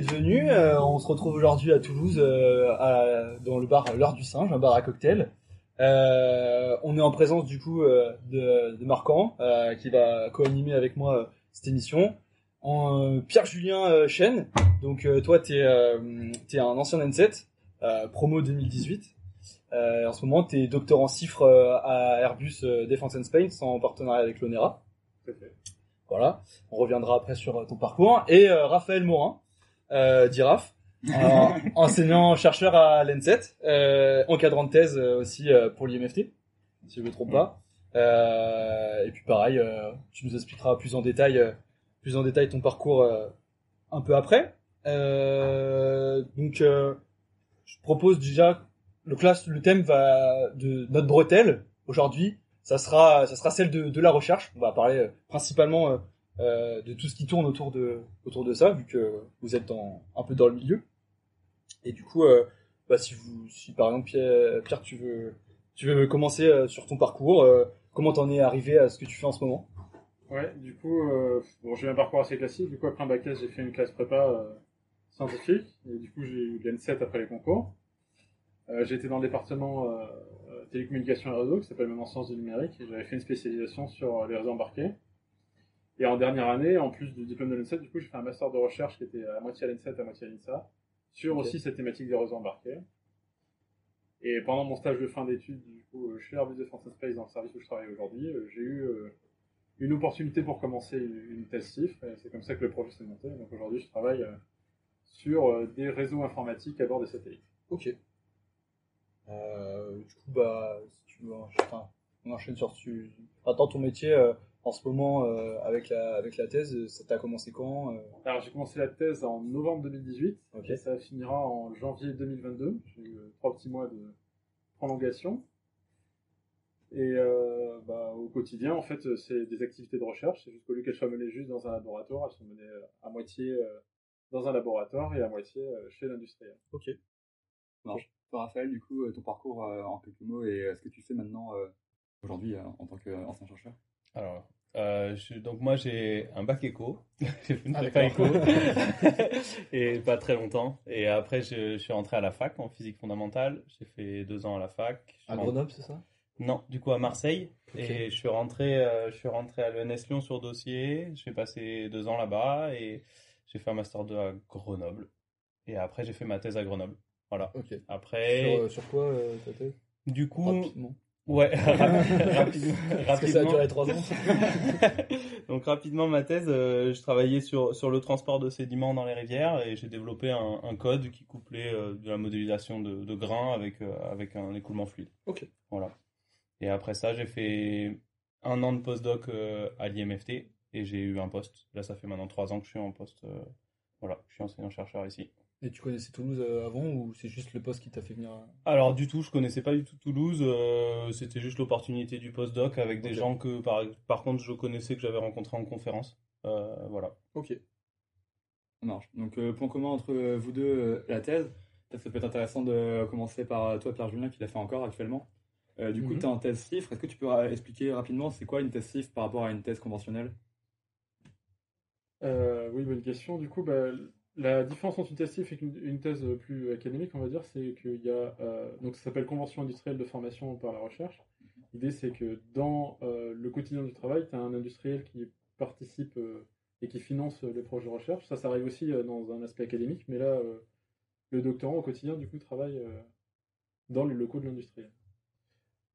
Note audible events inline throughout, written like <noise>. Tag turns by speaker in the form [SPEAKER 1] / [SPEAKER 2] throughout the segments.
[SPEAKER 1] d'être venu. Euh, on se retrouve aujourd'hui à Toulouse, euh, à- dans le bar L'Heure du Singe, un bar à cocktail. Euh, on est en présence du coup euh, de, de Marquand, euh, qui va co-animer avec moi euh, cette émission. En, euh, Pierre-Julien euh, Chen, donc euh, toi t'es euh, t'es un ancien N7, euh, promo 2018. Euh, en ce moment t'es docteur en euh, à Airbus euh, Defence and Space en partenariat avec l'ONERA. Voilà, on reviendra après sur euh, ton parcours. Et euh, Raphaël Morin, euh, d'IRAF, euh, <laughs> enseignant-chercheur à l'ENSET, euh, encadrant de thèse euh, aussi euh, pour l'IMFT, si je ne me trompe pas. Et puis pareil, tu nous expliqueras plus en détail, plus en détail ton parcours un peu après. Donc, je propose déjà le classe, le thème va de notre bretelle aujourd'hui ça sera ça sera celle de, de la recherche. On va parler principalement euh, de tout ce qui tourne autour de autour de ça, vu que vous êtes un peu dans le milieu. Et du coup, euh, bah, si vous si par exemple Pierre, tu veux tu veux commencer euh, sur ton parcours, comment t'en es arrivé à ce que tu fais en ce moment?
[SPEAKER 2] Ouais, du coup, bon, j'ai eu un parcours assez classique. Du coup, après un bac S, j'ai fait une classe prépa scientifique. Et du coup, j'ai eu l'N7 après les concours. Été dans le département euh, télécommunications et réseaux, qui s'appelle maintenant sciences du numérique. Et j'avais fait une spécialisation sur les réseaux embarqués. Et en dernière année, en plus du diplôme de l'N7, du coup, j'ai fait un master de recherche qui était à moitié à l'N7, à moitié à l'INSA, sur aussi cette thématique des réseaux embarqués. Et pendant mon stage de fin d'études, du coup, euh, chez Airbus Defence and Space, dans le service où je travaille aujourd'hui, euh, j'ai eu euh, une opportunité pour commencer une, thèse CIF. et C'est comme ça que le projet s'est monté. Donc aujourd'hui, je travaille sur des réseaux informatiques à bord des satellites.
[SPEAKER 1] Ok. Euh, du coup, bah, si tu veux, enfin, on enchaîne sur tu. Attends, ton métier en ce moment euh, avec la avec la thèse, ça t'a commencé quand euh?
[SPEAKER 2] Alors j'ai commencé la thèse en novembre 2018
[SPEAKER 1] Ok.
[SPEAKER 2] et ça finira en janvier 2022. J'ai eu euh, trois petits mois de prolongation. Et euh, bah, au quotidien, en fait, euh, c'est des activités de recherche. C'est juste qu'au lieu qu'elles soient menées juste dans un laboratoire, elles sont menées euh, à moitié euh, dans un laboratoire et à moitié euh, chez l'industriel.
[SPEAKER 1] Ok.
[SPEAKER 3] Toi, Raphaël, du coup, euh, ton parcours euh, en quelques mots et euh, ce que tu fais maintenant euh, aujourd'hui euh, en tant qu'ancien chercheur?
[SPEAKER 4] Alors, euh, je- donc moi j'ai un bac éco, j'ai fait une
[SPEAKER 1] Ah,
[SPEAKER 4] prépa éco
[SPEAKER 1] d'accord. <laughs>
[SPEAKER 4] et pas très longtemps. Et après je, je suis rentré à la fac en physique fondamentale. J'ai fait deux ans à la fac.
[SPEAKER 1] À
[SPEAKER 4] rentré-
[SPEAKER 1] Grenoble, c'est ça?
[SPEAKER 4] Non, du coup à Marseille. Et je suis rentré, euh, je suis rentré à l'ENS Lyon sur dossier. J'ai passé deux ans là-bas et j'ai fait un master 2 à Grenoble. Et après j'ai fait ma thèse à Grenoble. Voilà.
[SPEAKER 1] Ok.
[SPEAKER 4] Après,
[SPEAKER 1] Sur, euh, sur quoi euh, ta thèse?
[SPEAKER 4] Du coup,
[SPEAKER 1] Rapidement.
[SPEAKER 4] Ouais, <laughs> rapidement,
[SPEAKER 1] Parce que ça a duré trois ans. <laughs>
[SPEAKER 4] Donc rapidement ma thèse, euh, je travaillais sur, sur le transport de sédiments dans les rivières et j'ai développé un, un code qui couplait euh, de la modélisation de, de grains avec, euh, avec un écoulement fluide.
[SPEAKER 1] Ok.
[SPEAKER 4] Voilà. Et après ça, j'ai fait un an de postdoc à l'IMFT et j'ai eu un poste. Là, ça fait maintenant trois ans que je suis en poste. voilà, je suis enseignant-chercheur ici.
[SPEAKER 1] Et tu connaissais Toulouse euh, avant ou c'est juste le poste qui t'a fait venir euh,
[SPEAKER 4] Alors du tout, je connaissais pas du tout Toulouse. euh, C'était juste l'opportunité du postdoc avec des gens que par, par contre je connaissais que j'avais rencontrés en conférence. Euh, voilà.
[SPEAKER 1] Ok.
[SPEAKER 3] Ça marche. Donc, euh, point commun entre vous deux, euh, la thèse. Peut-être que ça peut être intéressant de commencer par toi, Pierre-Julien, qui l'a fait encore actuellement. Euh, du coup,
[SPEAKER 1] Mhm.
[SPEAKER 3] tu es en thèse CIFRE. Est-ce que tu peux expliquer rapidement c'est quoi une thèse CIFRE par rapport à une thèse conventionnelle?
[SPEAKER 2] Euh, oui, bonne question. Du coup, bah, la différence entre une thèse et une, thèse plus académique, on va dire, c'est qu'il y a. euh, donc, ça s'appelle Convention industrielle de formation par la recherche. L'idée, c'est que dans euh, le quotidien du travail, tu as un industriel qui participe euh, et qui finance les projets de recherche. Ça, ça arrive aussi dans un aspect académique, mais là, le doctorant au quotidien, du coup, travaille dans les locaux de l'industriel.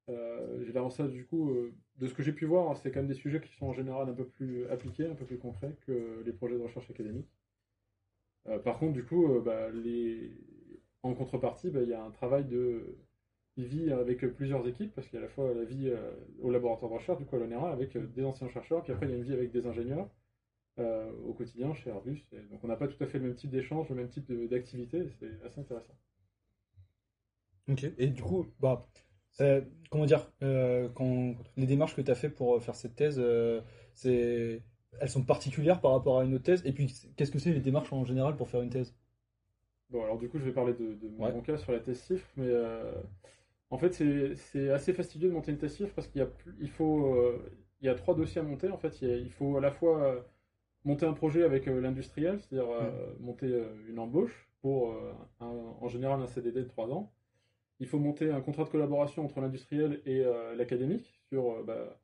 [SPEAKER 2] J'ai ça, du coup, de ce que j'ai pu voir, hein, c'est quand même des sujets qui sont en général un peu plus appliqués, un peu plus concrets que les projets de recherche académique. Euh, par contre, du coup, euh, bah, en contrepartie, bah, il y a un travail de vie avec plusieurs équipes, parce qu'il y a à la fois la vie euh, au laboratoire de recherche, du coup à l'ONERA, avec euh, des anciens chercheurs, puis après il y a une vie avec des ingénieurs euh, au quotidien chez Airbus. Donc on n'a pas tout à fait le même type d'échange, le même type d'activité, c'est assez intéressant.
[SPEAKER 1] Ok. Et du coup, bah, comment dire, euh, quand les démarches que tu as fait pour euh, faire cette thèse, euh, c'est, elles sont particulières par rapport à une autre thèse. Et puis, qu'est-ce que c'est les démarches en général pour faire une thèse?
[SPEAKER 2] Bon, alors du coup, je vais parler de, de mon
[SPEAKER 1] Ouais.
[SPEAKER 2] mon cas sur la thèse CIF, mais euh, en fait, c'est assez fastidieux de monter une thèse CIF parce qu'il y a, plus- il faut, euh, il y a trois dossiers à monter. En fait, il, a- il faut à la fois euh, monter un projet avec euh, l'industriel, c'est-à-dire monter une embauche pour un- en général un CDD de 3 ans. Il faut monter un contrat de collaboration entre l'industriel et l'académique sur bah,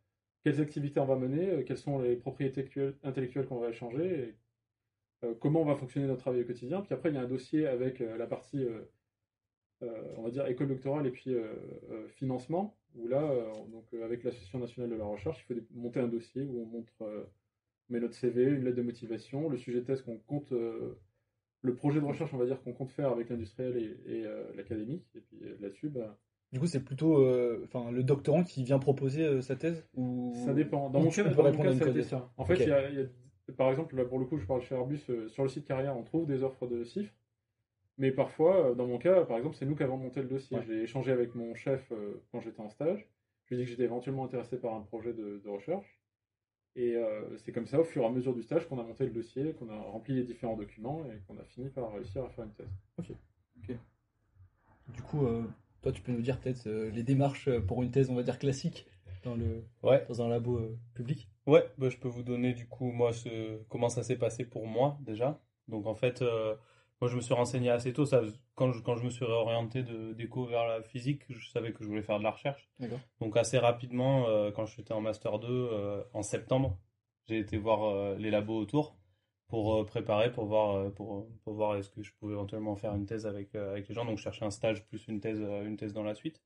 [SPEAKER 2] quelles activités on va mener, euh, quelles sont les propriétés intellectuelles qu'on va échanger, euh, comment on va fonctionner notre travail au quotidien. Puis après, il y a un dossier avec euh, la partie, on va dire, école doctorale et puis financement, où là, donc, avec l'Association nationale de la recherche, il faut monter un dossier où on montre on met notre CV, une lettre de motivation, le sujet de thèse qu'on compte, le projet de recherche, on va dire, qu'on compte faire avec l'industriel et, l'académique. Et puis là-dessus, bah,
[SPEAKER 1] Du coup, c'est plutôt euh, enfin le doctorant qui vient proposer euh, sa thèse ou
[SPEAKER 2] ça dépend. Dans
[SPEAKER 1] ou
[SPEAKER 2] mon cas, dans mon
[SPEAKER 1] répondre à
[SPEAKER 2] cas, ça a été ça. En fait,
[SPEAKER 1] Ok.
[SPEAKER 2] il y a- il y a- par exemple, là, pour le coup, je parle chez Airbus, euh, sur le site carrière, on trouve des offres de CIFRE. Mais parfois, euh, dans mon cas, par exemple, c'est nous qui avons monté le dossier.
[SPEAKER 1] Ouais.
[SPEAKER 2] J'ai échangé avec mon chef euh, quand j'étais en stage. Je lui ai dit que j'étais éventuellement intéressé par un projet de, de recherche. Et euh, c'est comme ça, au fur et à mesure du stage, qu'on a monté le dossier, qu'on a rempli les différents documents et qu'on a fini par réussir à faire une thèse.
[SPEAKER 1] Du coup, euh, toi, tu peux nous dire peut-être euh, les démarches pour une thèse, on va dire classique, dans le
[SPEAKER 4] Ouais.
[SPEAKER 1] dans un labo euh, public.
[SPEAKER 4] Ouais, bah, je peux vous donner du coup moi ce... comment ça s'est passé pour moi déjà. Donc en fait, euh, moi je me suis renseigné assez tôt. Ça, quand je, quand je me suis réorienté de d'éco vers la physique, je savais que je voulais faire de la recherche. Donc assez rapidement, euh, quand j'étais en master 2 euh, en septembre, j'ai été voir euh, les labos autour pour euh, préparer, pour voir, euh, pour, pour voir est-ce que je pouvais éventuellement faire une thèse avec, euh, avec les gens. Donc je cherchais un stage plus une thèse, euh, une thèse dans la suite.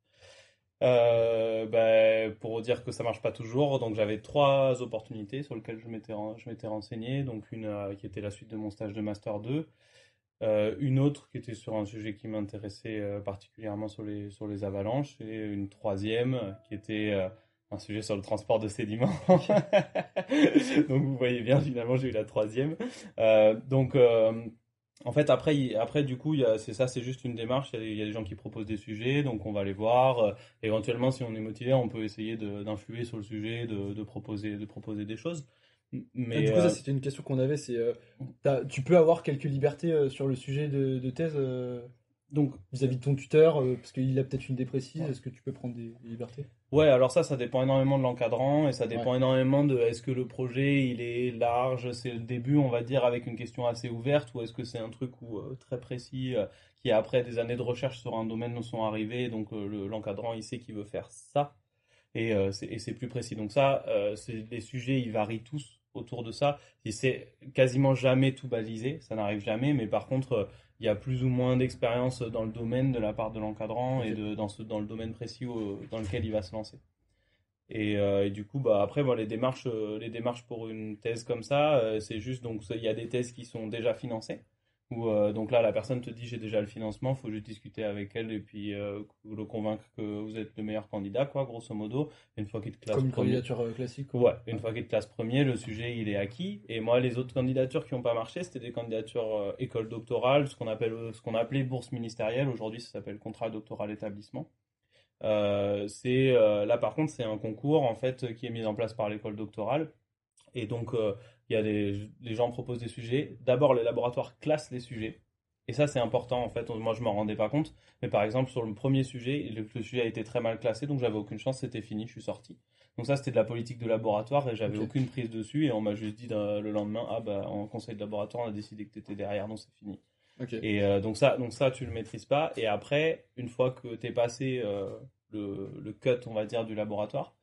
[SPEAKER 4] Euh, ben, pour dire que ça marche pas toujours, donc j'avais trois opportunités sur lesquelles je m'étais je m'étais renseigné. Donc une euh, qui était la suite de mon stage de master 2, euh, une autre qui était sur un sujet qui m'intéressait euh, particulièrement sur les sur les avalanches, et une troisième euh, qui était euh, un sujet sur le transport de sédiments. <laughs> donc vous voyez bien, finalement j'ai eu la troisième. Euh, donc euh, en fait, après, après du coup, c'est ça, c'est juste une démarche. Il y, a, il y a des gens qui proposent des sujets, donc on va les voir. Euh, éventuellement, si on est motivé, on peut essayer d'influer sur le sujet, de, de proposer, de proposer des choses. Mais
[SPEAKER 1] Ah, du coup, ça, c'était une question qu'on avait. C'est, tu peux avoir quelques libertés sur le sujet de, de thèse
[SPEAKER 4] donc,
[SPEAKER 1] vis-à-vis de ton tuteur, parce qu'il a peut-être une idée précise. Est-ce que tu peux prendre des, des libertés?
[SPEAKER 4] Ouais, alors ça, ça dépend énormément de l'encadrant et ça dépend
[SPEAKER 1] Ouais.
[SPEAKER 4] énormément de est-ce que le projet il est large, c'est le début, on va dire, avec une question assez ouverte, ou est-ce que c'est un truc où, euh, très précis euh, qui après des années de recherche sur un domaine nous sont arrivés, donc euh, le- l'encadrant il sait qu'il veut faire ça. et, c'est, plus précis. Donc ça, les sujets, ils varient tous autour de ça. Et c'est quasiment jamais tout balisé, ça n'arrive jamais, mais par contre, il y a plus ou moins d'expérience dans le domaine de la part de l'encadrant et de, dans, ce, dans le domaine précis dans lequel il va se lancer. Et, euh, et du coup, bah, après, bon, les, démarches, euh, les démarches pour une thèse comme ça, euh, c'est juste, donc il y a des thèses qui sont déjà financées. Où, euh, donc là, la personne te dit j'ai déjà le financement, faut juste discuter avec elle et puis euh, le convaincre que vous êtes le meilleur candidat, quoi, grosso modo. Une fois qu'il te classe
[SPEAKER 1] Comme une
[SPEAKER 4] premier,
[SPEAKER 1] candidature euh, classique.
[SPEAKER 4] Ouais, une fois qu'il te classe premier, le sujet il est acquis. Et moi, les autres candidatures qui n'ont pas marché, c'était des candidatures euh, école doctorale, ce qu'on appelle, ce qu'on appelait bourse ministérielle. Aujourd'hui, ça s'appelle contrat doctoral établissement. C'est là par contre, c'est un concours en fait qui est mis en place par l'école doctorale. Et donc, euh, il y a des, les gens proposent des sujets. D'abord, les laboratoires classent les sujets. Et ça, c'est important, en fait. Moi, je m'en rendais pas compte. Mais par exemple, sur le premier sujet, le, le sujet a été très mal classé, donc j'avais aucune chance, c'était fini, je suis sorti. Donc ça, c'était de la politique de laboratoire et j'avais aucune prise dessus. Et on m'a juste dit le lendemain, ah bah, en conseil de laboratoire, on a décidé que tu étais derrière, donc c'est fini. Et euh, donc ça, donc ça, tu le maîtrises pas. Et après, une fois que tu es passé euh, le, le cut, on va dire, du laboratoire,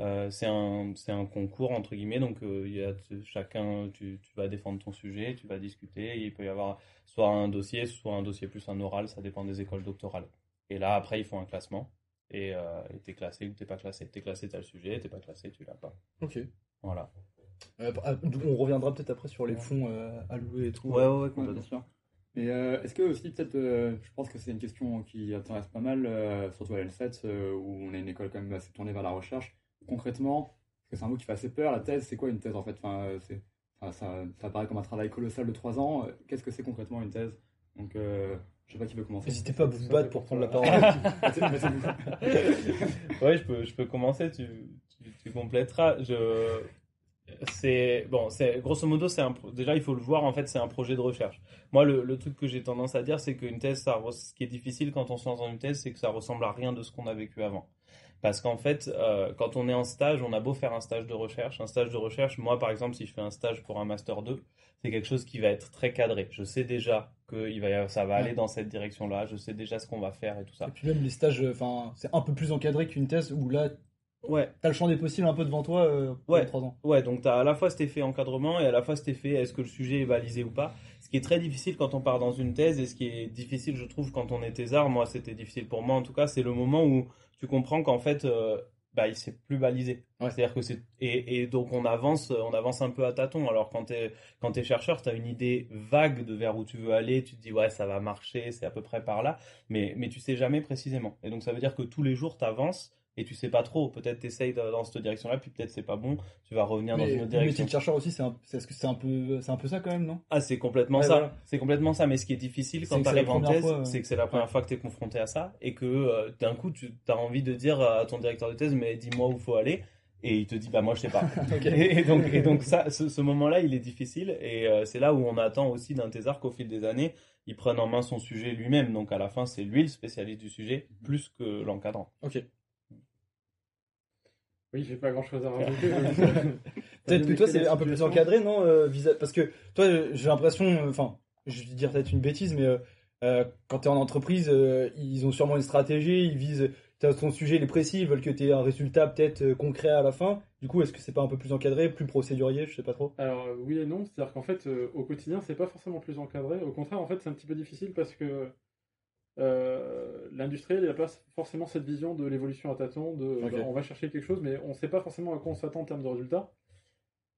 [SPEAKER 4] euh, c'est un, c'est un concours, entre guillemets. Donc euh, il y a chacun, tu, tu vas défendre ton sujet, tu vas discuter. Il peut y avoir soit un dossier, soit un dossier plus un oral, ça dépend des écoles doctorales. Et là, après, ils font un classement. Et euh, t'es classé ou t'es pas classé. T'es classé, t'as le sujet. T'es pas classé, tu l'as pas.
[SPEAKER 1] Ok.
[SPEAKER 4] Voilà.
[SPEAKER 1] Euh, ah, on reviendra peut-être après sur les fonds euh, alloués et tout.
[SPEAKER 4] ouais,
[SPEAKER 3] Ouais, bien sûr. Mais euh, est-ce que aussi, peut-être, euh, je pense que c'est une question qui intéresse pas mal, euh, surtout à l'L7, euh, où on est une école quand même assez tournée vers la recherche. Concrètement, parce que c'est un mot qui fait assez peur, la thèse, c'est quoi une thèse en fait? Enfin, euh, c'est, enfin, ça, ça paraît comme un travail colossal de 3 ans. Euh, Qu'est-ce que c'est concrètement une thèse? Donc, euh, je sais pas qui veut commencer.
[SPEAKER 1] N'hésitez pas à vous battre pour prendre la parole. <laughs> <laughs> <laughs>
[SPEAKER 4] Ouais, je peux, je peux commencer, tu, tu. Je, c'est, bon, c'est, grosso modo, c'est un, déjà, il faut le voir, en fait, c'est un projet de recherche. Moi, le, le truc que j'ai tendance à dire, c'est qu'une thèse, ça, ce qui est difficile quand on se lance dans une thèse, c'est que ça ressemble à rien de ce qu'on a vécu avant. Parce qu'en fait, euh, quand on est en stage, on a beau faire un stage de recherche. Un stage de recherche, moi par exemple, si je fais un stage pour un Master 2, c'est quelque chose qui va être très cadré. Je sais déjà que il va, ça va aller dans cette direction-là. Je sais déjà ce qu'on va faire et tout ça.
[SPEAKER 1] Et puis même les stages, euh, enfin, c'est un peu plus encadré qu'une thèse où là,
[SPEAKER 4] Ouais,
[SPEAKER 1] t'as le champ des possibles un peu devant toi euh,
[SPEAKER 4] Ouais.
[SPEAKER 1] les trois ans.
[SPEAKER 4] Ouais, donc tu as à la fois cet effet encadrement et à la fois cet effet est-ce que le sujet est balisé ou pas? Ce qui est très difficile quand on part dans une thèse et ce qui est difficile, je trouve, quand on est thésard, moi c'était difficile pour moi en tout cas, c'est le moment où tu comprends qu'en fait, euh, bah, il s'est plus balisé.
[SPEAKER 1] Ouais.
[SPEAKER 4] C'est-à-dire que c'est et, et donc on avance, on avance un peu à tâtons. Alors quand t'es quand t'es chercheur, t'as une idée vague de vers où tu veux aller. Tu te dis ouais, ça va marcher, c'est à peu près par là, mais mais tu sais jamais précisément. Et donc ça veut dire que tous les jours t'avances et tu sais pas trop. Peut-être t'essayes dans cette direction-là, puis peut-être c'est pas bon. Tu vas revenir dans
[SPEAKER 1] Mais
[SPEAKER 4] une autre
[SPEAKER 1] le métier
[SPEAKER 4] direction.
[SPEAKER 1] de chercheur aussi, c'est un, c'est est-ce que c'est un peu, c'est un peu ça quand même, non?
[SPEAKER 4] Ah, c'est complètement
[SPEAKER 1] Ouais,
[SPEAKER 4] ça.
[SPEAKER 1] voilà.
[SPEAKER 4] C'est complètement ça. Mais ce qui est difficile quand tu
[SPEAKER 1] c'est la
[SPEAKER 4] arrives en thèse, c'est que c'est la première fois que tu es confronté à ça et que euh, d'un coup, tu as envie de dire à ton directeur de thèse, mais dis-moi où faut aller. Et il te dit, bah moi je sais pas. <laughs> <laughs> Et, donc, et donc ça, ce, ce moment-là, il est difficile. Et euh, c'est là où on attend aussi d'un thésard qu'au fil des années, il prenne en main son sujet lui-même. Donc à la fin, c'est lui le spécialiste du sujet, plus que l'encadrant.
[SPEAKER 1] Ok.
[SPEAKER 2] Oui, j'ai pas grand chose à rajouter. <laughs>
[SPEAKER 1] Peut-être que <laughs> toi c'est un peu plus encadré, non euh, Parce que toi, euh, j'ai l'impression, euh, enfin, je vais dire peut-être une bêtise, mais euh, euh, quand tu es en entreprise, euh, ils ont sûrement une stratégie, ils visent, ton sujet il est précis, ils veulent que tu aies un résultat peut-être euh, concret à la fin. Du coup, est-ce que c'est pas un peu plus encadré, plus procédurier, je sais pas trop?
[SPEAKER 2] Alors euh, oui et non, c'est-à-dire qu'en fait euh, au quotidien c'est pas forcément plus encadré, au contraire en fait c'est un petit peu difficile parce que euh, l'industriel il a pas forcément cette vision de l'évolution à tâtons, de bah, on va chercher quelque chose mais on sait pas forcément à quoi on s'attend en termes de résultats.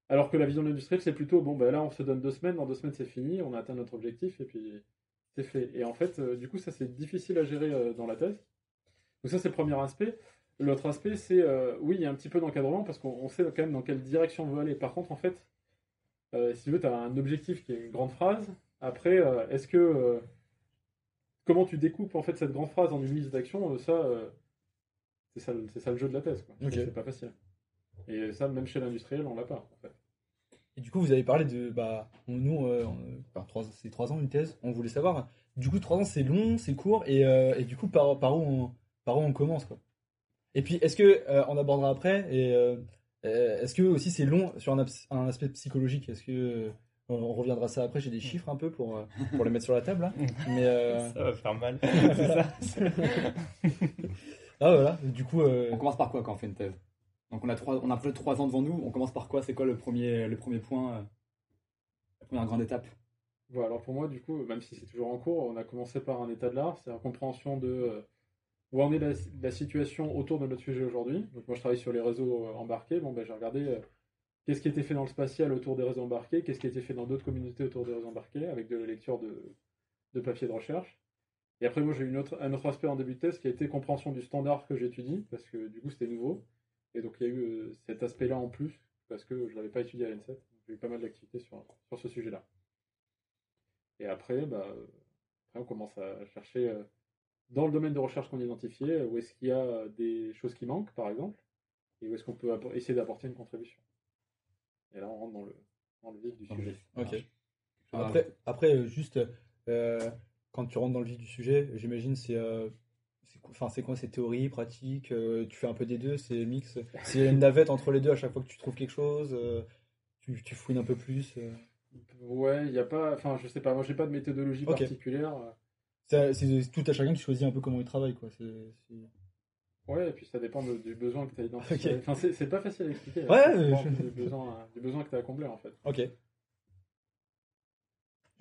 [SPEAKER 2] Alors que la vision de l'industriel c'est plutôt bon ben là on se donne deux semaines, dans deux semaines c'est fini, on a atteint notre objectif et puis c'est fait. Et en fait euh, du coup ça c'est difficile à gérer euh, dans la thèse. Donc ça c'est le premier aspect. L'autre aspect, c'est oui, il y a un petit peu d'encadrement parce qu'on on sait quand même dans quelle direction on veut aller. Par contre, en fait, si tu veux, tu as un objectif qui est une grande phrase. Après, est-ce que comment tu découpes en fait cette grande phrase en une liste d'actions euh, Ça, euh, c'est ça, ça le jeu de la thèse. quoi.
[SPEAKER 1] Ok.
[SPEAKER 2] C'est pas facile. Et ça, même chez l'industriel, on l'a pas. En fait.
[SPEAKER 1] Et du coup, vous avez parlé de, bah, nous, euh, enfin, c'est trois ans une thèse. On voulait savoir. Du coup, trois ans, c'est long, c'est court, et, euh, et du coup, par, par où on, par où on commence, quoi. Et puis, est-ce que on abordera après, et est-ce que aussi c'est long sur un, un aspect psychologique? Est-ce que on, on reviendra ça après J'ai des chiffres un peu pour euh, pour les mettre sur la table là. Mais euh, <laughs>
[SPEAKER 4] Ça va faire mal. <laughs> c'est ça.
[SPEAKER 1] ah voilà. Du coup, euh,
[SPEAKER 3] On commence par quoi quand on fait une thèse? Donc on a trois, on a près de trois ans devant nous. On commence par quoi? C'est quoi le premier, le premier point, la première grande étape?
[SPEAKER 2] Voilà, alors pour moi, du coup, même si c'est toujours en cours, on a commencé par un état de l'art, c'est la compréhension de où en est la, la situation autour de notre sujet aujourd'hui. Donc moi, je travaille sur les réseaux embarqués. Bon, ben, j'ai regardé euh, qu'est-ce qui été fait dans le spatial autour des réseaux embarqués, qu'est-ce qui été fait dans d'autres communautés autour des réseaux embarqués, avec de la lecture de, de papiers de recherche? Et après, moi, j'ai eu un autre aspect en début de thèse qui a été compréhension du standard que j'étudie, parce que du coup, c'était nouveau. Et donc, il y a eu euh, cet aspect-là en plus, parce que je ne l'avais pas étudié à l'ENSET. J'ai eu pas mal d'activités sur, sur ce sujet-là. Et après, bah, après, on commence à chercher euh, dans le domaine de recherche qu'on euh, où est-ce qu'il y a des choses qui manquent, par exemple, et où est-ce qu'on peut essayer d'apporter une contribution. Et là, on rentre dans le, dans le vif du sujet.
[SPEAKER 3] vif.
[SPEAKER 1] ok. Après, après euh, juste euh, quand tu rentres dans le vif du sujet, j'imagine c'est euh, enfin c'est quoi c'est théorie, pratique, euh, tu fais un peu des deux, c'est mix. C'est une navette entre les deux à chaque fois que tu trouves quelque chose, euh, tu, tu fouines un peu plus. euh.
[SPEAKER 2] Ouais, il n'y a pas, enfin, je sais pas, moi, j'ai pas de méthodologie particulière.
[SPEAKER 1] C'est tout à chacun qui choisit un peu comment il travaille quoi.
[SPEAKER 2] Ouais, et puis ça dépend de- du besoin que tu as identifié. <laughs> Enfin, c'est c'est pas facile à expliquer. hein.
[SPEAKER 1] Ouais,
[SPEAKER 2] Ça dépend
[SPEAKER 1] je-
[SPEAKER 2] du, besoin, du besoin que tu as à combler, en fait.
[SPEAKER 1] Ok.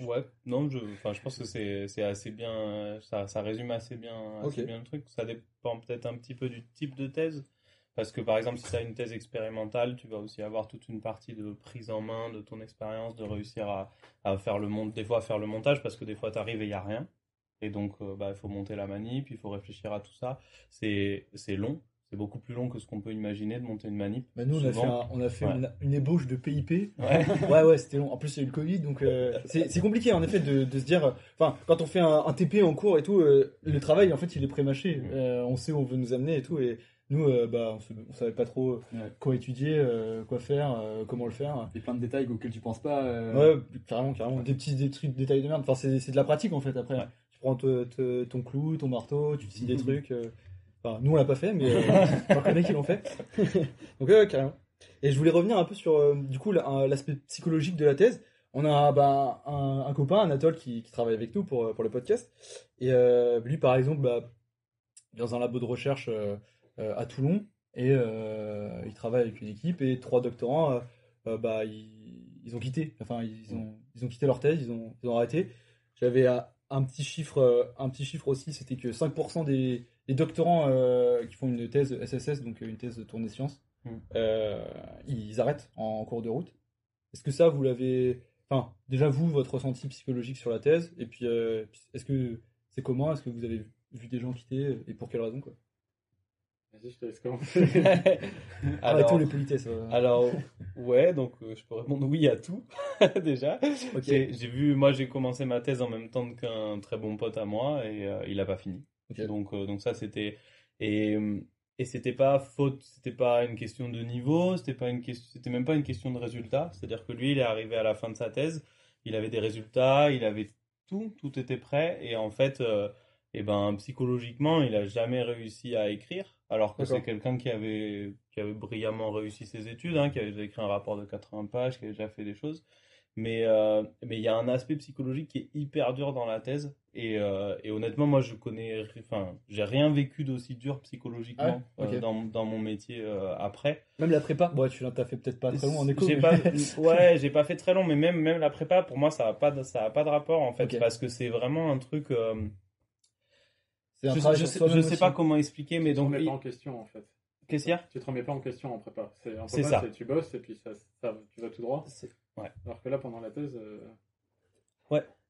[SPEAKER 4] Ouais, non, je, enfin, je pense que c'est, c'est assez bien, ça, ça résume assez bien, assez bien le truc. Ça dépend peut-être un petit peu du type de thèse. Parce que par exemple, si tu as une thèse expérimentale, tu vas aussi avoir toute une partie de prise en main de ton expérience, de réussir à, à faire le monte, des fois à faire le montage, parce que des fois tu arrives et il n'y a rien. Et donc, euh, bah, il faut monter la manip, il faut réfléchir à tout ça. C'est, c'est long, c'est beaucoup plus long que ce qu'on peut imaginer de monter une manip.
[SPEAKER 1] Bah, nous on a fait, un- on a fait
[SPEAKER 4] Ouais.
[SPEAKER 1] une, une ébauche de PIP.
[SPEAKER 4] Ouais. <laughs>
[SPEAKER 1] Ouais, ouais, c'était long. En plus, il y a eu le Covid, donc euh, c'est c'est compliqué en effet de, de se dire. Enfin, quand on fait un, un TP en cours et tout, euh, le travail en fait il est pré-mâché. Euh, on sait où on veut nous amener et tout. Et nous, euh, bah, on, se- on savait pas trop
[SPEAKER 3] Ouais.
[SPEAKER 1] quoi étudier, euh, quoi faire, euh, comment le faire.
[SPEAKER 3] Il y a plein de détails auxquels tu penses pas. euh,
[SPEAKER 1] Ouais, carrément, carrément. Des petits des trucs, détails de merde. Enfin, c'est c'est de la pratique en fait après. Tu prends te- te- ton clou, ton marteau, tu scies des
[SPEAKER 3] Mhm.
[SPEAKER 1] trucs. euh. Enfin, nous on l'a pas fait, mais <laughs> euh, j'en connais qui l'ont fait. <laughs> Donc ouais, carrément. Et je voulais revenir un peu sur euh, du coup l'aspect psychologique de la thèse. On a bah, un, un copain, Anatole, qui, qui travaille avec nous pour, pour le podcast. Et lui, par exemple, bah, dans un labo de recherche à Toulon, et euh, il travaille avec une équipe et trois doctorants, euh, bah, ils, ils ont quitté. Enfin, ils ont, ils ont quitté leur thèse, ils ont, ils ont arrêté. J'avais un, un petit chiffre, euh, un petit chiffre aussi, c'était que 5% des, des doctorants euh, qui font une thèse SSS, donc une thèse de tournée sciences,
[SPEAKER 4] Mm.
[SPEAKER 1] euh, ils arrêtent en cours de route. Est-ce que ça, vous l'avez... Enfin, déjà vous, votre ressenti psychologique sur la thèse, et puis euh, est-ce que c'est comment Est-ce que vous avez vu des gens quitter? Et pour quelle raison quoi?
[SPEAKER 2] Vas-y, je te laisse commencer. <laughs>
[SPEAKER 1] Arrêtons les politesses. euh.
[SPEAKER 4] Alors, ouais, donc euh, je peux répondre oui à tout, <laughs> déjà.
[SPEAKER 1] Ok.
[SPEAKER 4] J'ai vu, moi j'ai commencé ma thèse en même temps qu'un très bon pote à moi et euh, il a pas fini.
[SPEAKER 1] Ok.
[SPEAKER 4] Donc, euh, donc ça c'était et et c'était pas faute, c'était pas une question de niveau, c'était pas une question, c'était même pas une question de résultat. C'est-à-dire que lui, il est arrivé à la fin de sa thèse, il avait des résultats, il avait tout, tout était prêt et en fait, euh, eh ben psychologiquement, il a jamais réussi à écrire. Alors que c'est quelqu'un qui avait qui avait brillamment réussi ses études, hein, qui avait déjà écrit un rapport de 80 pages, qui avait déjà fait des choses. Mais euh, mais il y a un aspect psychologique qui est hyper dur dans la thèse. Et, euh, et honnêtement, moi, je connais, enfin, j'ai rien vécu d'aussi dur psychologiquement
[SPEAKER 1] Ah ouais,
[SPEAKER 4] euh, dans, dans mon métier après.
[SPEAKER 1] Même la prépa, bon, tu l'as fait peut-être pas très loin en écho. Mais-
[SPEAKER 4] pas, <laughs> ouais, j'ai pas fait très long, mais même, même la prépa, pour moi, ça a pas de, ça a pas de rapport en fait, parce que c'est vraiment un truc.
[SPEAKER 1] C'est un
[SPEAKER 4] je,
[SPEAKER 1] travail
[SPEAKER 4] je sais,
[SPEAKER 1] soi-même
[SPEAKER 4] je sais
[SPEAKER 1] aussi.
[SPEAKER 4] pas comment expliquer, mais
[SPEAKER 2] tu te
[SPEAKER 4] donc,
[SPEAKER 2] remets
[SPEAKER 4] il-
[SPEAKER 2] pas en question en fait.
[SPEAKER 4] qu'est-ce qu'il y a?
[SPEAKER 2] Tu te remets pas en question en prépa. C'est en
[SPEAKER 4] C'est
[SPEAKER 2] prépa,
[SPEAKER 4] ça.
[SPEAKER 2] c'est tu bosses et puis ça, ça- tu vas tout droit.
[SPEAKER 4] C'est- ouais.
[SPEAKER 2] Alors que là, pendant la thèse, euh,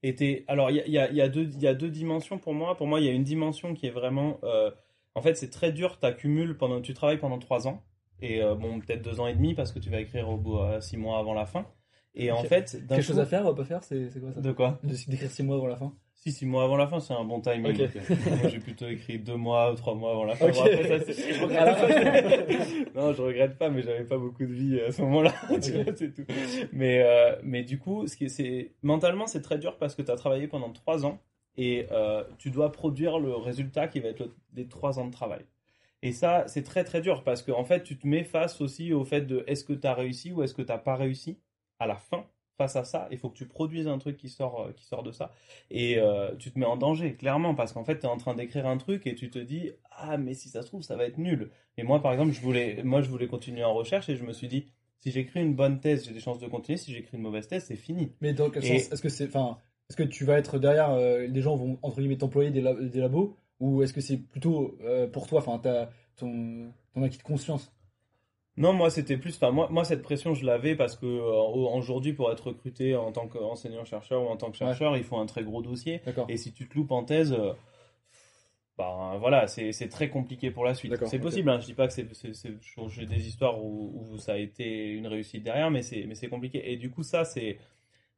[SPEAKER 4] Et t'es- alors, il y a, y a- y a deux, il y a deux dimensions pour moi. Pour moi, il y a une dimension qui est vraiment. euh, en fait, c'est très dur. T'accumules pendant, tu travailles pendant trois ans. Et euh, bon, peut-être deux ans et demi parce que tu vas écrire au bout euh, six mois avant la fin. Et en fait, d'un
[SPEAKER 1] Quelque chose
[SPEAKER 4] coup-
[SPEAKER 1] à faire ou à pas faire C'est c'est quoi ça?
[SPEAKER 4] De quoi?
[SPEAKER 1] D'écrire 6 mois avant la fin
[SPEAKER 4] Si, six mois avant la fin, c'est un bon timing. Moi, j'ai plutôt écrit deux mois ou trois mois avant la fin.
[SPEAKER 1] Ok.
[SPEAKER 4] Bon, après, ça, je regrette pas. <laughs> non, je regrette pas, mais j'avais pas beaucoup de vie à ce moment-là. <laughs> c'est tout. Mais, euh, mais du coup, ce qui est, c'est, mentalement, c'est très dur parce que tu as travaillé pendant trois ans et euh, tu dois produire le résultat qui va être le- des trois ans de travail. Et ça, c'est très très dur parce que en fait, tu te mets face aussi au fait de est-ce que tu as réussi ou est-ce que tu n'as pas réussi à la fin. Face à ça, il faut que tu produises un truc qui sort, euh, qui sort de ça. Et euh, tu te mets en danger, clairement, parce qu'en fait, tu es en train d'écrire un truc et tu te dis Ah, mais si ça se trouve, ça va être nul. Et moi, par exemple, je voulais, moi, je voulais continuer en recherche et je me suis dit Si j'écris une bonne thèse, j'ai des chances de continuer. Si j'écris une mauvaise thèse, c'est fini.
[SPEAKER 1] Mais dans quel
[SPEAKER 4] Et-
[SPEAKER 1] sens? Est-ce que c'est, enfin, est-ce que tu vas être derrière euh, Les gens vont entre guillemets t'employer des, lab- des labos? Ou est-ce que c'est plutôt euh, pour toi? Enfin, ton ton acquis de conscience?
[SPEAKER 4] Non, moi, c'était plus. Enfin, moi, moi, cette pression, je l'avais parce que euh, aujourd'hui, pour être recruté en tant qu'enseignant-chercheur ou en tant que chercheur, il faut un très gros dossier. Et si tu te loupes en thèse, euh, ben voilà, c'est très compliqué pour la suite. C'est possible, hein, je dis pas que c'est, des histoires où, où ça a été une réussite derrière, mais c'est, mais c'est compliqué. Et du coup, ça, c'est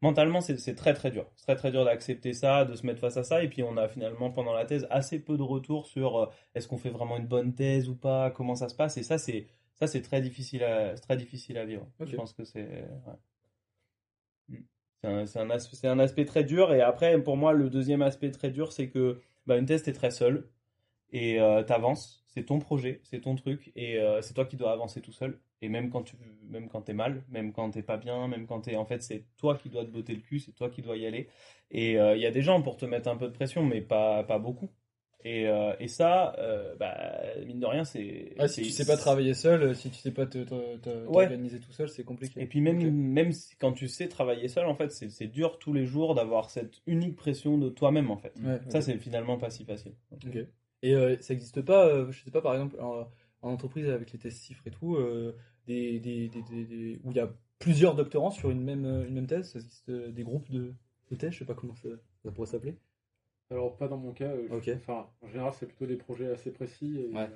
[SPEAKER 4] mentalement, c'est, c'est très très dur. C'est très très dur d'accepter ça, de se mettre face à ça. Et puis, on a finalement pendant la thèse assez peu de retours sur euh, est-ce qu'on fait vraiment une bonne thèse ou pas, comment ça se passe. Et ça, c'est ça, c'est très difficile à, c'est très difficile à vivre. Je pense que c'est ouais. Mm. C'est un, c'est un as- c'est un aspect très dur. Et après, pour moi, le deuxième aspect très dur, c'est que bah, une thèse, t'es très seul et euh, t'avances. C'est ton projet, c'est ton truc et euh, c'est toi qui dois avancer tout seul. Et même quand tu, même quand t'es mal, même quand t'es pas bien, même quand t'es, en fait, c'est toi qui dois te botter le cul, c'est toi qui dois y aller. Et euh, il y a des gens pour te mettre un peu de pression, mais pas, pas beaucoup. Et, euh, et ça, euh, bah, mine de rien, c'est.
[SPEAKER 1] Ah, si tu sais pas travailler seul, euh, si tu sais pas te-
[SPEAKER 4] Ouais.
[SPEAKER 1] t'organiser tout seul, c'est compliqué.
[SPEAKER 4] Et puis même, même si- quand tu sais travailler seul, en fait, c'est dur tous les jours d'avoir cette unique pression de toi-même, en fait.
[SPEAKER 1] Ouais,
[SPEAKER 4] Ça, c'est finalement pas si facile.
[SPEAKER 1] Ok. Et euh, ça n'existe pas, je sais pas, par exemple, en, en entreprise avec les tests chiffres et tout, des, des, des, où il y a plusieurs doctorants sur une même, une même thèse, ça existe des groupes de, de thèses, je sais pas comment ça, ça pourrait s'appeler.
[SPEAKER 2] Alors pas dans mon cas. euh, je-
[SPEAKER 1] Ok.
[SPEAKER 2] Enfin, en général, c'est plutôt des projets assez précis. Et,
[SPEAKER 1] Ouais.
[SPEAKER 2] euh,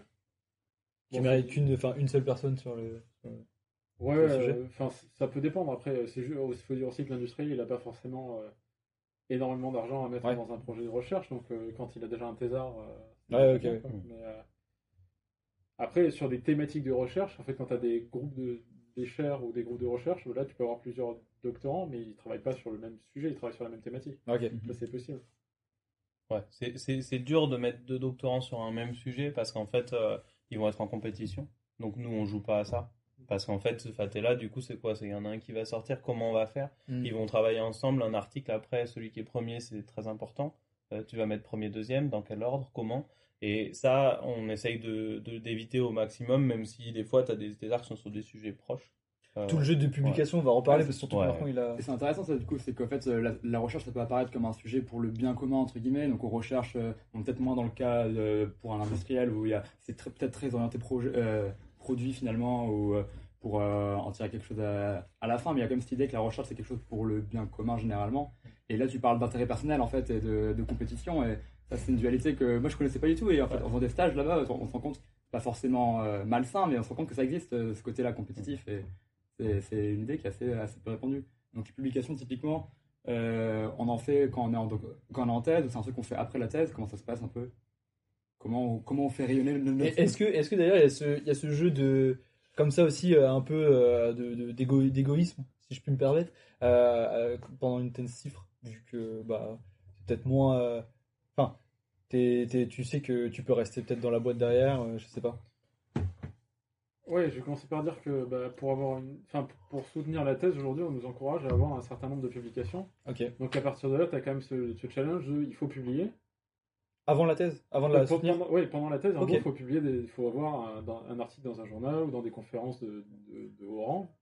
[SPEAKER 1] Qui
[SPEAKER 2] bon,
[SPEAKER 1] mérite qu'une, enfin, une seule personne sur le.
[SPEAKER 2] Ouais,
[SPEAKER 1] sur le sujet.
[SPEAKER 2] euh, enfin, ça peut dépendre. Après, c'est juste, il faut dire aussi que l'industrie, il n'a pas forcément euh, énormément d'argent à mettre
[SPEAKER 1] Ouais.
[SPEAKER 2] dans un projet de recherche. Donc, euh, quand il a déjà un thésard, euh, c'est
[SPEAKER 1] Ouais,
[SPEAKER 2] bien. Mais, euh, après, sur des thématiques de recherche, en fait, quand tu as des groupes de des chaires ou des groupes de recherche, là, tu peux avoir plusieurs doctorants, mais ils travaillent pas sur le même sujet, ils travaillent sur la même thématique. C'est possible.
[SPEAKER 4] Ouais, c'est- dur de mettre deux doctorants sur un même sujet parce qu'en fait, euh, ils vont être en compétition. Donc nous, on joue pas à ça. Parce qu'en fait, t'es là, du coup, c'est quoi? C'est il y en a un qui va sortir, comment on va faire?
[SPEAKER 1] Mm.
[SPEAKER 4] Ils vont travailler ensemble, un article après, celui qui est premier, c'est très important. Euh, tu vas mettre premier, deuxième, dans quel ordre, comment? Et ça, on essaye de, de- d'éviter au maximum, même si des fois, tu as des, des arcs qui sont sur des sujets proches. Euh,
[SPEAKER 1] Tout le jeu de publication, on va en reparler
[SPEAKER 3] Ouais,
[SPEAKER 1] parce que surtout
[SPEAKER 4] ouais.
[SPEAKER 1] Marco, il a.
[SPEAKER 3] Et c'est intéressant ça du coup, c'est qu'en fait euh, la, la recherche ça peut apparaître comme un sujet pour le bien commun entre guillemets, donc on recherche euh, peut-être moins dans le cas de- pour un industriel où il y a c'est peut-être très orienté projet, euh, produit finalement ou euh, pour euh, en tirer quelque chose à, à la fin, mais il y a quand même cette idée que la recherche c'est quelque chose pour le bien commun généralement. Et là tu parles d'intérêt personnel en fait et de, de compétition et ça c'est une dualité que moi je connaissais pas du tout et en fait en faisant des stages là-bas on se rend compte pas forcément euh, malsain mais on se rend compte que ça existe euh, ce côté-là compétitif et c'est une idée qui est assez, assez peu répandue. Donc, les publications, typiquement, euh, on en fait quand on est en, quand on est en thèse, ou c'est un truc qu'on fait après la thèse Comment ça se passe un peu? Comment on, comment on fait rayonner le
[SPEAKER 1] Est-ce que, est-ce que d'ailleurs il y, a ce- il y a ce jeu de comme ça aussi euh, un peu euh, de, de- d'égo- d'égoïsme, si je puis me permettre, euh, euh, pendant une telle cifre, vu que bah c'est peut-être moins. euh, Enfin, t'es- tu sais que tu peux rester peut-être dans la boîte derrière, euh, je sais pas.
[SPEAKER 2] Ouais, je vais commencer par dire que bah, pour avoir une... enfin, pour soutenir la thèse aujourd'hui, on nous encourage à avoir un certain nombre de publications. Donc à partir de là, tu as quand même ce, ce challenge de il faut publier.
[SPEAKER 1] Avant la thèse, avant de la
[SPEAKER 2] Pendant-
[SPEAKER 1] soutenir?
[SPEAKER 2] ouais, pendant la thèse, il faut publier, il faut avoir un, article dans un journal ou dans des conférences de, de, de haut rang.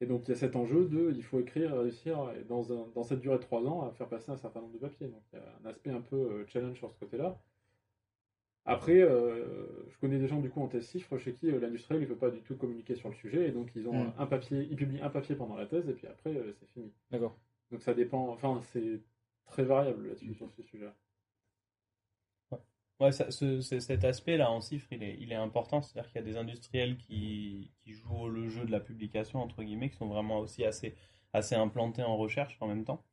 [SPEAKER 2] Et donc il y a cet enjeu de il faut écrire, réussir et dans, un- dans cette durée de trois ans à faire passer un certain nombre de papiers. Donc il y a un aspect un peu euh, challenge sur ce côté-là. Après, euh, je connais des gens du coup en thèse cifre chez qui euh, l'industriel ne peut pas du tout communiquer sur le sujet et donc ils ont
[SPEAKER 1] Mm.
[SPEAKER 2] un papier, ils publient un papier pendant la thèse et puis après euh, c'est fini.
[SPEAKER 1] D'accord.
[SPEAKER 2] Donc ça dépend, enfin c'est très variable là-dessus sur ce sujet.
[SPEAKER 4] Ouais, ça- ce- ce- cet aspect-là en cifre, il est, il est important. C'est-à-dire qu'il y a des industriels qui, qui jouent le jeu de la publication, entre guillemets, qui sont vraiment aussi assez, assez implantés en recherche en même temps.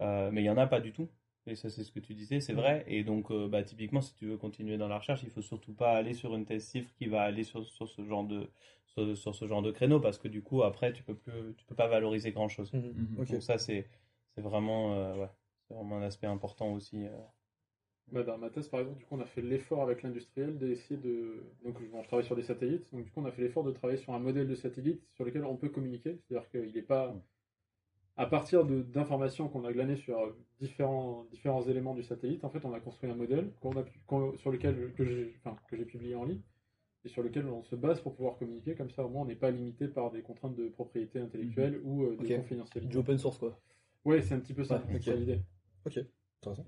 [SPEAKER 4] Mais il y en a pas du tout. Et ça, c'est ce que tu disais, c'est vrai. Et donc, euh, bah, typiquement, si tu veux continuer dans la recherche, il faut surtout pas aller sur une thèse cifre qui va aller sur, sur ce genre de, sur, sur ce genre de créneau, parce que du coup, après, tu peux plus, tu peux pas valoriser grand-chose.
[SPEAKER 3] Mhm.
[SPEAKER 1] Ok.
[SPEAKER 4] Donc ça, c'est, c'est vraiment, euh, ouais, c'est vraiment un aspect important aussi. euh.
[SPEAKER 2] Bah, dans ma thèse, par exemple, du coup, on a fait l'effort avec l'industriel d'essayer de. Donc, je travaille sur des satellites. Donc, du coup, on a fait l'effort de travailler sur un modèle de satellite sur lequel on peut communiquer. C'est-à-dire qu'il n'est pas. À partir d'informations qu'on a glanées sur différents, différents éléments du satellite, en fait, on a construit un modèle qu'on a, pu- qu'on- sur lequel que j'ai enfin, que j'ai publié en ligne et sur lequel on se base pour pouvoir communiquer. Comme ça, au moins, on n'est pas limité par des contraintes de propriété intellectuelle ou euh, de
[SPEAKER 1] Ok.
[SPEAKER 2] confidentialité.
[SPEAKER 1] Du open source quoi.
[SPEAKER 2] Ouais, c'est un petit peu ça.
[SPEAKER 1] Ouais, ok.
[SPEAKER 2] c'est l'idée.
[SPEAKER 1] T'as raison.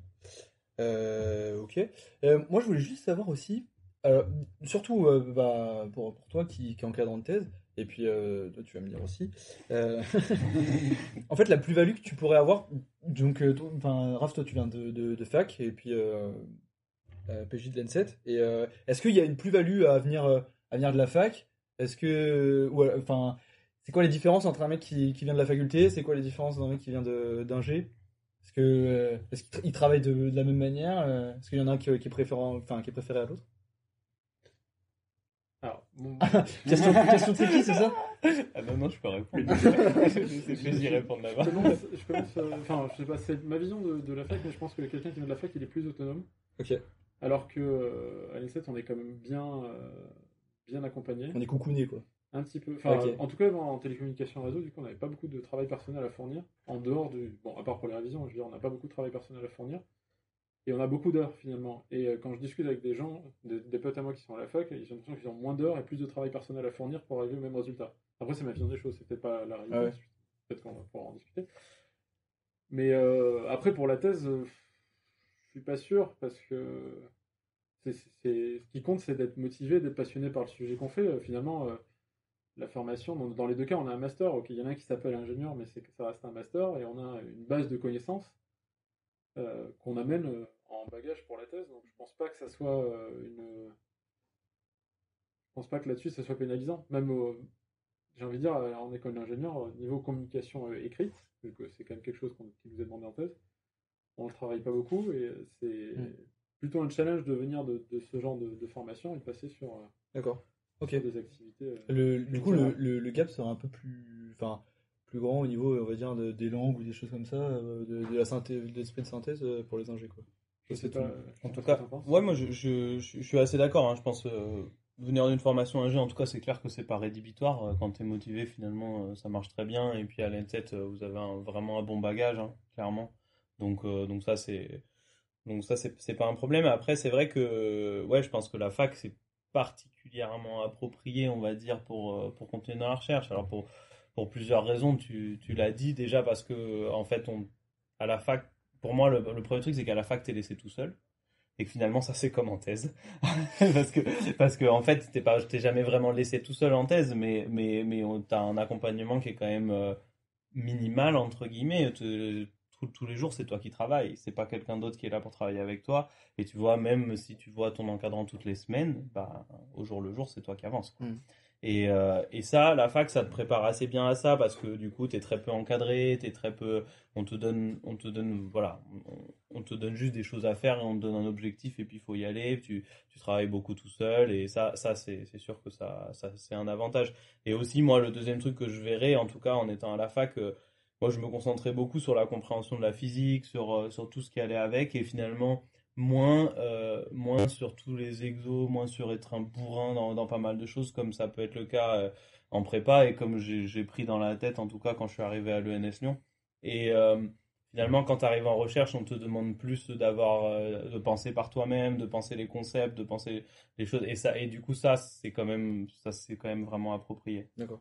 [SPEAKER 1] Euh, ok. Euh, moi, je voulais juste savoir aussi, euh, surtout euh, bah, pour, pour toi qui, qui encadrant de thèse, et puis euh, toi, tu vas me dire aussi, euh, <laughs> en fait, la plus-value que tu pourrais avoir, donc, euh, toi- Raph, toi, tu viens de, de, fac, et puis PJ de l'ENSET, et est-ce qu'il y a une plus-value à venir, à venir de la fac? Est-ce que, ou, enfin, c'est quoi les différences entre un mec qui, qui vient de la faculté? C'est quoi les différences d'un mec qui vient de- d'ingé est-ce que est-ce qu'ils de, la même manière? Est-ce qu'il y en a un qui, est préféré, qui est préféré à l'autre?
[SPEAKER 2] Alors, mon- <laughs>
[SPEAKER 1] Question, question de c'est qui, c'est ça
[SPEAKER 4] Ah non, non, je peux répondre. C'est <laughs> fait d'y répondre
[SPEAKER 2] Je
[SPEAKER 4] là-bas.
[SPEAKER 2] je commence, euh, enfin, je sais pas, c'est ma vision de, de la fac, mais je pense que quelqu'un qui vient de la fac, il est plus autonome.
[SPEAKER 1] Ok.
[SPEAKER 2] Alors que euh, à l'INSET, on est quand même bien, euh, bien accompagné.
[SPEAKER 1] On est coucouné quoi.
[SPEAKER 2] Un petit peu. Enfin, en tout cas, en télécommunication réseau, du coup, on n'avait pas beaucoup de travail personnel à fournir. En dehors du. Bon, à part pour les révisions, je veux dire, on n'a pas beaucoup de travail personnel à fournir. Et on a beaucoup d'heures finalement. Et euh, quand je discute avec des gens, des, des potes à moi qui sont à la fac, ils ont l'impression qu'ils ont moins d'heures et plus de travail personnel à fournir pour arriver au même résultat. Après, c'est ma vision des choses, peut-être pas la réalité.
[SPEAKER 1] Ah ouais.
[SPEAKER 2] Peut-être qu'on va pouvoir en discuter. Mais euh, après, pour la thèse, euh, je suis pas sûr parce que c'est, ce qui compte, c'est d'être motivé, d'être passionné par le sujet qu'on fait. Finalement, euh, la formation, dans, dans les deux cas, on a un master. Il y en a un qui s'appelle ingénieur, mais c'est ça reste un master et on a une base de connaissances qu'on amène euh, en bagage pour la thèse. Donc, je pense pas que ça soit euh, une. Je pense pas que là-dessus, ça soit pénalisant. Même, au- j'ai envie de dire, euh, en école d'ingénieur, au niveau communication euh, écrite, vu que c'est quand même quelque chose qu'on- qui nous est demandé en thèse, on le travaille pas beaucoup et euh, c'est
[SPEAKER 1] Mm.
[SPEAKER 2] plutôt un challenge de venir de, de ce genre de, de formation et de passer sur, euh,
[SPEAKER 1] D'accord. Ok.
[SPEAKER 2] sur des activités. euh,
[SPEAKER 1] Le, du coup, le,
[SPEAKER 2] va.
[SPEAKER 1] le, le gap sera un peu plus, enfin, plus grand au niveau, on va dire, de- des langues ou des choses comme ça, euh, de, de la synthèse, de l'esprit de synthèse euh, pour les ingés quoi.
[SPEAKER 2] Je sais pas.
[SPEAKER 4] En tout cas, ouais, moi je, je, je, je suis assez d'accord. hein. Je pense euh, venir d'une formation ingé, en tout cas, c'est clair que c'est pas rédhibitoire. Euh, Quand tu es motivé, finalement, euh, ça marche très bien. Et puis à l'ENSET, euh, vous avez un- vraiment un bon bagage, hein, clairement. Donc, euh, donc ça, c'est donc ça, c'est c'est pas un problème. Après, c'est vrai que ouais, je pense que la fac, c'est particulièrement approprié, on va dire, pour, pour continuer dans la recherche. Alors pour, pour plusieurs raisons, tu, tu l'as dit déjà parce que en fait, on, à la fac, pour moi, le, premier truc, c'est qu'à la fac, t'es laissé tout seul. Et que finalement, ça c'est comme en thèse. <laughs> parce que, parce que, en fait, t'es pas, t'es jamais vraiment laissé tout seul en thèse, mais, mais, mais t'as un accompagnement qui est quand même euh, minimal, entre guillemets. Tous- les jours, c'est toi qui travailles. C'est pas quelqu'un d'autre qui est là pour travailler avec toi. Et tu vois, même si tu vois ton encadrant toutes les semaines, bah, au jour le jour, c'est toi qui avances. Et, euh, et ça, la fac, ça te prépare assez bien à ça parce que du coup, tu es très peu encadré, t'es très peu, on te donne, on te donne, voilà, on, te donne juste des choses à faire et on te donne un objectif et puis il faut y aller. Tu, tu travailles beaucoup tout seul et ça, ça c'est, c'est sûr que ça, ça c'est un avantage. Et aussi, moi, le deuxième truc que je verrais, en tout cas en étant à la fac, euh, moi, je me concentrais beaucoup sur la compréhension de la physique, sur, euh, sur tout ce qui allait avec et finalement moins, euh, moins sur tous les exos, moins sur être un bourrin dans, dans pas mal de choses, comme ça peut être le cas euh, en prépa et comme j'ai pris dans la tête, en tout cas quand je suis arrivé à l'ENS Lyon. Et euh, finalement, quand tu arrives en recherche, on te demande plus d'avoir, de penser par toi-même, de penser les concepts, de penser les choses. Et ça, et du coup, ça, c'est quand même, ça, quand même vraiment approprié.
[SPEAKER 1] D'accord.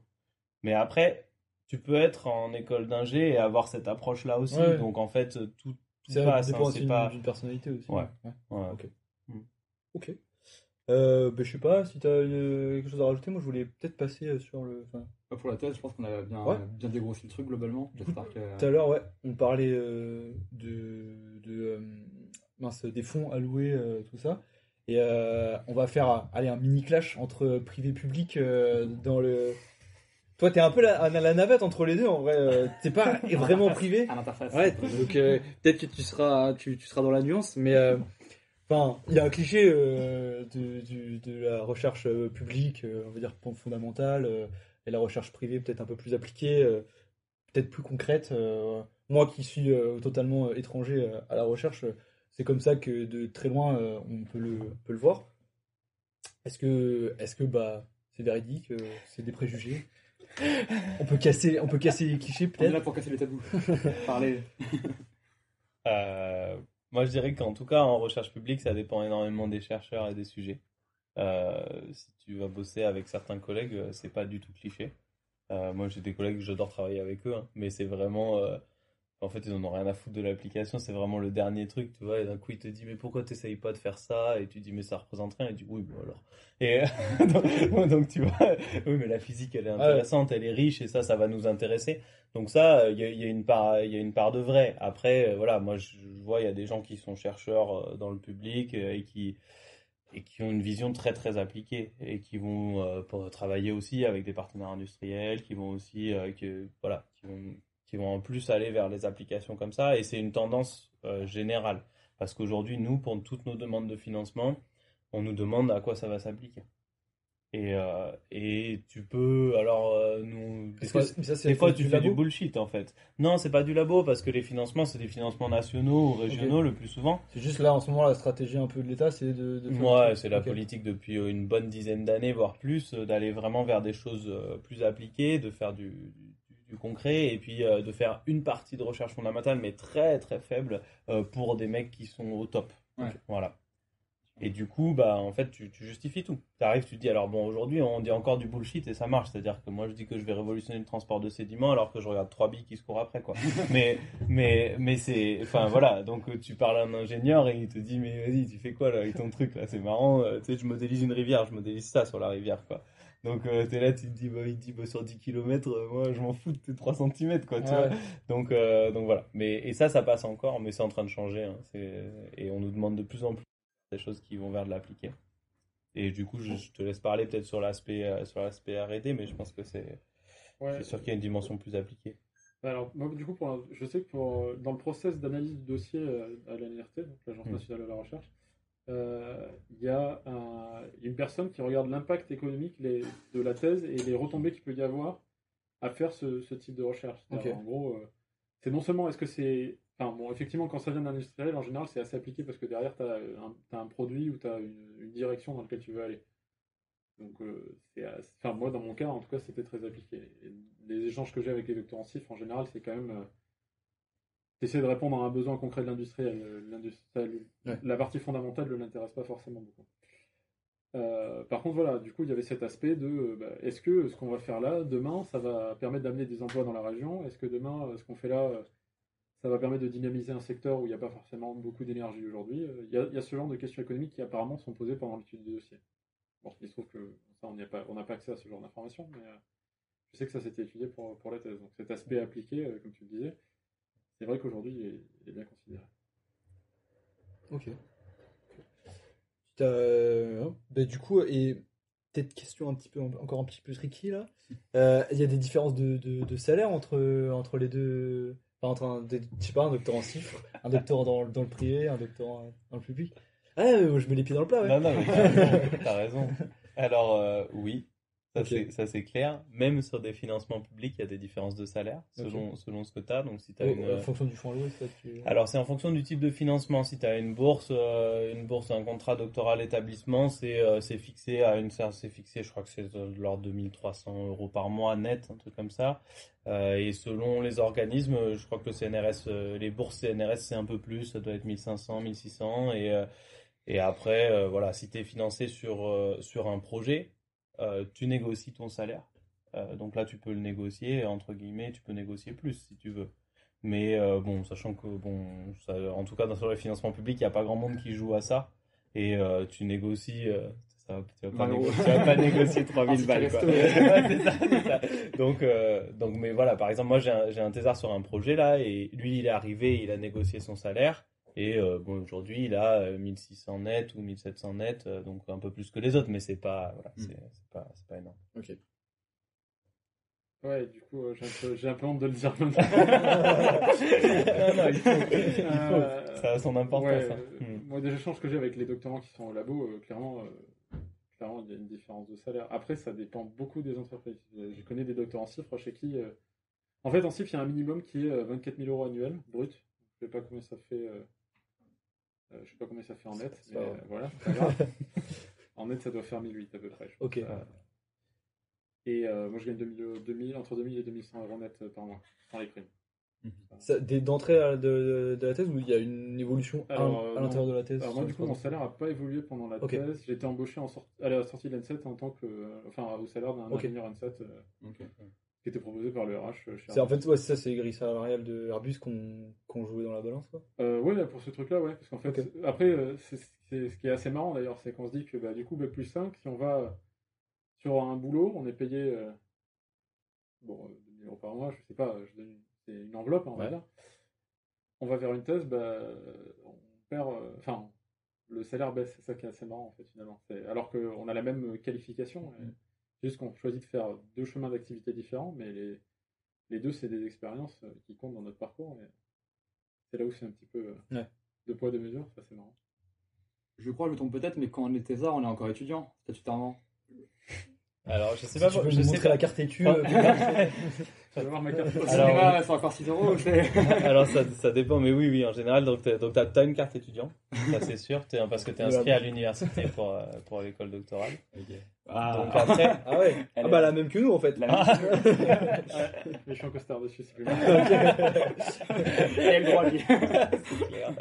[SPEAKER 4] Mais après, tu peux être en école d'ingé et avoir cette approche-là aussi.
[SPEAKER 1] Ouais.
[SPEAKER 4] Donc en fait, tout, tout
[SPEAKER 1] Ça
[SPEAKER 4] passe.
[SPEAKER 1] dépend
[SPEAKER 4] c'est pas.
[SPEAKER 1] d'une personnalité aussi.
[SPEAKER 4] Ouais. Ouais.
[SPEAKER 1] Ok. Ok. Euh, ben, je sais pas si tu as quelque chose à rajouter. Moi, je voulais peut-être passer euh, sur le. enfin,
[SPEAKER 3] Bah, Pour la thèse, je pense qu'on a bien,
[SPEAKER 1] Ouais.
[SPEAKER 3] bien dégrossi le truc globalement.
[SPEAKER 1] Tout à l'heure, ouais, on parlait euh, de, de euh, mince, des fonds alloués, tout ça. Et on va faire allez, un mini clash entre privé et public euh, dans le. Toi, t'es un peu la, la navette entre les deux en vrai. euh, T'es pas <laughs> vraiment privé.
[SPEAKER 3] À l'interface.
[SPEAKER 1] Ouais, donc euh, peut-être que tu seras, tu, tu seras dans la nuance, mais euh, enfin, il y a un cliché euh, de, du- de la recherche euh, publique, euh, on va dire fondamentale, euh, et la recherche privée peut-être un peu plus appliquée, euh, peut-être plus concrète. euh. moi qui suis euh, totalement euh, étranger euh, à la recherche, c'est comme ça que de très loin euh, on peut le, peut le voir. Est-ce que, est-ce que bah, c'est véridique, euh, c'est des préjugés? On peut casser, on peut casser les clichés
[SPEAKER 3] On est
[SPEAKER 1] peut-être.
[SPEAKER 3] là pour casser les tabous. <laughs> Parler. <laughs>
[SPEAKER 4] Euh, moi, je dirais qu'en tout cas, en recherche publique, ça dépend énormément des chercheurs et des sujets. Euh, si tu vas bosser avec certains collègues, euh, c'est pas du tout cliché. Euh, moi, j'ai des collègues, j'adore travailler avec eux, hein, mais c'est vraiment. En fait, ils en ont rien à foutre de l'application, c'est vraiment le dernier truc, tu vois. Et d'un coup, il te dit, mais pourquoi t'essayes pas de faire ça? Et tu dis, mais ça représente rien. Et tu dis, oui, bon alors. Et <laughs> donc, donc, tu vois, <laughs> oui, mais la physique, elle est intéressante, elle est riche, et ça, ça va nous intéresser. Donc ça, il y a, il y a une part, y a une part de vrai. Après, euh, voilà, moi je je vois, il y a des gens qui sont chercheurs euh, dans le public euh, et qui et qui ont une vision très très appliquée et qui vont euh, pour travailler aussi avec des partenaires industriels, qui vont aussi, euh, que, voilà, qui vont qui vont en plus aller vers les applications comme ça. Et c'est une tendance euh, générale parce qu'aujourd'hui, nous, pour toutes nos demandes de financement, on nous demande à quoi ça va s'appliquer. Et, euh, et tu peux, alors, euh, nous, des fois-
[SPEAKER 1] que c'est- ça, c'est
[SPEAKER 4] des fois,
[SPEAKER 1] du
[SPEAKER 4] tu fais du bullshit en fait. Non, c'est pas du labo parce que les financements, c'est des financements nationaux ou régionaux le plus souvent.
[SPEAKER 1] C'est juste là en ce moment la stratégie un peu de l'État, c'est de, de faire
[SPEAKER 4] Ouais, c'est la politique depuis une bonne dizaine d'années, voire plus, d'aller vraiment vers des choses plus appliquées, de faire du, du, concret et puis euh, de faire une partie de recherche fondamentale, mais très très faible euh, pour des mecs qui sont au top.
[SPEAKER 3] Ouais.
[SPEAKER 4] Voilà. Et du coup, bah, en fait, tu, tu justifies tout. Tu arrives, tu te dis, alors bon, aujourd'hui, on dit encore du bullshit et ça marche. C'est-à-dire que moi, je dis que je vais révolutionner le transport de sédiments alors que je regarde trois billes qui se courent après, quoi. <laughs> mais, mais, mais c'est, enfin, voilà. Donc, euh, tu parles à un ingénieur et il te dit, mais vas-y, tu fais quoi, là, avec ton truc, là? C'est marrant. tu sais, je modélise une rivière, je modélise ça sur la rivière, quoi. Donc, euh, t'es là, tu te dis, bah, il te dit, bah, sur 10 km, moi, je m'en fous de tes 3 cm, quoi, tu vois. Donc, euh, donc voilà. Mais, et ça, ça passe encore, mais c'est en train de changer. hein. C'est- Et on nous demande de plus en plus des choses qui vont vers de l'appliqué. Et du coup, je, je te laisse parler peut-être sur l'aspect euh, sur l'aspect R&D, mais je pense que c'est
[SPEAKER 2] Ouais.
[SPEAKER 4] sûr qu'il y a une dimension plus appliquée.
[SPEAKER 2] Bah Alors, moi, du coup, pour je sais que pour, euh, dans le process d'analyse du dossier euh, à l'ANRT, l'Agence
[SPEAKER 4] Mm.
[SPEAKER 2] nationale de la recherche, euh, il y a un- une personne qui regarde l'impact économique les- de la thèse et les retombées qu'il peut y avoir à faire ce, ce type de recherche. C'est-à-dire,
[SPEAKER 1] Ok.
[SPEAKER 2] En gros, euh, c'est non seulement est-ce que c'est. Enfin, bon, effectivement, quand ça vient d'un industriel, en général, c'est assez appliqué parce que derrière, tu as, un produit ou tu as une, une, direction dans laquelle tu veux aller. Donc, euh, enfin, moi, dans mon cas, en tout cas, c'était très appliqué. les échanges que j'ai avec les doctorants-cif, en général, c'est quand même. Euh, de répondre à un besoin concret de l'industriel. La partie fondamentale ne l'intéresse pas forcément beaucoup. Euh, par contre, voilà, du coup, il y avait cet aspect de euh, bah, est-ce que ce qu'on va faire là, demain, ça va permettre d'amener des emplois dans la région? Est-ce que demain, euh, ce qu'on fait là, ça va permettre de dynamiser un secteur où il n'y a pas forcément beaucoup d'énergie aujourd'hui? Il y, a, ce genre de questions économiques qui apparemment sont posées pendant l'étude du dossier. Bon, il se trouve que ça, on n'a pas, pas accès à ce genre d'informations, mais je sais que ça s'était étudié pour, pour la thèse. Donc cet aspect appliqué, comme tu le disais, c'est vrai qu'aujourd'hui, il, est bien considéré.
[SPEAKER 1] Ok. Euh, bah, du coup, et peut-être question un petit peu encore un petit peu tricky là. Euh, il y a des différences de, de, salaire entre, entre les deux. Enfin, entre un, je sais pas, un docteur en chiffres, un docteur dans, dans le privé, un docteur dans le public. Ah, je mets les pieds dans le plat, ouais.
[SPEAKER 4] Non, non, mais <laughs> t'as raison. Alors, euh, oui, ça, c'est clair. Même sur des financements publics, il y a des différences de salaire selon, selon ce que tu as. Donc, si as
[SPEAKER 1] une... En fonction du fonds alloué, ça
[SPEAKER 4] Alors, c'est en fonction du type de financement. Si tu as une bourse, euh, une bourse, un contrat doctoral établissement, c'est euh, fixé à une c'est fixé, je crois que c'est de l'ordre de 1300 euros par mois net, un truc comme ça. Euh, et selon les organismes, je crois que le CNRS, les bourses CNRS, c'est un peu plus, ça doit être 1500, 1600. Et, et après, voilà, si tu es financé sur, sur un projet, euh, tu négocies ton salaire. Euh, donc là, tu peux le négocier, entre guillemets, tu peux négocier plus si tu veux. Mais euh, bon, sachant que, bon, en tout cas, dans les financements publics, il n'y a pas grand monde qui joue à ça. Et tu négocies, ça, tu vas pas, vas pas négocier <laughs> 3000 balles. Quoi. <laughs> Donc, donc, mais voilà, par exemple, moi j'ai un, un thésard sur un projet là, et lui il est arrivé, il a négocié son salaire. Et euh, bon, aujourd'hui, il a 1600 euh, net ou 1700 net, euh, donc un peu plus que les autres, mais c'est pas, voilà, mm. c'est pas, pas énorme.
[SPEAKER 1] Ok.
[SPEAKER 2] Ouais, du coup, j'ai un, peu, honte de le dire
[SPEAKER 4] maintenant. <laughs> non, non, il faut. ça a son importance. Hein.
[SPEAKER 2] Mm. Moi, des échanges que j'ai avec les doctorants qui sont au labo, clairement, clairement, il y a une différence de salaire. Après, ça dépend beaucoup des entreprises. Je connais des doctorants en chiffres chez qui. En fait, en chiffres, il y a un minimum qui est 24 000 euros annuels, brut. Je sais pas combien ça fait euh, je sais pas combien ça fait en net, mais euh, voilà, <laughs> en net, ça doit faire 1008 à peu près.
[SPEAKER 1] ok.
[SPEAKER 2] Et euh, moi, je gagne 2000, entre 2000 et 2100 euros net par mois, sans les primes.
[SPEAKER 1] Mhm. D'entrée de, de, la thèse ou il y a une évolution à, l'intérieur de la thèse?
[SPEAKER 2] Alors moi du coup mon salaire n'a pas évolué pendant la thèse. J'ai été embauché en à la sortie de l'N7 en tant que, enfin au salaire d'un ingénieur N7 qui était proposé par le RH.
[SPEAKER 1] Euh, c'est en fait ouais, ça, c'est les grilles salariales de Airbus qu'on qu jouait dans la balance quoi.
[SPEAKER 2] Euh, ouais, pour ce truc-là, ouais, parce qu'en fait, après, euh, c'est ce qui est assez marrant d'ailleurs, c'est qu'on se dit que bah, du coup, Bac plus 5, si on va sur un boulot, on est payé, euh, bon, 2000 euros par mois, je sais pas, je donne c'est une enveloppe, on va dire. On va vers une thèse, bah, on perd, enfin, le salaire baisse, c'est ça qui est assez marrant en fait finalement. Alors qu'on a la même qualification. Mm. C'est juste qu'on choisit de faire deux chemins d'activité différents, mais les, les deux, c'est des expériences euh, qui comptent dans notre parcours. Et c'est là où c'est un petit peu euh, de poids, de mesure, ça c'est marrant.
[SPEAKER 3] Je crois, je me trompe peut-être, mais quand on est thésard, on est encore étudiant, statutairement.
[SPEAKER 4] Alors, je sais pas.
[SPEAKER 1] Tu peux je montrer la carte étude. <laughs>
[SPEAKER 2] Je vais voir ma carte.
[SPEAKER 3] Alors, c'est encore 6 euros. <laughs>
[SPEAKER 4] Alors, ça, ça dépend, mais oui, oui, en général, donc, tu as, une carte étudiant, ça c'est sûr, es, parce que tu es inscrit à l'université pour, euh, pour l'école doctorale.
[SPEAKER 1] Ah. Donc après, <laughs> ah ouais, ah bah la même que nous en fait. La même
[SPEAKER 2] mais <laughs> je suis en costard dessus, c'est plus mal. Il a le droit lui.
[SPEAKER 4] c'est clair.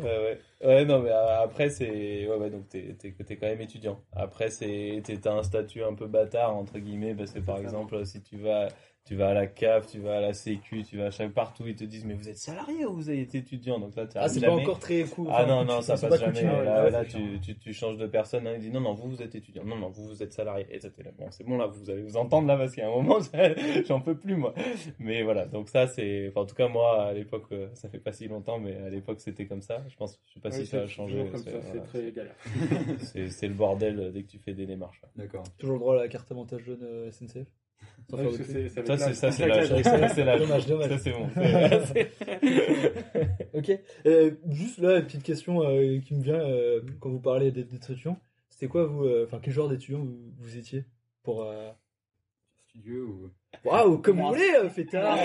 [SPEAKER 4] Ouais, ouais. Ouais, non, mais euh, après, c'est. Ouais, ouais, donc t'es, t'es, t'es quand même étudiant. Après, c'est, t'as un statut un peu bâtard, entre guillemets, parce que par exemple, si tu vas tu vas à la CAF, tu vas à la Sécu, tu vas à chaque partout, ils te disent mais vous êtes salarié ou vous avez été étudiant? Donc là
[SPEAKER 1] ah c'est pas encore très cool.
[SPEAKER 4] Ah non non ça passe jamais. Là, là tu, tu, tu, changes de personne, hein, ils disent non non vous vous êtes étudiant, non non vous vous êtes salarié. Et c'était là bon c'est bon là vous allez vous entendre là parce a un moment <laughs> j'en peux plus moi. Mais voilà donc ça c'est enfin, en tout cas moi à l'époque euh, ça fait pas si longtemps mais à l'époque c'était comme ça. Je pense je sais pas si ça a changé.
[SPEAKER 2] C'est très galère. <laughs>
[SPEAKER 4] c'est le bordel dès que tu fais des démarches.
[SPEAKER 1] D'accord. Toujours le droit à la carte avantage jeune SNCF.
[SPEAKER 4] Ça, c'est ça, c'est la,
[SPEAKER 1] Dommage, dommage.
[SPEAKER 4] Ça, c'est bon. <laughs>
[SPEAKER 1] ok. Euh, juste là, une petite question euh, qui me vient euh, quand vous parlez d'étudiants. C'était quoi, vous, enfin, quel genre d'étudiant vous, vous, étiez pour
[SPEAKER 3] studieux ou...
[SPEAKER 1] Waouh, comme vous voulez, fêtard,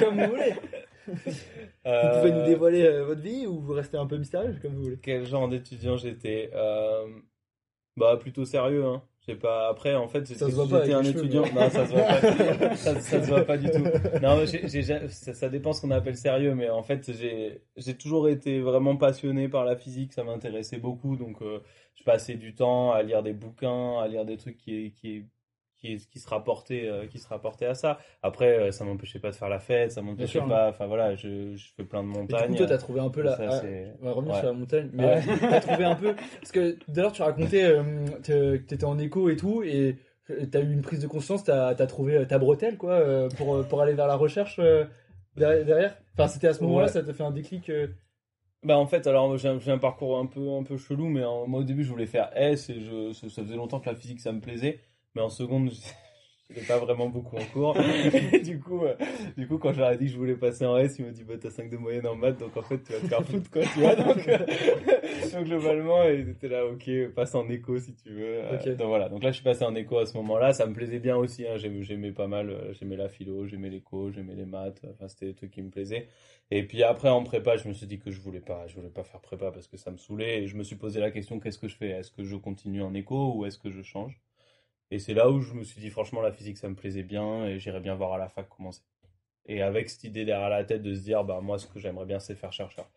[SPEAKER 1] comme vous voulez. Vous pouvez nous dévoiler euh, votre vie ou vous restez un peu mystérieux, comme vous voulez?
[SPEAKER 4] Quel genre d'étudiant j'étais? Euh, Bah plutôt sérieux, hein. Je sais pas. Après, en fait,
[SPEAKER 1] Ça se voit pas
[SPEAKER 4] j'étais un
[SPEAKER 1] cheveux,
[SPEAKER 4] étudiant.
[SPEAKER 1] mais-
[SPEAKER 4] Non, ça se voit pas. <laughs> ça, ça se voit pas du tout. Non, ça, ça dépend ce qu'on appelle sérieux, mais en fait, j'ai j'ai toujours été vraiment passionné par la physique. Ça m'intéressait beaucoup, donc euh, je passais du temps à lire des bouquins, à lire des trucs qui qui qui, qui se rapportaient euh, qui se rapportaient à ça. Après, euh, ça m'empêchait pas de faire la fête, ça m'empêchait pas. Enfin voilà, je, je fais plein de montagnes.
[SPEAKER 1] toi, t'as trouvé un peu la.
[SPEAKER 4] Ça,
[SPEAKER 1] on va revenir
[SPEAKER 4] ouais.
[SPEAKER 1] sur la montagne, mais
[SPEAKER 4] Ouais.
[SPEAKER 1] euh, <laughs> t'as trouvé un peu. Parce que l'heure, tu racontais euh, que t'étais en écho et tout, et t'as eu une prise de conscience, t'as as trouvé ta bretelle, quoi, euh, pour, euh, pour aller vers la recherche euh, derrière. Enfin, c'était à ce moment-là,
[SPEAKER 4] Ouais.
[SPEAKER 1] ça t'a fait un déclic. euh,
[SPEAKER 4] Bah en fait alors j'ai un, parcours un peu un peu chelou mais moi au début je voulais faire S et je ça faisait longtemps que la physique ça me plaisait mais en seconde j'étais <laughs> pas vraiment beaucoup en cours. Et du coup euh, du coup quand j'aurais dit que je voulais passer en S il m'a dit bah t'as 5 de moyenne en maths donc en fait tu vas te faire foutre quoi tu vois donc, euh, <laughs> donc globalement il était là ok passe en éco si tu veux. Euh, donc voilà. Donc là je suis passé en éco à ce moment là ça me plaisait bien aussi hein. j'aimais pas mal euh, j'aimais la philo j'aimais l'éco j'aimais les maths enfin c'était des trucs qui me plaisaient. Et puis après en prépa, je me suis dit que je voulais pas, je voulais pas faire prépa parce que ça me saoulait. Et je me suis posé la question qu'est-ce que je fais? Est-ce que je continue en éco ou est-ce que je change? Et c'est là où je me suis dit franchement la physique ça me plaisait bien et j'irais bien voir à la fac comment c'est. Et avec cette idée derrière la tête de se dire bah moi ce que j'aimerais bien c'est faire chercheur.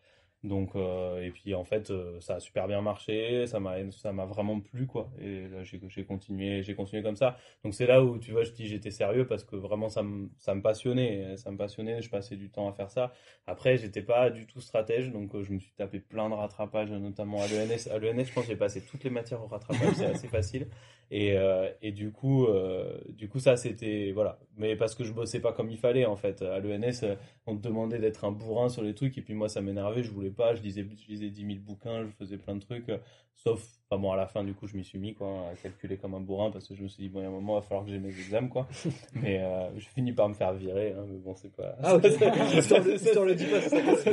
[SPEAKER 4] Donc euh, et puis en fait euh, ça a super bien marché, ça m'a ça m'a vraiment plu quoi. Et là j'ai j'ai continué, j'ai continué comme ça. Donc c'est là où tu vois je dis j'étais sérieux parce que vraiment ça me ça me passionnait, ça me passionnait, je passais du temps à faire ça. Après, j'étais pas du tout stratège, donc euh, je me suis tapé plein de rattrapages, notamment à l'ENS. À l'ENS, je pense j'ai passé toutes les matières au rattrapage, c'est assez facile. Et, euh, et du coup, euh, du coup, ça c'était voilà. Mais parce que je bossais pas comme il fallait en fait. À l'ENS, on te demandait d'être un bourrin sur les trucs, et puis moi ça m'énervait, je voulais pas. Je lisais, je lisais 10 000 bouquins, je faisais plein de trucs, euh, sauf, enfin bon, à la fin du coup, je m'y suis mis quoi, à calculer comme un bourrin parce que je me suis dit bon, il y a un moment, il va falloir que j'ai mes examens quoi. <laughs> Mais euh, je finis par me faire virer, hein, mais bon, c'est pas.
[SPEAKER 1] Ah, ok. <laughs> L'histoire le- le dit pas, c'est ça.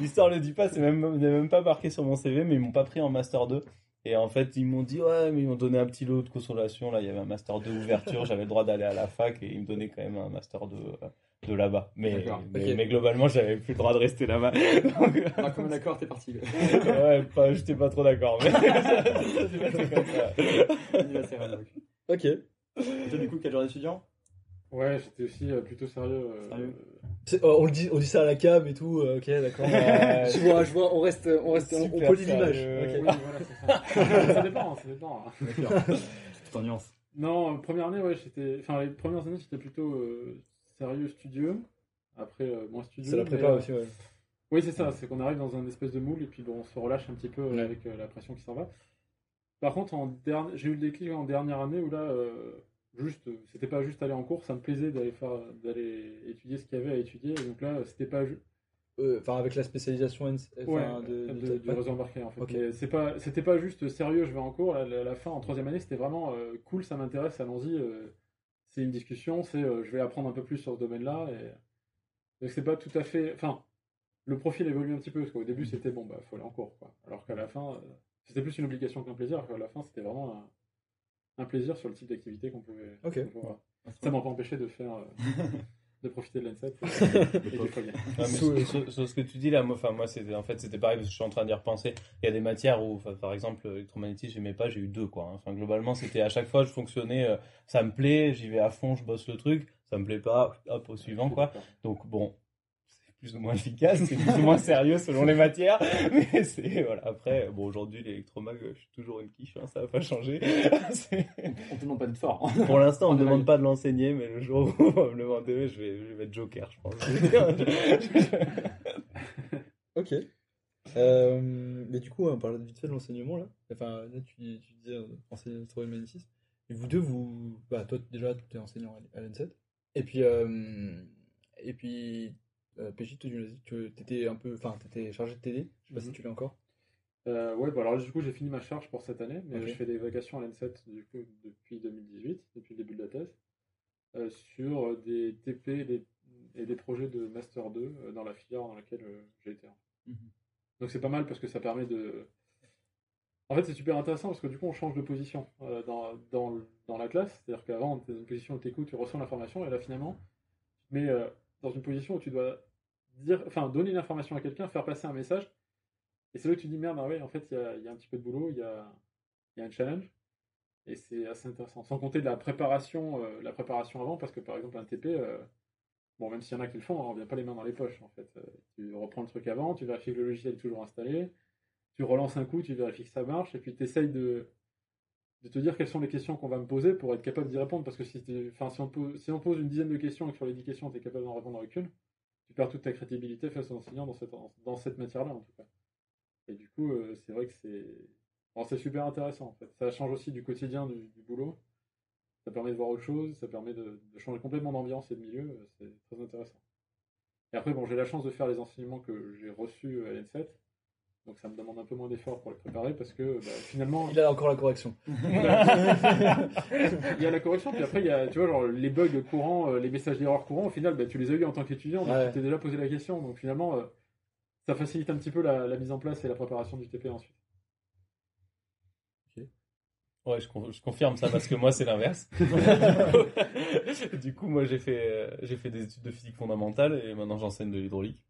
[SPEAKER 4] L'histoire le dit pas, c'est même, même pas marqué sur mon CV, mais ils m'ont pas pris en master 2. Et en fait, ils m'ont dit, ouais, mais ils m'ont donné un petit lot de consolation. Là, il y avait un master 2 ouverture, j'avais le droit d'aller à la fac et ils me donnaient quand même un master 2 euh, de là-bas. Mais,
[SPEAKER 3] D'accord.
[SPEAKER 4] mais, globalement, j'avais plus le droit de rester là-bas. Donc,
[SPEAKER 3] Ah, comme un accord, t'es parti. <laughs>
[SPEAKER 4] ouais, pas, j'étais pas trop d'accord, mais. <laughs>
[SPEAKER 1] Ok.
[SPEAKER 3] Et toi, du coup, quel genre d'étudiant?
[SPEAKER 2] Ouais, j'étais aussi euh, plutôt sérieux. euh,
[SPEAKER 3] Sérieux?
[SPEAKER 1] Oh, on, le dit, on dit ça à la cam et tout, euh, ok, d'accord. Je <laughs> vois, je vois, on reste, on reste, on, polie l'image.
[SPEAKER 4] sérieux.
[SPEAKER 1] ok.
[SPEAKER 2] Oui, voilà, c'est ça. ça dépend, ça dépend.
[SPEAKER 3] D'accord. Tout en nuance.
[SPEAKER 2] Non, première année, ouais, j'étais. Enfin, les premières années, j'étais plutôt euh, sérieux, studieux. Après, euh, moins studieux.
[SPEAKER 1] C'est la
[SPEAKER 2] mais,
[SPEAKER 1] prépa
[SPEAKER 2] euh,
[SPEAKER 1] aussi, ouais.
[SPEAKER 2] Oui, c'est ça, c'est qu'on arrive dans un espèce de moule et puis bon, on se relâche un petit peu euh,
[SPEAKER 1] Ouais.
[SPEAKER 2] avec euh, la pression qui s'en va. Par contre, en j'ai eu le déclic en dernière année où là, juste, c'était pas juste aller en cours, ça me plaisait d'aller faire, d'aller étudier ce qu'il y avait à étudier. Et donc là, c'était pas ju-
[SPEAKER 1] Euh, Enfin, avec la spécialisation
[SPEAKER 2] ouais,
[SPEAKER 1] de,
[SPEAKER 2] de-
[SPEAKER 1] de-
[SPEAKER 2] du réseau embarqué en fait.
[SPEAKER 1] Ok.
[SPEAKER 2] Mais c'est pas, c'était pas juste sérieux, je vais en cours. À la, la fin, en troisième année, c'était vraiment euh, cool, ça m'intéresse, allons-y. euh, c'est une discussion, c'est, euh, je vais apprendre un peu plus sur ce domaine-là. Et c'est pas tout à fait, enfin, le profil évolue un petit peu parce qu'au début c'était bon, bah faut aller en cours, quoi. Alors qu'à la fin, euh, c'était plus une obligation qu'un plaisir. Alors qu'à la fin, c'était vraiment un, un plaisir sur le type d'activité qu'on pouvait.
[SPEAKER 1] Ok.
[SPEAKER 2] qu'on pouvait avoir. Ça m'a pas empêché de faire, euh, <laughs> de profiter de
[SPEAKER 1] Sous- <laughs>
[SPEAKER 4] sur, ce que tu dis là, moi, enfin, moi c'était en fait c'était pareil parce que je suis en train d'y repenser. Il y a des matières où, par exemple, électromagnétisme, j'aimais pas, j'ai eu deux quoi. hein. Enfin, globalement, c'était à chaque fois, je fonctionnais, euh, ça me plaît, j'y vais à fond, je bosse le truc, ça me plaît pas, hop au suivant quoi. Donc bon, plus ou moins efficace, c'est plus ou moins sérieux selon les matières, mais c'est voilà. Après, bon, aujourd'hui l'électromag, je suis toujours une quiche, hein, ça va pas changer. <laughs> C'est-
[SPEAKER 3] On te demande pas d'être fort.
[SPEAKER 4] Pour l'instant, on ne demande pas de l'enseigner, mais le jour où on va me le demander, je vais, je vais être joker, je pense.
[SPEAKER 1] Ok. Euh, mais du coup, on parlait vite fait de l'enseignement là. Enfin, là, tu, tu disais euh, enseigner histoire humanistique. Et vous deux, vous. Bah, toi, déjà, tu es enseignant à à l'ENSET. Et puis, euh, et puis euh, PJ, tu tu étais un peu. Enfin, tu étais chargé de t'aider. Je sais pas si
[SPEAKER 2] Mhm.
[SPEAKER 1] tu l'as encore.
[SPEAKER 2] Euh, ouais, bah alors du coup j'ai fini ma charge pour cette année, mais
[SPEAKER 1] Ok.
[SPEAKER 2] je fais des vacations à l'ENSET du coup, depuis 2018, depuis le début de la thèse, euh, sur des TP et des, et des projets de Master 2 euh, dans la filière dans laquelle j'ai été.
[SPEAKER 3] Mhm.
[SPEAKER 2] Donc c'est pas mal parce que ça permet de, En fait, c'est super intéressant parce que du coup, on change de position dans, dans, dans la classe. C'est-à-dire qu'avant, tu es dans une position où tu écoutes, tu reçois l'information, et là, finalement, mets euh, dans une position où tu dois dire, enfin, donner une information à quelqu'un, faire passer un message. Et c'est là que tu dis, merde, ah ouais, en fait, il y y a un petit peu de boulot, il y a, y a un challenge. Et c'est assez intéressant. Sans compter de la préparation, euh, la préparation avant, parce que par exemple, un TP, euh, bon, même s'il y en a qui le font, on revient pas les mains dans les poches, en fait. Euh, tu reprends le truc avant, tu vérifies que le logiciel est toujours installé, tu relances un coup, tu vérifies que ça marche, et puis tu essayes de, de te dire quelles sont les questions qu'on va me poser pour être capable d'y répondre. Parce que si, enfin, si, on pose, une dizaine de questions et que sur les 10 questions, tu es capable d'en répondre avec tu perds toute ta crédibilité face aux enseignants dans cette, matière-là, en tout cas. Et du coup, euh, c'est vrai que c'est bon, c'est super intéressant, en fait. Ça change aussi du quotidien du, boulot. Ça permet de voir autre chose, ça permet de, changer complètement d'ambiance et de milieu. euh, C'est très intéressant. Et après, bon, j'ai la chance de faire les enseignements que j'ai reçus à l'N7. Donc ça me demande un peu moins d'efforts pour les préparer parce que bah, finalement,
[SPEAKER 1] Il a encore la correction. <laughs>
[SPEAKER 2] il y a la correction, puis après, il y a, tu vois, genre, les bugs courants, euh, les messages d'erreur courants, au final, bah, tu les as eu en tant qu'étudiant, donc
[SPEAKER 1] Ouais.
[SPEAKER 2] tu t'es déjà posé la question. Donc finalement, euh, ça facilite un petit peu la, la mise en place et la préparation du TP ensuite.
[SPEAKER 4] Ouais, je, je confirme ça parce que moi c'est l'inverse. <laughs> du coup, moi j'ai fait euh, j'ai fait des études de physique fondamentale et maintenant j'enseigne de l'hydraulique.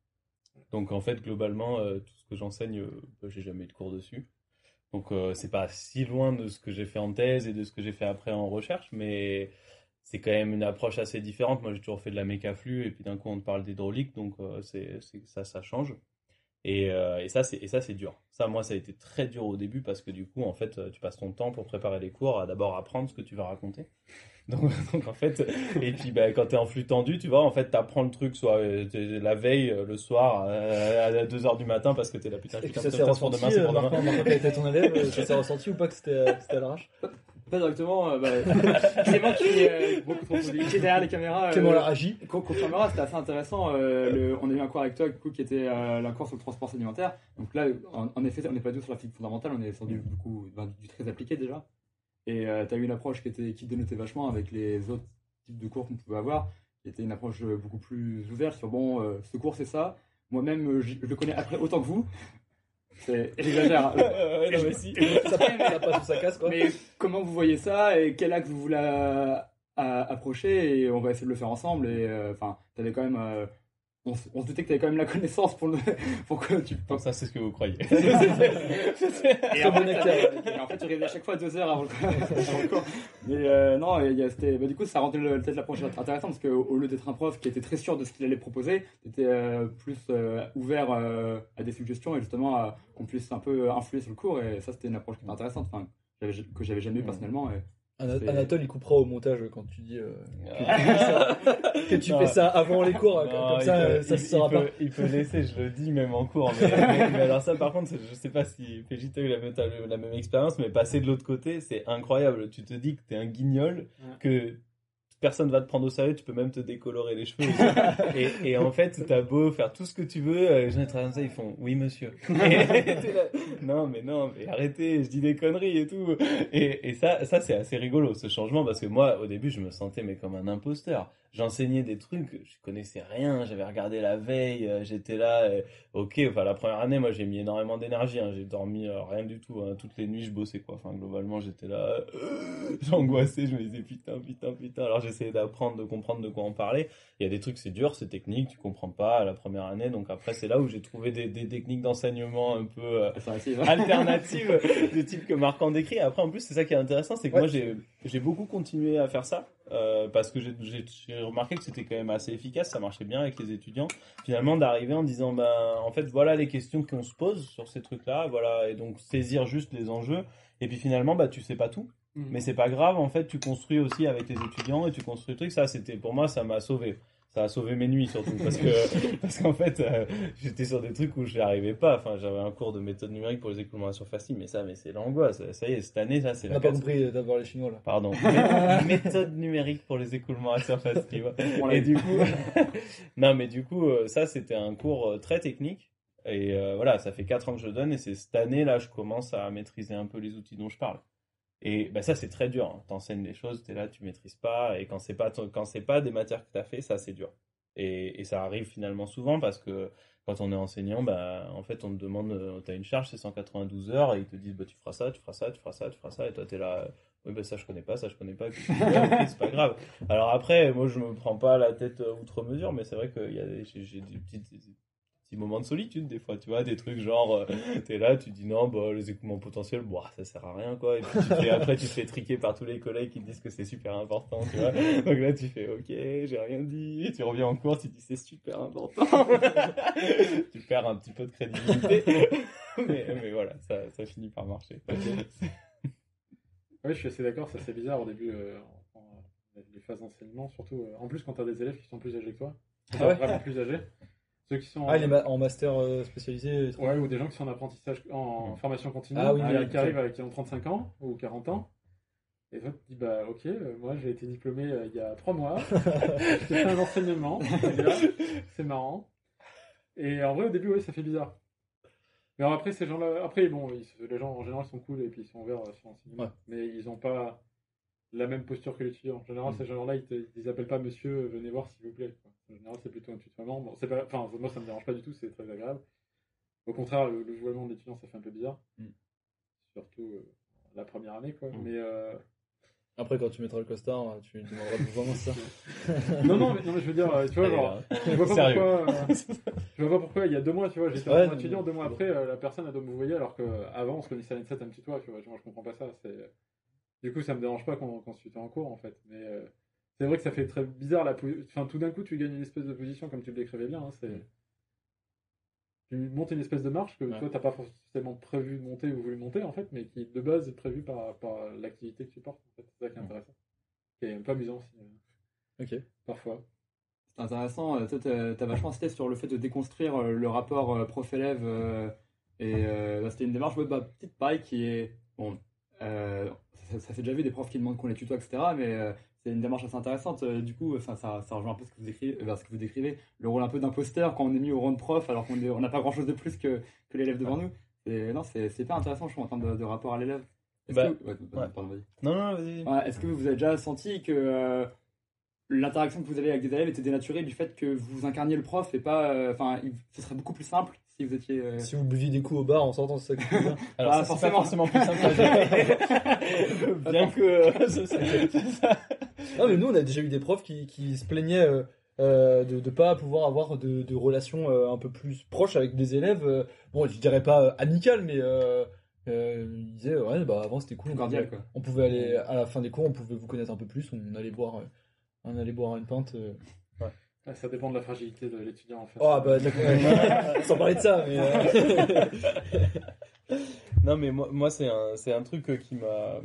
[SPEAKER 4] Donc en fait, globalement, euh, tout ce que j'enseigne, euh, bah, j'ai jamais eu de cours dessus. Donc euh, c'est pas si loin de ce que j'ai fait en thèse et de ce que j'ai fait après en recherche, mais c'est quand même une approche assez différente. Moi, j'ai toujours fait de la méca flux et puis d'un coup on te parle d'hydraulique, donc c'est ça ça change. Et, ça, c'est dur. Ça, moi, ça a été très dur au début parce que du coup, en fait, tu passes ton temps pour préparer les cours à d'abord apprendre ce que tu vas raconter. Donc, <laughs> donc en fait, et puis bah, quand tu es en flux tendu, tu vois, en fait, tu apprends le truc soit euh, la veille, euh, le soir, euh, à 2h du matin parce que tu es là, putain, putain,
[SPEAKER 1] ça
[SPEAKER 4] putain,
[SPEAKER 1] s'est
[SPEAKER 4] putain, c'est pour
[SPEAKER 1] ressenti,
[SPEAKER 4] demain, c'est
[SPEAKER 1] euh,
[SPEAKER 4] pour demain.
[SPEAKER 1] Marc, Marc, qui a été ton élève, euh, <laughs> ça s'est ressenti ou pas que c'était euh, à l'arrache?
[SPEAKER 3] Pas directement, euh, bah, <laughs> Clément qui est euh, qui est derrière les caméras. euh,
[SPEAKER 1] Clément l'a agi.
[SPEAKER 3] Con- Confirmera, c'était assez intéressant. euh, le- on a eu un cours avec toi, du coup, qui était euh, la course sur le transport sédimentaire. Donc là, en, en effet, on n'est pas du tout sur la physique fondamentale, on est sur du, beaucoup, ben, du très appliqué déjà. Et tu as eu une approche qui, était, qui dénotait vachement avec les autres types de cours qu'on pouvait avoir, qui était une approche euh, beaucoup plus ouverte sur bon, euh, ce cours c'est ça. Moi-même, euh, je, je le connais après autant que vous. C'est- <laughs> J'exagère. hein.
[SPEAKER 4] Ouais, non, mais si.
[SPEAKER 1] Ça, ça passe ou ça casse, quoi.
[SPEAKER 3] Mais comment vous voyez ça et quel axe vous voulez euh, approcher et on va essayer de le faire ensemble et euh, enfin t'avais quand même euh, on, on se doutait que t'avais quand même la connaissance pour le <laughs> pour que tu
[SPEAKER 4] Donc ça, c'est ce que vous croyez.
[SPEAKER 3] et fait,
[SPEAKER 1] acteur.
[SPEAKER 3] t'avais- et en fait tu à chaque fois deux heures avant le cours mais euh, non il y a- c'était bah, du coup ça rendait peut-être l'approche intéressante parce que au lieu d'être un prof qui était très sûr de ce qu'il allait proposer t'étais euh, plus euh, ouvert euh, à des suggestions et justement à qu'on puisse un peu influer sur le cours. Et ça c'était une approche qui était intéressante que j'avais jamais eu personnellement et
[SPEAKER 1] Ana-
[SPEAKER 3] C'est-
[SPEAKER 1] Anatole, il coupera au montage quand tu dis euh, que tu fais ça <laughs> avant les cours,
[SPEAKER 4] Non,
[SPEAKER 1] comme
[SPEAKER 4] il
[SPEAKER 1] ça,
[SPEAKER 4] peut-
[SPEAKER 1] euh, ça
[SPEAKER 4] il-
[SPEAKER 1] se
[SPEAKER 4] il
[SPEAKER 1] saura
[SPEAKER 4] peut-
[SPEAKER 1] pas.
[SPEAKER 4] Il peut laisser, je le dis même en cours. Mais, mais- mais alors ça, par contre, je sais pas si PJ a eu la même, la même expérience, mais passer de l'autre côté, c'est incroyable. Tu te dis que t'es un guignol, que personne va te prendre au sérieux, tu peux même te décolorer les cheveux. <laughs> et, et en fait, t'as beau faire tout ce que tu veux, euh, les gens comme ça, ils font oui monsieur. <laughs> Et t'es là, non mais non, mais arrêtez, je dis des conneries et tout. Et, et ça, ça c'est assez rigolo ce changement parce que moi au début je me sentais mais comme un imposteur. J'enseignais des trucs, je connaissais rien, j'avais regardé la veille, euh, j'étais là, euh, ok, enfin la première année moi j'ai mis énormément d'énergie, hein, j'ai dormi euh, rien du tout, hein, toutes les nuits je bossais quoi, enfin globalement j'étais là, euh, <gasps> j'angoissais, je me disais putain, putain, putain, alors j'essayais d'apprendre, de comprendre de quoi on parlait, il y a des trucs c'est dur, c'est technique, tu comprends pas à la première année, donc après c'est là où j'ai trouvé des, des techniques d'enseignement un peu... euh,
[SPEAKER 3] Alternative. <laughs>
[SPEAKER 4] alternative du type que Marc en décrit. Après, en plus, c'est ça qui est intéressant, c'est que
[SPEAKER 1] Ouais.
[SPEAKER 4] moi, j'ai, j'ai beaucoup continué à faire ça euh, parce que j'ai, j'ai, j'ai remarqué que c'était quand même assez efficace, ça marchait bien avec les étudiants. Finalement, d'arriver en disant, ben, en fait, voilà les questions qu'on se pose sur ces trucs-là, voilà, et donc saisir juste les enjeux. Et puis finalement, bah, tu sais pas tout,
[SPEAKER 2] Mhm.
[SPEAKER 4] mais c'est pas grave. En fait, tu construis aussi avec les étudiants et tu construis le truc. Ça, c'était pour moi, ça m'a sauvé. Ça a sauvé mes nuits surtout parce que <laughs> parce qu'en fait euh, j'étais sur des trucs où je n'y arrivais pas. Enfin, j'avais un cours de méthode numérique pour les écoulements à surface mais ça, mais c'est l'angoisse. Ça y est, cette année, ça, c'est
[SPEAKER 1] On n'a pas compris d'avoir les Chinois là.
[SPEAKER 4] Pardon. <laughs> Mé- méthode numérique pour les écoulements à surface tu vois.
[SPEAKER 3] On
[SPEAKER 4] Et du coup, <laughs> non, mais du coup, euh, ça, c'était un cours euh, très technique. Et euh, voilà, ça fait 4 ans que je donne, et c'est cette année là, je commence à maîtriser un peu les outils dont je parle. Et bah, ça, c'est très dur. Hein. T'enseignes des choses, t'es là, tu maîtrises pas, et quand c'est pas quand c'est pas des matières que t'as fait, ça, c'est dur. Et, et ça arrive finalement souvent parce que quand on est enseignant, bah, en fait, on te demande, euh, t'as une charge, c'est 192 heures, et ils te disent, bah, tu feras ça, tu feras ça, tu feras ça, tu feras ça, et toi, t'es là, oui, bah, ça, je connais pas, ça, je connais pas, c'est pas grave. Alors après, moi, je me prends pas la tête euh, outre mesure, mais c'est vrai que j'ai, des petites, petits moments de solitude, des fois, tu vois, des trucs genre, euh, t'es là, tu dis non, bah, les écoulements potentiels, bon, ça sert à rien, quoi, et puis tu te fais- après, tu te fais triquer par tous les collègues qui te disent que c'est super important, tu vois. Donc là, tu fais, ok, j'ai rien dit, tu reviens en cours, tu dis c'est super important. <laughs> tu perds un petit peu de crédibilité. <laughs> mais, mais voilà, ça, ça finit par marcher.
[SPEAKER 2] Oui, je suis assez d'accord, c'est assez bizarre au début, euh, les phases d'enseignement, surtout. euh, en plus, quand tu as des élèves qui sont plus âgés que toi,
[SPEAKER 1] Ah ouais
[SPEAKER 2] vraiment plus âgés. Ceux qui sont
[SPEAKER 1] Ah, les ma- en master euh, spécialisé. et tout.
[SPEAKER 2] Ouais, ou des gens qui sont en apprentissage, en formation continue,
[SPEAKER 1] Ah oui,
[SPEAKER 2] qui-
[SPEAKER 1] oui,
[SPEAKER 2] qui arrivent avec qui ont 35 ans ou 40 ans. Et toi, tu te dis, bah ok, euh, moi j'ai été diplômé euh, il y a 3 mois, <laughs> j'ai fait un enseignement, c'est marrant. Et en vrai, au début, oui, ça fait bizarre. Mais alors après, ces gens-là, après, bon, ils les gens en général sont cool et puis ils sont ouverts euh, sur l'enseignement.
[SPEAKER 1] Ouais.
[SPEAKER 2] Mais ils n'ont pas la même posture que l'étudiant. En général,
[SPEAKER 1] Mm.
[SPEAKER 2] ces gens-là, ils, te, ils appellent pas monsieur, euh, venez voir s'il vous plaît. quoi. En général, c'est plutôt un tutoiement. Bon, pas, enfin, moi, ça me dérange pas du tout, c'est très agréable. Au contraire, le, le vouvoiement de l'étudiant, ça fait un peu bizarre.
[SPEAKER 1] Mm.
[SPEAKER 2] Surtout euh, la première année, quoi.
[SPEAKER 3] Mm.
[SPEAKER 2] Mais euh,
[SPEAKER 1] Après, quand tu mettras le costard, tu demanderas vraiment ça. <laughs>
[SPEAKER 2] non, non, mais, non, mais je veux dire, tu vois, genre,
[SPEAKER 4] là.
[SPEAKER 2] je vois pas
[SPEAKER 4] Sérieux.
[SPEAKER 2] pourquoi. euh, <laughs> je vois pas pourquoi. Il y a deux mois, tu vois, j'étais
[SPEAKER 1] Ouais,
[SPEAKER 2] en étudiant, deux mois après, la personne a doit me voyer, alors qu'avant, on se connaissait à l'INSET, un petit toit, tu vois. Moi, je comprends pas ça. C'est du coup, ça me dérange pas qu'on se tutoie en cours, en fait. Mais euh, c'est vrai que ça fait très bizarre la. Enfin, tout d'un coup, tu gagnes une espèce de position, comme tu le décrivais bien. hein, c'est tu montes une espèce de marche que
[SPEAKER 1] Ouais.
[SPEAKER 2] toi, t'as pas forcément prévu de monter ou voulu monter, en fait, mais qui de base est prévue par, par l'activité que tu portes. En fait. C'est ça qui est intéressant. Qui est un peu amusant aussi, euh,
[SPEAKER 1] Ok.
[SPEAKER 2] parfois.
[SPEAKER 3] C'est intéressant. euh, Toi, t'as t'as vachement insisté sur le fait de déconstruire le rapport prof-élève. euh, et euh, bah, c'était une démarche, ouais, bah, petite paille qui est. Bon, euh, ça, ça fait déjà vu des profs qui demandent qu'on les tutoie, etc. Mais euh, c'est une démarche assez intéressante. Euh, du coup, ça, ça, ça rejoint un peu ce que, vous décrivez, euh, ce que vous décrivez, le rôle un peu d'imposteur quand on est mis au rang de prof alors qu'on on n'a pas grand chose de plus que, que l'élève devant nous. Et, non, c'est hyper intéressant, je trouve, en termes de, de rapport à l'élève. Est-ce
[SPEAKER 4] Bah,
[SPEAKER 3] que- ouais,
[SPEAKER 4] ouais.
[SPEAKER 3] pardon, vas-y.
[SPEAKER 4] Non, non, vas-y.
[SPEAKER 3] Ouais, Est-ce que vous avez déjà senti que euh, l'interaction que vous avez avec des élèves était dénaturée du fait que vous incarniez le prof et pas. Enfin, ce serait beaucoup plus simple si vous étiez. euh,
[SPEAKER 1] Si vous buviez des coups au bar en sortant, c'est ça que tu veux dire <laughs>
[SPEAKER 4] Alors,
[SPEAKER 3] Bah,
[SPEAKER 4] ça, c'est pas
[SPEAKER 3] forcément.
[SPEAKER 4] forcément plus simple à gérer. <laughs> Bien que. euh, <laughs>
[SPEAKER 1] Non, mais nous, on a déjà eu des profs qui, qui se plaignaient euh, de ne pas pouvoir avoir de, de relations euh, un peu plus proches avec des élèves. euh, bon, je dirais pas amicales, mais ils disaient, ouais, bah avant c'était cool. On
[SPEAKER 3] cordial,
[SPEAKER 1] pouvait,
[SPEAKER 3] quoi.
[SPEAKER 1] on pouvait aller à la fin des cours, on pouvait vous connaître un peu plus, on allait boire, on allait boire une pinte. euh.
[SPEAKER 2] Ah, Ça dépend de la fragilité de l'étudiant en fait.
[SPEAKER 1] Oh, bah <laughs> sans parler de ça, mais. euh, <laughs>
[SPEAKER 4] Non, mais moi, moi c'est un, c'est un truc euh, qui m'a.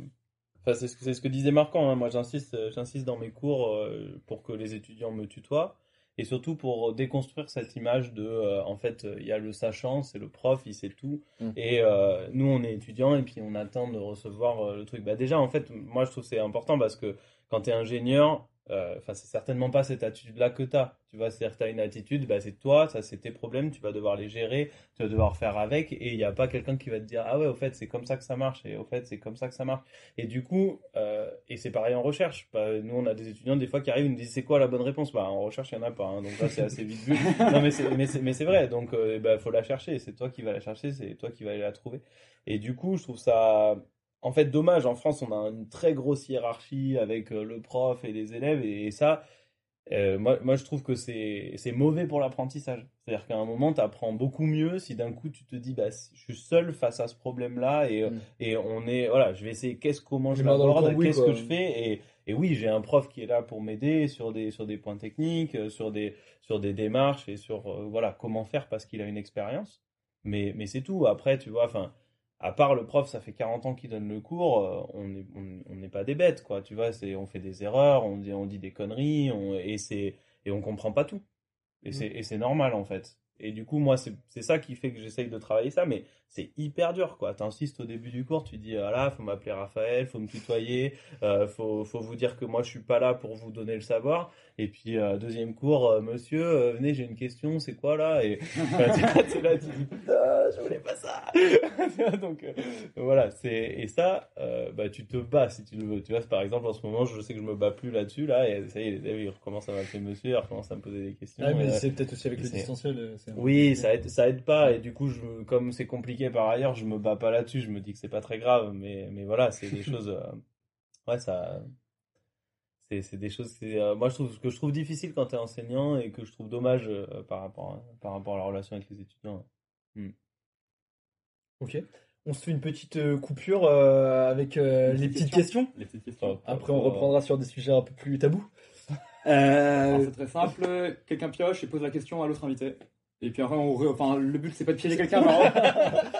[SPEAKER 4] Enfin, c'est ce que, c'est ce que disait Marquand. hein. Moi, j'insiste, euh, j'insiste dans mes cours pour que les étudiants me tutoient. Et surtout pour déconstruire cette image de, euh, en fait, il y a le sachant, c'est le prof, il sait tout.
[SPEAKER 1] Mm.
[SPEAKER 4] Et euh, nous, on est étudiants et puis on attend de recevoir euh, le truc. Bah, déjà, en fait, moi, je trouve que c'est important parce que quand tu es ingénieur, euh, enfin, c'est certainement pas cette attitude-là que tu as. Tu vois, c'est-à-dire que tu as une attitude, bah, c'est toi, ça, c'est tes problèmes, tu vas devoir les gérer, tu vas devoir faire avec. Et il n'y a pas quelqu'un qui va te dire, ah ouais, au fait, c'est comme ça que ça marche. Et au fait, c'est comme ça que ça marche. Et du coup, euh, et c'est pareil en recherche. Bah, nous, on a des étudiants des fois qui arrivent, ils nous disent c'est quoi la bonne réponse? Bah, en recherche, il n'y en a pas. hein. donc là, c'est assez vite vu. <laughs> Non, mais c'est, vrai. Donc, il bah, faut la chercher. C'est toi qui vas la chercher, c'est toi qui vas aller la trouver. Et du coup, je trouve ça. En fait, dommage. En France, on a une très grosse hiérarchie avec euh, le prof et les élèves. Et, et ça, euh, moi, moi, je trouve que c'est, mauvais pour l'apprentissage. C'est-à-dire qu'à un moment, tu apprends beaucoup mieux si d'un coup, tu te dis, bah, je suis seul face à ce problème-là. Et,
[SPEAKER 1] Mm.
[SPEAKER 4] et on est. Voilà, je vais essayer qu'est-ce, comment je
[SPEAKER 1] cambouis,
[SPEAKER 4] qu'est-ce que je fais. Et, et oui, j'ai un prof qui est là pour m'aider sur des, sur des points techniques, euh, sur des, sur des démarches et sur euh, voilà, comment faire parce qu'il a une expérience. Mais, mais c'est tout. Après, tu vois, enfin, à part le prof, ça fait 40 ans qu'il donne le cours, euh, on n'est on, on n'est pas des bêtes, quoi. Tu vois, c'est, on fait des erreurs, on dit, on dit des conneries, on, et c'est, et on comprend pas tout. Et c'est, et c'est normal, en fait. Et du coup, moi, c'est c'est ça qui fait que j'essaye de travailler ça, mais c'est hyper dur, quoi. T'insistes au début du cours, tu dis, ah là, faut m'appeler Raphaël, faut me tutoyer, euh, faut, faut vous dire que moi, je suis pas là pour vous donner le savoir. Et puis, euh, deuxième cours, euh, monsieur, euh, venez, j'ai une question, c'est quoi là? Et <laughs> <laughs> tu là, tu dis, putain, je voulais pas ça. <laughs> Donc, voilà, c'est, et ça, bah, tu te bats si tu le veux. Tu vois, par exemple, en ce moment, je sais que je me bats plus là-dessus, là, et ça y est, les élèves, ils recommencent à m'appeler monsieur, ils recommencent à me poser des questions.
[SPEAKER 1] Ah, mais c'est peut-être aussi avec le distanciel.
[SPEAKER 4] oui, ça aide, ça aide pas et du coup, je, comme c'est compliqué par ailleurs, je me bats pas là-dessus. Je me dis que c'est pas très grave, mais mais voilà, c'est des <laughs> choses. euh, ouais, ça. C'est c'est des choses. c'est, euh, moi, je trouve ce que je trouve difficile quand t'es enseignant et que je trouve dommage euh, par rapport par rapport à la relation avec les étudiants.
[SPEAKER 1] Ok. On se fait une petite coupure avec les
[SPEAKER 3] petite
[SPEAKER 1] petites questions.
[SPEAKER 3] Les petites questions.
[SPEAKER 1] Après, on reprendra sur des sujets un peu plus tabous. <laughs>
[SPEAKER 3] C'est très simple. Quelqu'un pioche et pose la question à l'autre invité. Et puis après, on re- enfin, le but c'est pas de piéger quelqu'un, mais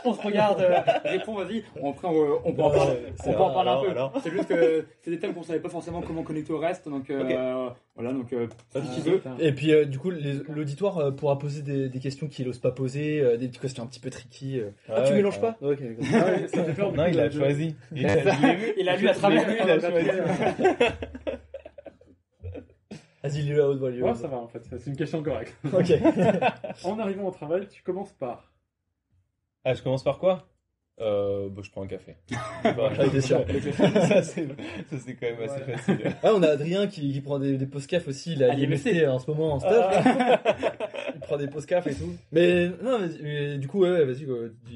[SPEAKER 3] on, <laughs> on se regarde, euh, répond, vas-y. Après, on, on peut en parler, on peut en parler
[SPEAKER 4] alors,
[SPEAKER 3] un peu. C'est juste que c'est des thèmes qu'on savait pas forcément comment connecter au reste, donc euh, voilà, donc euh, si tu veux.
[SPEAKER 1] Et puis, euh, du coup, l'auditoire euh, pourra poser des, des questions qu'il n'ose pas poser, euh, des petites questions un petit peu tricky. euh. Ah, tu
[SPEAKER 4] Ouais,
[SPEAKER 1] mélanges
[SPEAKER 4] ouais.
[SPEAKER 1] pas Ok.
[SPEAKER 2] Ah ouais, ça fait peur, du
[SPEAKER 4] Non,
[SPEAKER 2] coup,
[SPEAKER 4] il a choisi. <laughs> Il
[SPEAKER 3] a lu à travers.
[SPEAKER 4] il a choisi. <laughs>
[SPEAKER 1] Vas-y, lis à haute voix.
[SPEAKER 2] Ouais, ça va en fait, c'est une question correcte. <laughs>
[SPEAKER 1] Ok. <laughs>
[SPEAKER 2] en arrivant au travail, tu commences par.
[SPEAKER 4] Ah, je commence par quoi? Euh, bah, je prends un café. <laughs>
[SPEAKER 1] C'est sûr.
[SPEAKER 4] ça, c'est, quand même assez facile.
[SPEAKER 1] Ah, on a Adrien qui, qui prend des, des post-caf aussi. Ah, il
[SPEAKER 3] est MST
[SPEAKER 1] euh, en ce moment en ah. stage. 3D post-caf et tout. Mais non, mais, du coup, ouais, vas-y.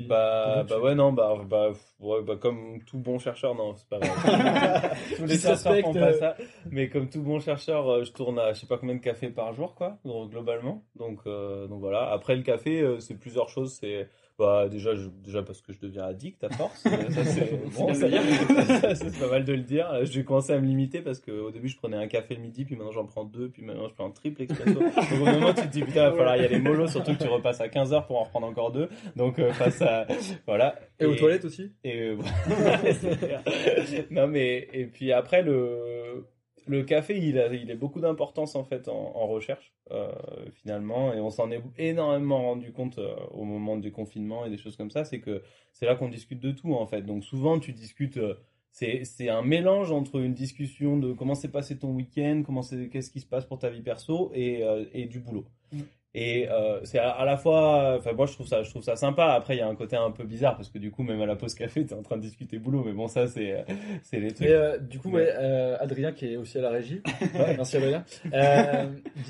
[SPEAKER 4] Bah, bah ouais, non, bah, bah, ouais, bah, comme tout bon chercheur, non, c'est pas vrai. <laughs> Tous les chercheurs font pas ça. Euh. Mais comme tout bon chercheur, euh, je tourne à je sais pas combien de cafés par jour, quoi, globalement. Donc, euh, donc voilà. Après, le café, c'est plusieurs choses. C'est bah, déjà, je- déjà parce que je deviens addict à force. Ça, c'est <laughs> bon, <laughs> pas mal de le dire. J'ai commencé à me limiter parce qu'au début, je prenais un café le midi, puis maintenant, j'en prends deux, puis maintenant, je prends un triple expresso. Donc, au bout d'un moment, tu te dis, putain, il va falloir y aller mollo, surtout que tu repasses à 15h pour en reprendre encore deux. Donc, euh, face à, voilà.
[SPEAKER 1] Et aux toilettes aussi?
[SPEAKER 4] Et euh, <laughs> non mais et puis après le le café il a il a beaucoup d'importance en fait en, recherche euh, finalement. Et on s'en est énormément rendu compte euh, au moment du confinement et des choses comme ça. C'est que c'est là qu'on discute de tout en fait. Donc souvent tu discutes euh, c'est un mélange entre une discussion de comment s'est passé ton week-end comment qu'est-ce qui se passe pour ta vie perso et et du boulot.
[SPEAKER 2] Mm.
[SPEAKER 4] Et euh, c'est à, à la fois, enfin moi je trouve ça, je trouve ça sympa. Après il y a un côté un peu bizarre parce que du coup même à la pause café t'es en train de discuter boulot, mais bon ça c'est, c'est les trucs.
[SPEAKER 1] Mais euh, du coup,
[SPEAKER 4] Ouais.
[SPEAKER 1] ouais, euh, Adrien qui est aussi à la régie, <laughs> Ouais, merci Adrien, euh,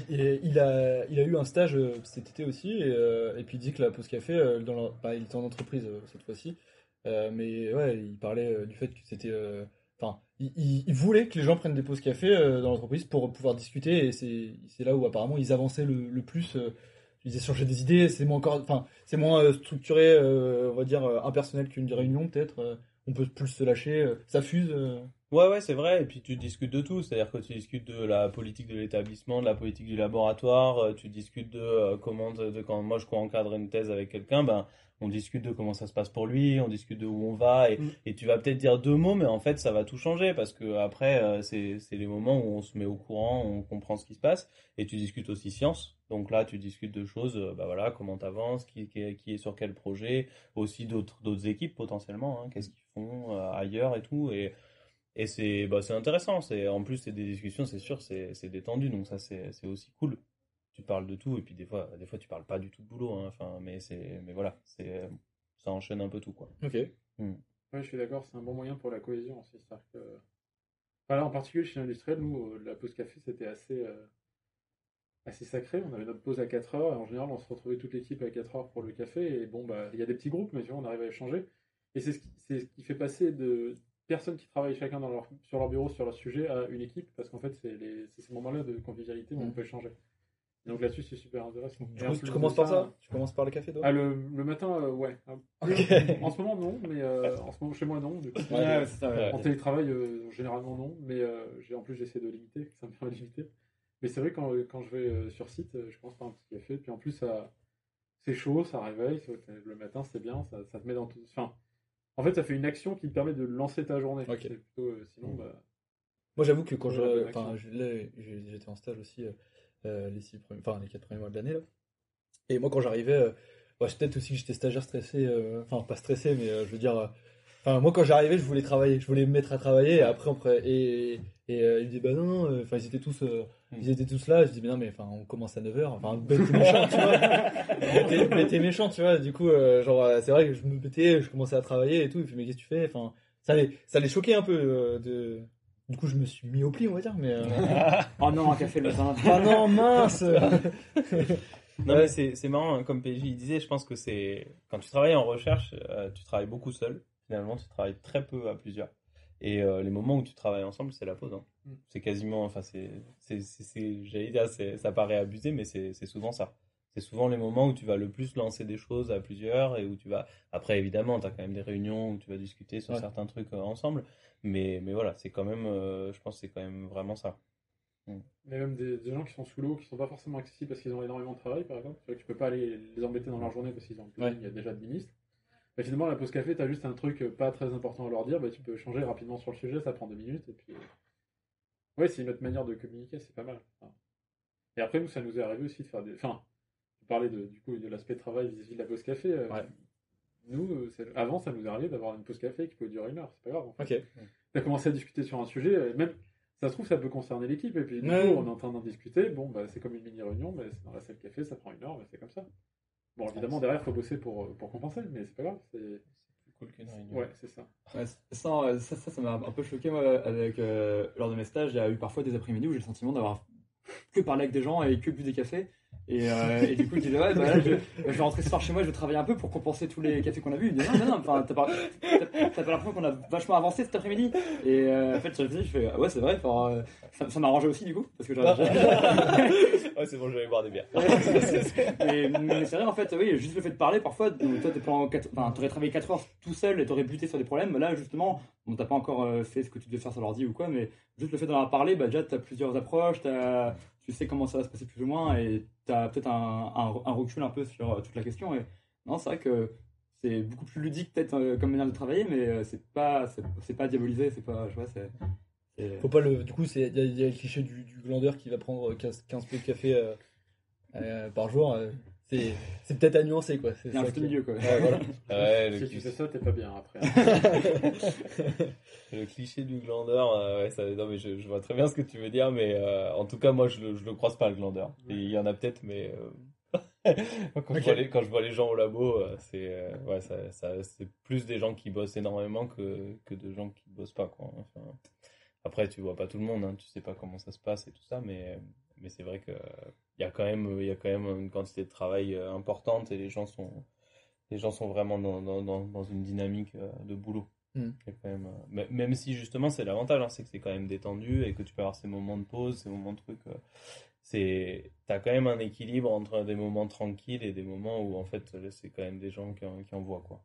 [SPEAKER 1] il, a, il a eu un stage euh, cet été aussi, et, euh, et puis il dit que la pause café, euh, dans la- bah, il était en entreprise euh, cette fois-ci, euh, mais ouais, il parlait euh, du fait que c'était. euh, Enfin, il, il- il voulait que les gens prennent des pauses café euh, dans l'entreprise pour pouvoir discuter, et c'est là où apparemment ils avançaient le, plus. euh, ils échangeaient des idées, c'est moins enfin, c'est moins euh, structuré, on va dire impersonnel qu'une réunion peut-être. on peut plus se lâcher, ça fuse.
[SPEAKER 4] Ouais ouais c'est vrai. Et puis tu discutes de tout, c'est-à-dire que tu discutes de la politique de l'établissement, de la politique du laboratoire, euh, tu discutes de euh, comment de, quand moi je co-encadre une thèse avec quelqu'un, ben on discute de comment ça se passe pour lui, on discute de où on va et,
[SPEAKER 2] Mm.
[SPEAKER 4] et tu vas peut-être dire deux mots, mais en fait ça va tout changer parce que après euh, c'est les moments où on se met au courant, on comprend ce qui se passe et tu discutes aussi science. Donc là tu discutes de choses, euh, bah voilà comment t'avances, qui, qui, est, qui est sur quel projet, aussi d'autres d'autres équipes potentiellement, hein, qu'est-ce qu'ils font euh, ailleurs et tout et et c'est bah, c'est intéressant, c'est en plus c'est des discussions, c'est sûr, c'est c'est détendu donc ça c'est c'est aussi cool. Tu parles de tout et puis des fois des fois tu parles pas du tout de boulot hein, enfin mais c'est mais voilà, c'est ça enchaîne un peu tout quoi.
[SPEAKER 1] Ok.
[SPEAKER 2] Ouais, je suis d'accord, c'est un bon moyen pour la cohésion aussi. Que... Enfin, là, en particulier chez l'industriel, nous, euh, la pause café, c'était assez, euh, assez sacré. On avait notre pause à 4 heures, et en général, on se retrouvait toute l'équipe à 4 heures pour le café. Et bon, bah, il y a des petits groupes, mais tu vois, on arrive à échanger. Et c'est ce, ce qui fait passer de personnes qui travaillent chacun dans leur, sur leur bureau, sur leur sujet, à une équipe, parce qu'en fait, c'est ces moments-là de convivialité où on
[SPEAKER 1] Mm.
[SPEAKER 2] peut échanger. Donc là-dessus, c'est super intéressant.
[SPEAKER 1] Du coup, tu commences par ça Tu commences par le café, toi
[SPEAKER 2] Ah, le, le matin, euh, ouais. Ah. En ce moment, non, mais euh, en ce moment, chez moi, non. Du coup,
[SPEAKER 3] Ouais, ouais, c'est ça, ouais.
[SPEAKER 2] en télétravail, euh, généralement non, mais euh, j'ai en plus j'essaie de limiter, <laughs> ça me permet de limiter. Mais c'est vrai quand, quand je vais euh, sur site, je commence par un petit café, puis en plus c'est chaud, ça réveille, le matin c'est bien, ça, ça te met dans tout. Enfin, en fait, ça fait une action qui te permet de lancer ta journée.
[SPEAKER 1] Ok.
[SPEAKER 2] C'est plutôt, euh, sinon, bah,
[SPEAKER 1] Moi, j'avoue que quand je, enfin, j'étais en stage aussi euh, euh, les six premiers, enfin les quatre premiers mois de l'année là. Et moi, quand j'arrivais, euh, c'est peut-être aussi que j'étais stagiaire stressé, euh, enfin, pas stressé, mais euh, je veux dire, euh, enfin, moi, quand j'arrivais, je voulais travailler, je voulais me mettre à travailler, et après, on pré- et, et euh, il me dit, bah non, non, euh, enfin, ils étaient tous, euh, ils étaient tous là, je dis, mais non, mais enfin, on commence à 9h, enfin, bête et méchant, tu vois, <laughs> bête et- bête et méchant, tu vois, du coup, euh, genre, c'est vrai que je me mettais, je commençais à travailler et tout, il fait, mais qu'est-ce que tu fais, enfin, ça les, ça les choquait un peu, euh, de, du coup, je me suis mis au pli, on va dire, mais, euh, <laughs>
[SPEAKER 3] Oh non, un café le matin. <laughs>
[SPEAKER 1] ah non, mince!
[SPEAKER 4] Non, mais c'est c'est marrant, hein, comme PJ il disait, je pense que c'est. Quand tu travailles en recherche, euh, tu travailles beaucoup seul. Finalement, tu travailles très peu à plusieurs. Et euh, les moments où tu travailles ensemble, c'est la pause. hein.
[SPEAKER 2] Mm.
[SPEAKER 4] C'est quasiment. Enfin, c'est. J'allais dire, ça paraît abusé, mais c'est souvent ça. C'est souvent les moments où tu vas le plus lancer des choses à plusieurs et où tu vas. Après, évidemment, tu as quand même des réunions où tu vas discuter sur
[SPEAKER 1] Ouais.
[SPEAKER 4] certains trucs euh, ensemble. Mais, mais voilà, c'est quand même. euh, je pense c'est quand même vraiment ça.
[SPEAKER 2] Mais même des, des gens qui sont sous l'eau, qui sont pas forcément accessibles parce qu'ils ont énormément de travail, par exemple. Tu tu peux pas aller les embêter dans leur journée parce qu'ils ont
[SPEAKER 1] Ouais.
[SPEAKER 2] il y a déjà de ministres. Bah, finalement, la pause café, tu as juste un truc euh, pas très important à leur dire, bah, tu peux changer rapidement sur le sujet, ça prend deux minutes. Et puis... Ouais, c'est une autre manière de communiquer, c'est pas mal. Enfin, Et après, nous, ça nous est arrivé aussi de faire des. Enfin, tu parlais de, du coup de l'aspect travail vis-à-vis de la pause café. euh,
[SPEAKER 1] Ouais.
[SPEAKER 2] Nous, euh, avant, ça nous est arrivé d'avoir une pause café qui peut durer une heure, c'est pas grave. en fait.
[SPEAKER 1] Ok.
[SPEAKER 2] T'as commencé à discuter sur un sujet, même ça se trouve, ça peut concerner l'équipe, et puis du
[SPEAKER 1] Ouais.
[SPEAKER 2] coup, on est en train d'en discuter. Bon, bah, c'est comme une mini-réunion, mais c'est dans la salle café, ça prend une heure, mais c'est comme ça. Bon, évidemment, derrière, il faut bosser pour, euh, pour compenser, mais c'est pas grave. C'est...
[SPEAKER 4] Cool qu'une réunion.
[SPEAKER 2] Ouais, c'est ça.
[SPEAKER 3] Ouais, ça, euh, ça, ça, ça m'a un peu choqué, moi, avec, euh, lors de mes stages. Il y a eu parfois des après-midi où j'ai le sentiment d'avoir que parlé avec des gens et que bu des cafés. Et, euh, et du coup, je disais, ouais, bah là, je, je vais rentrer ce soir chez moi, je vais travailler un peu pour compenser tous les cafés qu'on a bu. Il me dit, non, non, non, enfin, t'as pas, l'impression qu'on a vachement avancé cet après-midi. Et euh, en fait, je réfléchis, je fais, ouais, c'est vrai, enfin, euh, ça, ça m'a arrangé aussi, du coup, parce que j'aurais- <laughs>
[SPEAKER 4] ouais, c'est bon, je vais aller boire des bières. <laughs>
[SPEAKER 3] mais, mais c'est vrai, en fait, oui, juste le fait de parler, parfois, donc, toi, t'aurais travaillé 4 heures tout seul et t'aurais buté sur des problèmes. Là, justement, t'as pas encore fait ce que tu devais faire sur l'ordi ou quoi, mais juste le fait d'en avoir parlé, bah, déjà, t'as plusieurs approches, t'as- tu sais comment ça va se passer plus ou moins et t'as peut-être un, un, recul un peu sur euh, toute la question. Et non, c'est vrai que c'est beaucoup plus ludique, peut-être, euh, comme manière de travailler, mais euh, c'est pas, c'est pas diabolisé, c'est pas, je vois, c'est.
[SPEAKER 1] Faut pas le. Du coup, c'est il y, a- le cliché du, glandeur qui va prendre 15, 15 pots de café par jour. C'est c'est peut-être à nuancer quoi. C'est
[SPEAKER 3] un juste milieu, quoi.
[SPEAKER 1] Ouais, voilà. <laughs>
[SPEAKER 4] Ouais, le,
[SPEAKER 2] si tu
[SPEAKER 4] cliché,
[SPEAKER 2] fais ça, t'es pas bien après. <laughs>
[SPEAKER 4] le cliché du glandeur, euh, ouais, ça, non, mais je, je vois très bien ce que tu veux dire, mais euh, en tout cas, moi, je le, je le croise pas, le glandeur. Et il y en a peut-être, mais euh, <laughs> quand, je
[SPEAKER 1] Ok.
[SPEAKER 4] vois les, quand je vois les gens au labo, euh, c'est euh, ouais, ça, ça, c'est plus des gens qui bossent énormément que, que de gens qui bossent pas. Quoi. Enfin, après, tu vois pas tout le monde, hein, tu sais pas comment ça se passe et tout ça, mais, mais c'est vrai que il y a quand même il y a quand même une quantité de travail euh, importante et les gens sont les gens sont vraiment dans, dans, dans, une dynamique euh, de boulot.
[SPEAKER 1] Mm.
[SPEAKER 4] Quand même, euh, même si justement c'est l'avantage, hein, c'est que c'est quand même détendu et que tu peux avoir ces moments de pause, ces moments de trucs. euh, c'est, t'as quand même un équilibre entre des moments tranquilles et des moments où en fait c'est quand même des gens qui, en- qui envoient quoi.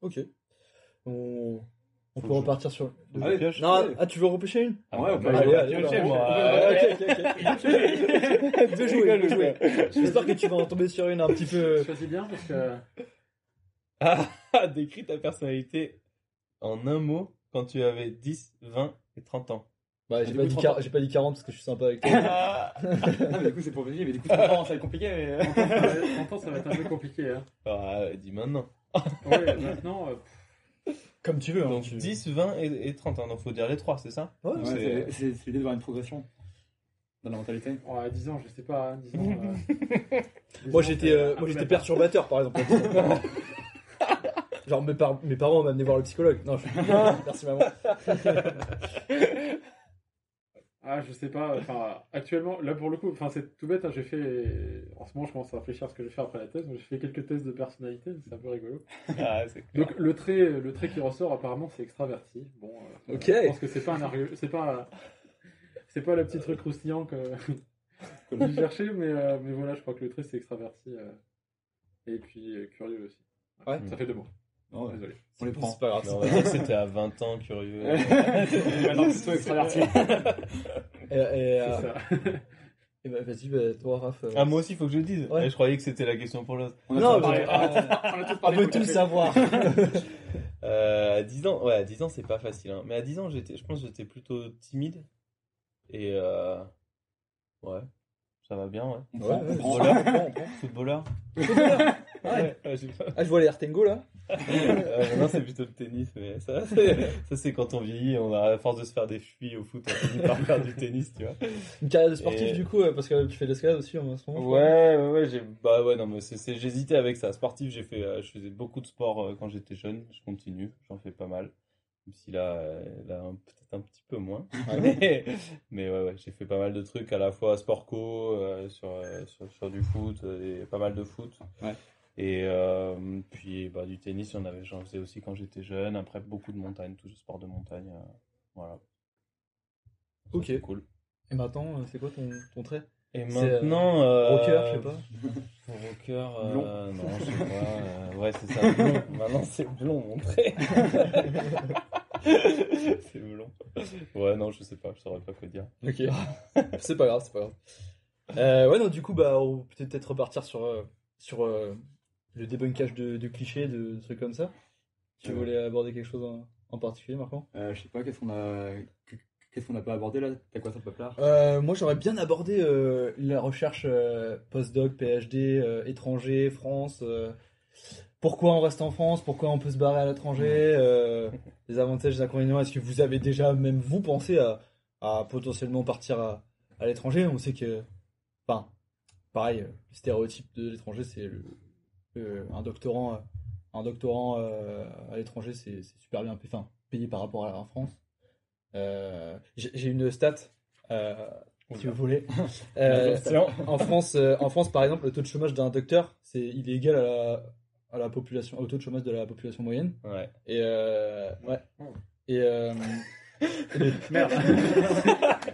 [SPEAKER 1] Ok. On, on peut repartir sur.
[SPEAKER 4] Que
[SPEAKER 3] Ah
[SPEAKER 4] pioche
[SPEAKER 1] Non, ah, tu veux repêcher une?
[SPEAKER 4] Ah
[SPEAKER 3] Ouais,
[SPEAKER 4] ouais,
[SPEAKER 3] ok.
[SPEAKER 4] bah,
[SPEAKER 1] Allez,
[SPEAKER 4] je vais
[SPEAKER 1] allez,
[SPEAKER 4] piocher,
[SPEAKER 1] alors.
[SPEAKER 4] moi.
[SPEAKER 1] Ouais,
[SPEAKER 4] Ouais.
[SPEAKER 1] ok, ok, ok. De <laughs> jouer, de jouer. J'espère que tu vas en tomber sur une un petit peu.
[SPEAKER 2] Choisis bien parce que. <laughs>
[SPEAKER 4] Ah, décris ta personnalité en un mot quand tu avais 10, 20 et 30 ans.
[SPEAKER 1] Bah, j'ai
[SPEAKER 3] Du
[SPEAKER 1] pas, dit
[SPEAKER 3] 30
[SPEAKER 1] quar- j'ai pas dit 40 parce que je suis sympa avec toi.
[SPEAKER 4] Ah,
[SPEAKER 3] Ah, mais du coup, c'est pour vérifier, mais du coup, 30 ans, ça va être compliqué, mais. <laughs> euh,
[SPEAKER 2] 30 ans, ça va être- 30 ans, ça va être un peu compliqué. Hein.
[SPEAKER 4] Ah, dis maintenant.
[SPEAKER 2] Ouais, maintenant, euh,
[SPEAKER 1] Comme tu veux. Hein,
[SPEAKER 4] Donc
[SPEAKER 1] tu-
[SPEAKER 4] 10, 20 et, et 30 ans. Donc faut dire les trois, c'est ça
[SPEAKER 1] Ouais,
[SPEAKER 3] Ouais,
[SPEAKER 4] c'est-
[SPEAKER 3] l'idée de voir une progression dans la mentalité.
[SPEAKER 2] ouais, à 10 ans, je sais pas. hein, 10 ans, <laughs> euh, 10
[SPEAKER 1] Moi
[SPEAKER 2] ans,
[SPEAKER 1] j'étais euh, j'étais
[SPEAKER 2] bête.
[SPEAKER 1] perturbateur par exemple. <laughs> Genre mes, par- mes parents m'amenaient voir le psychologue. Non, je... <laughs> merci maman.
[SPEAKER 2] Ah, je sais pas. Enfin, actuellement, là pour le coup, enfin c'est tout bête. hein, j'ai fait. En ce moment, je commence à réfléchir à ce que je vais faire après la thèse. J'ai fait quelques tests de personnalité. C'est un peu rigolo. <laughs>
[SPEAKER 4] Ah.
[SPEAKER 2] Donc le trait, le trait qui ressort apparemment, c'est extraverti. Bon. euh,
[SPEAKER 1] Ok.
[SPEAKER 2] Je pense que c'est pas un c'est pas, c'est pas la petite truc croustillant que <laughs> que j'ai cherché, mais euh, mais voilà, je crois que le trait c'est extraverti. euh, Et puis euh, curieux aussi.
[SPEAKER 1] Ouais.
[SPEAKER 2] Ça fait deux mots.
[SPEAKER 3] Non, ouais.
[SPEAKER 2] Désolé.
[SPEAKER 3] On les prend.
[SPEAKER 1] C'est pas grave. <laughs>
[SPEAKER 4] C'était à 20 ans, curieux.
[SPEAKER 3] Maintenant, plutôt extraverti.
[SPEAKER 1] Et, et,
[SPEAKER 2] C'est
[SPEAKER 1] euh,
[SPEAKER 2] ça. <laughs>
[SPEAKER 1] et bah, vas-y, bah, toi Raph. euh,
[SPEAKER 4] Ah, moi aussi, il faut que je le dise.
[SPEAKER 1] Ouais.
[SPEAKER 4] Eh, Je croyais que c'était la question pour l'autre.
[SPEAKER 3] On a
[SPEAKER 1] Non,
[SPEAKER 3] parlé. On a tous- on pour
[SPEAKER 1] tout savoir. <laughs>
[SPEAKER 4] Euh, à 10 ans, ouais, à 10 ans, c'est pas facile. hein. Mais à 10 ans, j'étais, je pense que j'étais plutôt timide. Et euh, ouais, Ça va bien, ouais.
[SPEAKER 1] Ouais, ouais,
[SPEAKER 4] Footballeur. Footballeur.
[SPEAKER 1] Ouais.
[SPEAKER 4] Ouais, j'ai pas-
[SPEAKER 1] Ah, je vois les Artengo là.
[SPEAKER 4] Euh, maintenant, c'est plutôt le tennis, mais ça, c'est, quand on vieillit, on a, à force de se faire des fuites au foot, on finit par faire du tennis, tu vois.
[SPEAKER 1] Une carrière de sportif
[SPEAKER 4] Et-
[SPEAKER 1] du coup, euh, parce que tu fais de l'escalade aussi en ce moment.
[SPEAKER 4] Ouais, ouais, ouais, j'ai, bah ouais, non, mais c'est, j'hésitais avec ça. Sportif, j'ai fait, euh, je faisais beaucoup de sport euh, quand j'étais jeune, je continue, j'en fais pas mal. Même si là, euh, là peut-être un petit peu moins. <laughs> mais, mais ouais, ouais, j'ai fait pas mal de trucs à la fois sport co, euh, sur, euh, sur, sur du foot, euh, et pas mal de foot.
[SPEAKER 3] Ouais.
[SPEAKER 4] Et euh, puis bah, du tennis, j'en faisais aussi quand j'étais jeune. Après, beaucoup de montagne, tout le sport de montagne. euh, voilà. Ça,
[SPEAKER 1] Ok.
[SPEAKER 4] c'est cool.
[SPEAKER 1] Et maintenant, euh, c'est quoi ton, ton trait?
[SPEAKER 4] Et
[SPEAKER 1] euh,
[SPEAKER 4] maintenant. euh,
[SPEAKER 1] Rocker, je sais pas. <laughs>
[SPEAKER 4] Rocker, euh,
[SPEAKER 3] Blond.
[SPEAKER 4] non, je sais pas. euh, ouais, c'est ça, blond. Maintenant, c'est blond, mon trait. <laughs> c'est blond. Ouais, non, je sais pas, je saurais pas quoi dire.
[SPEAKER 1] Ok. c'est pas grave, c'est pas grave. Euh, ouais, non, du coup, bah, on peut peut-être repartir sur, euh, sur euh, le débunkage de, de clichés, de, de trucs comme ça. Tu
[SPEAKER 3] Euh.
[SPEAKER 1] voulais aborder quelque chose en, en particulier, Marco?
[SPEAKER 3] Euh, je sais pas, qu'est-ce qu'on a, qu'est-ce qu'on n'a pas abordé là? T'as quoi sur le paplard
[SPEAKER 1] Euh, moi, j'aurais bien abordé euh, la recherche euh, postdoc, PhD, euh, étranger, France. euh, pourquoi on reste en France Pourquoi on peut se barrer à l'étranger euh, Les avantages, les inconvénients. Est-ce que vous avez déjà, même vous, pensé à, à potentiellement partir à, à l'étranger? On sait que, enfin, pareil, le stéréotype de l'étranger, c'est le, un doctorant, un doctorant euh, à l'étranger, c'est super bien payé, enfin, payé par rapport à la France. Euh, J'ai une stat. euh, si vous voulez. <laughs> Euh, en France, euh, en France, par exemple, le taux de chômage d'un docteur, c'est il est égal à la, à la population, au taux de chômage de la population moyenne.
[SPEAKER 4] Ouais.
[SPEAKER 1] Et euh, ouais. Et <laughs> <laughs>
[SPEAKER 2] Merde.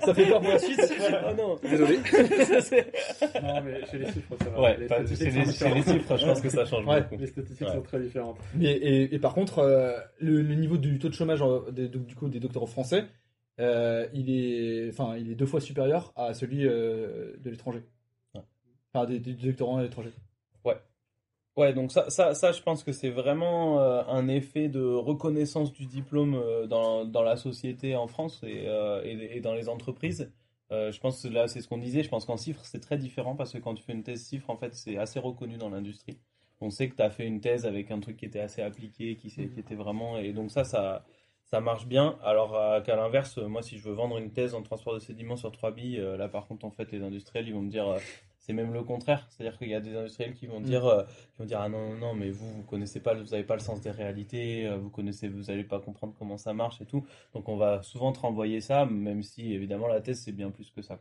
[SPEAKER 1] ça fait peur pour la suite.
[SPEAKER 4] Oh non
[SPEAKER 1] Désolé. <laughs>
[SPEAKER 2] non, mais chez les chiffres, ça va.
[SPEAKER 4] Ouais,
[SPEAKER 2] les statistiques
[SPEAKER 4] les, chiffres, je pense que ça change
[SPEAKER 1] Ouais.
[SPEAKER 4] beaucoup.
[SPEAKER 2] Les statistiques
[SPEAKER 4] Ouais.
[SPEAKER 2] sont très différentes.
[SPEAKER 1] Mais et, et par contre, euh, le, le niveau du taux de chômage euh, des, du coup des docteurs français, euh, il est, enfin, il est deux fois supérieur à celui euh, de l'étranger.
[SPEAKER 4] Ouais.
[SPEAKER 1] Enfin, des, des doctorants à l'étranger.
[SPEAKER 4] Ouais, donc ça, ça, ça, je pense que c'est vraiment euh, un effet de reconnaissance du diplôme euh, dans, dans la société en France et, euh, et, et dans les entreprises. Euh, je pense que là, c'est ce qu'on disait. Je pense qu'en chiffres, c'est très différent parce que quand tu fais une thèse chiffre, en fait, c'est assez reconnu dans l'industrie. On sait que tu as fait une thèse avec un truc qui était assez appliqué, qui, s'est- qui était vraiment. Et donc, ça, ça, ça marche bien. Alors euh, qu'à l'inverse, moi, si je veux vendre une thèse en transport de sédiments sur 3 billes, euh, là, par contre, en fait, les industriels, ils vont me dire. euh, c'est même le contraire, c'est-à-dire qu'il y a des industriels qui vont dire, euh, qui vont dire ah non non non mais vous vous connaissez pas, vous avez pas le sens des réalités, vous connaissez, vous allez pas comprendre comment ça marche et tout, donc on va souvent te renvoyer ça, même si évidemment la thèse c'est bien plus que ça.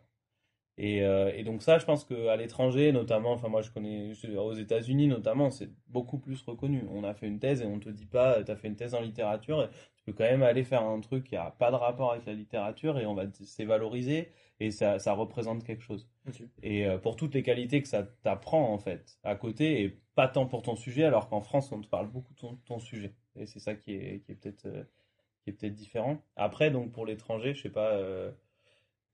[SPEAKER 4] Et, et donc ça, je pense qu'à l'étranger, notamment, enfin moi je connais je- aux États-Unis notamment, c'est beaucoup plus reconnu. On a fait une thèse et on te dit pas, tu as fait une thèse en littérature, et tu peux quand même aller faire un truc qui a pas de rapport avec la littérature et on va c'est valorisé et ça, ça représente quelque chose. Et euh, pour toutes les qualités que ça t'apprend en fait à côté et pas tant pour ton sujet alors qu'en France on te parle beaucoup de ton, ton sujet. Et c'est ça qui est, qui est peut-être euh, qui est peut-être différent. Après donc pour l'étranger je sais pas euh,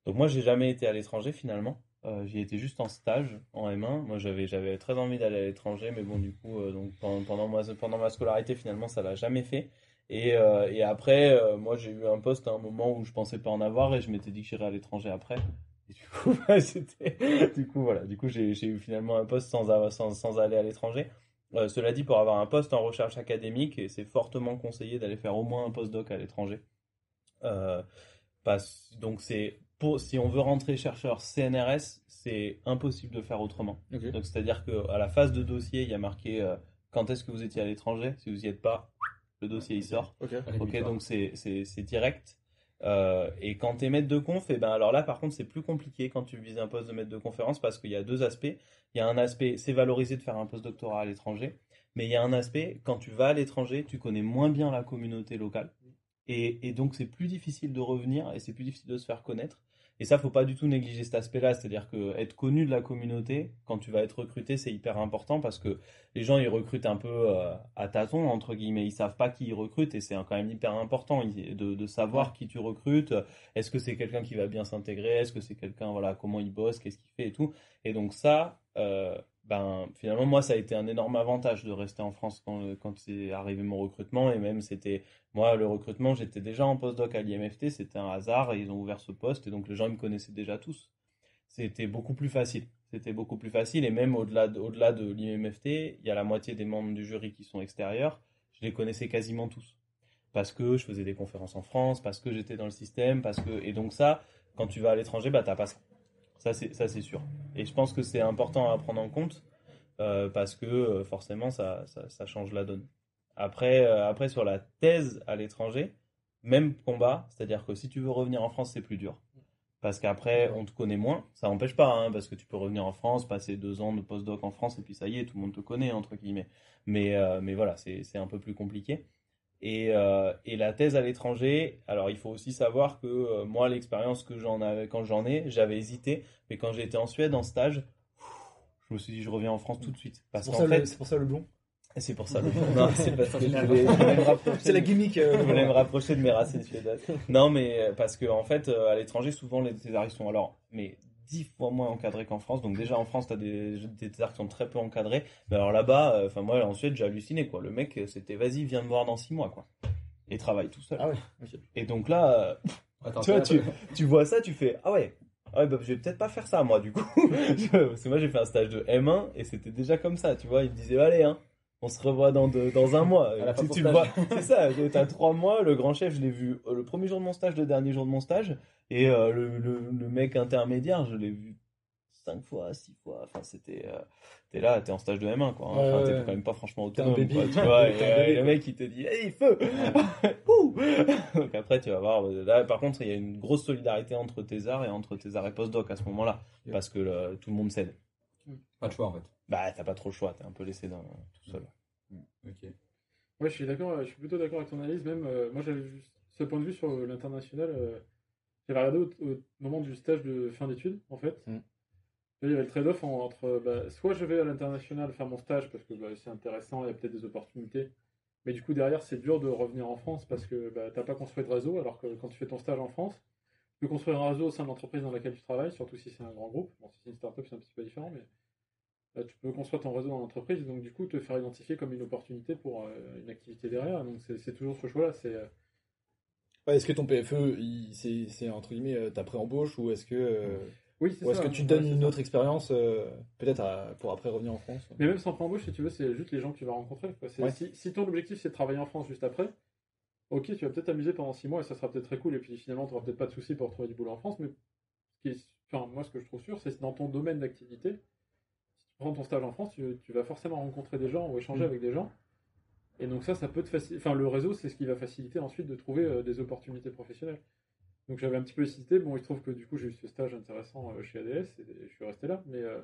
[SPEAKER 4] donc moi j'ai jamais été à l'étranger finalement. Euh, j'y étais juste en stage en M1 moi j'avais j'avais très envie d'aller à l'étranger mais bon du coup euh, donc pendant pendant ma, pendant ma scolarité finalement ça l'a jamais fait et, euh, et après euh, moi j'ai eu un poste à un moment où je pensais pas en avoir et je m'étais dit que j'irais à l'étranger après et du coup, <laughs> bah, c'était, du coup, voilà. Du coup, j'ai, eu finalement un poste sans, avoir- sans, sans aller à l'étranger. Euh, cela dit, pour avoir un poste en recherche académique, c'est fortement conseillé d'aller faire au moins un postdoc à l'étranger. Donc, c'est pour, si on veut rentrer chercheur CNRS, c'est impossible de faire autrement. Donc, c'est-à-dire qu'à la phase de dossier, il y a marqué euh, quand est-ce que vous étiez à l'étranger? Si vous n'y êtes pas, le dossier il sort.
[SPEAKER 1] Ok.
[SPEAKER 4] Donc c'est c'est- c'est direct. Euh, et quand tu es maître de conf, et ben alors là par contre c'est plus compliqué quand tu vises un poste de maître de conférence parce qu'il y a deux aspects. Il y a un aspect, c'est valorisé de faire un post-doctorat à l'étranger, mais il y a un aspect, quand tu vas à l'étranger, tu connais moins bien la communauté locale. Et, et donc c'est plus difficile de revenir et c'est plus difficile de se faire connaître. Et ça, faut pas du tout négliger cet aspect-là, c'est-à-dire que être connu de la communauté, quand tu vas être recruté, c'est hyper important parce que les gens ils recrutent un peu euh, à tâtons entre guillemets, ils savent pas qui ils recrutent et c'est quand même hyper important de, de savoir qui tu recrutes. Est-ce que c'est quelqu'un qui va bien s'intégrer? Est-ce que c'est quelqu'un voilà comment il bosse, qu'est-ce qu'il fait et tout? Et donc ça, euh, ben finalement moi ça a été un énorme avantage de rester en France quand quand c'est arrivé mon recrutement. Et même c'était moi le recrutement j'étais déjà en postdoc à l'IMFT, c'était un hasard. Ils ont ouvert ce poste. Et donc les gens ils me connaissaient déjà tous. c'était beaucoup plus facile. C'était beaucoup plus facile. Et même au-delà de, de l'IMFT, il y a la moitié des membres du jury qui sont extérieurs. Je les connaissais quasiment tous. Parce que je faisais des conférences en France, parce que j'étais dans le système, parce que et donc ça, quand tu vas à l'étranger, bah t'as pas ça. C'est sûr. Et je pense que c'est important à prendre en compte euh, parce que euh, forcément ça, ça, change la donne. Après euh, après sur la thèse à l'étranger, même combat, c'est-à-dire que si tu veux revenir en France, c'est plus dur. Parce qu'après, on te connaît moins. Ça n'empêche pas, hein, parce que tu peux revenir en France, passer deux ans de postdoc en France, et puis ça y est, tout le monde te connaît, entre guillemets. Mais, mais voilà, c'est un peu plus compliqué. Et, euh, et la thèse à l'étranger, alors il faut aussi savoir que euh, moi, l'expérience que j'en avais quand j'en ai, j'avais hésité, mais quand été en Suède en stage, je me suis dit, je reviens en France tout de suite. Parce
[SPEAKER 1] C'est pour, ça le-
[SPEAKER 4] fait,
[SPEAKER 1] c'est pour ça le blond.
[SPEAKER 4] c'est pour ça le <laughs> Non, c'est parce que je voulais, je voulais me <laughs> rapprocher
[SPEAKER 1] C'est la gimmick. euh, <laughs>
[SPEAKER 4] je voulais me rapprocher de mes racines suédoises. Non, mais euh, parce que en fait, à l'étranger, souvent les thésards sont alors, mais dix fois moins encadrés qu'en France. Donc déjà en France, t'as des, des thésards qui sont très peu encadrés. Mais alors là-bas, euh, enfin moi en Suède, j'ai halluciné quoi. Le mec, euh, c'était vas-y, viens me voir dans six mois quoi. Et travaille tout seul.
[SPEAKER 1] Ah ouais.
[SPEAKER 4] Et donc là, euh, <laughs>
[SPEAKER 3] Attends,
[SPEAKER 4] tu vois, tu, tu ça, tu fais ah ouais. Ah ouais, bah, je vais peut-être pas faire ça, moi, du coup. <laughs> Parce que moi, j'ai fait un stage de M1 et c'était déjà comme ça, tu vois. Il me disait, allez, hein, on se revoit dans, deux- dans un mois. Tu, tu le vois, c'est ça, t'as trois mois, le grand chef, je l'ai vu le premier jour de mon stage, le dernier jour de mon stage, et euh, le, le, le mec intermédiaire, je l'ai vu cinq fois, six fois. Enfin, c'était. euh, t'es là, t'es en stage de M1, quoi. hein.
[SPEAKER 1] Ouais,
[SPEAKER 4] Enfin,
[SPEAKER 1] ouais,
[SPEAKER 4] t'es
[SPEAKER 1] ouais.
[SPEAKER 4] quand même pas franchement
[SPEAKER 1] T'es
[SPEAKER 4] autonome, quoi, tu <laughs> vois.
[SPEAKER 1] T'es
[SPEAKER 4] et, euh,
[SPEAKER 1] bébé,
[SPEAKER 4] le mec, il te dit, hey, feu <laughs> Ouh Donc après, tu vas voir. Là, par contre, il y a une grosse solidarité entre thésards et entre thésards et postdoc à ce moment-là,
[SPEAKER 1] Yeah.
[SPEAKER 4] parce que tout le monde cède.
[SPEAKER 3] Pas de choix en fait.
[SPEAKER 4] Bah, t'as pas trop le choix, t'es un peu laissé dans, tout seul.
[SPEAKER 3] Ok.
[SPEAKER 2] Ouais, je suis d'accord, je suis plutôt d'accord avec ton analyse. Même, euh, moi, j'avais juste ce point de vue sur l'international. euh, j'avais regardé au, au moment du stage de fin d'études, en fait.
[SPEAKER 1] Mm.
[SPEAKER 2] Là, Il y avait le trade-off en- entre bah, soit je vais à l'international faire mon stage parce que bah, c'est intéressant, il y a peut-être des opportunités. Mais du coup, derrière, c'est dur de revenir en France parce que bah, t'as pas construit de réseau. Alors que quand tu fais ton stage en France, tu peux construire un réseau au sein de l'entreprise dans laquelle tu travailles, surtout si c'est un grand groupe. Bon, si c'est une startup, c'est un petit peu différent, mais Là, tu peux construire ton réseau dans l'entreprise, donc du coup te faire identifier comme une opportunité pour euh, une activité derrière. Donc c'est c'est toujours ce choix-là. C'est euh,
[SPEAKER 1] Ouais, est-ce que ton PFE, c'est entre guillemets euh, ta pré-embauche ou est-ce que euh,
[SPEAKER 2] oui, c'est
[SPEAKER 1] ou est-ce que tu
[SPEAKER 2] ouais,
[SPEAKER 1] donnes une
[SPEAKER 2] ça.
[SPEAKER 1] autre expérience euh, peut-être pour après revenir en France
[SPEAKER 2] Mais même sans pré-embauche, si tu veux, c'est juste les gens que tu vas rencontrer.
[SPEAKER 1] Ouais.
[SPEAKER 2] Si, si ton objectif c'est de travailler en France juste après, ok, tu vas peut-être t'amuser pendant 6 mois et ça sera peut-être très cool. Et puis finalement, tu n'auras peut-être pas de soucis pour trouver du boulot en France. Mais ce qui est- enfin, moi, ce que je trouve sûr, c'est que dans ton domaine d'activité, si tu prends ton stage en France, tu, tu vas forcément rencontrer des gens ou échanger
[SPEAKER 1] Mm.
[SPEAKER 2] avec des gens. Et donc ça, ça peut te faciliter. Enfin, le réseau, c'est ce qui va faciliter ensuite de trouver euh, des opportunités professionnelles. Donc j'avais un petit peu hésité. Bon, il se trouve que du coup, j'ai eu ce stage intéressant euh, chez ADS et je suis resté là. Mais euh,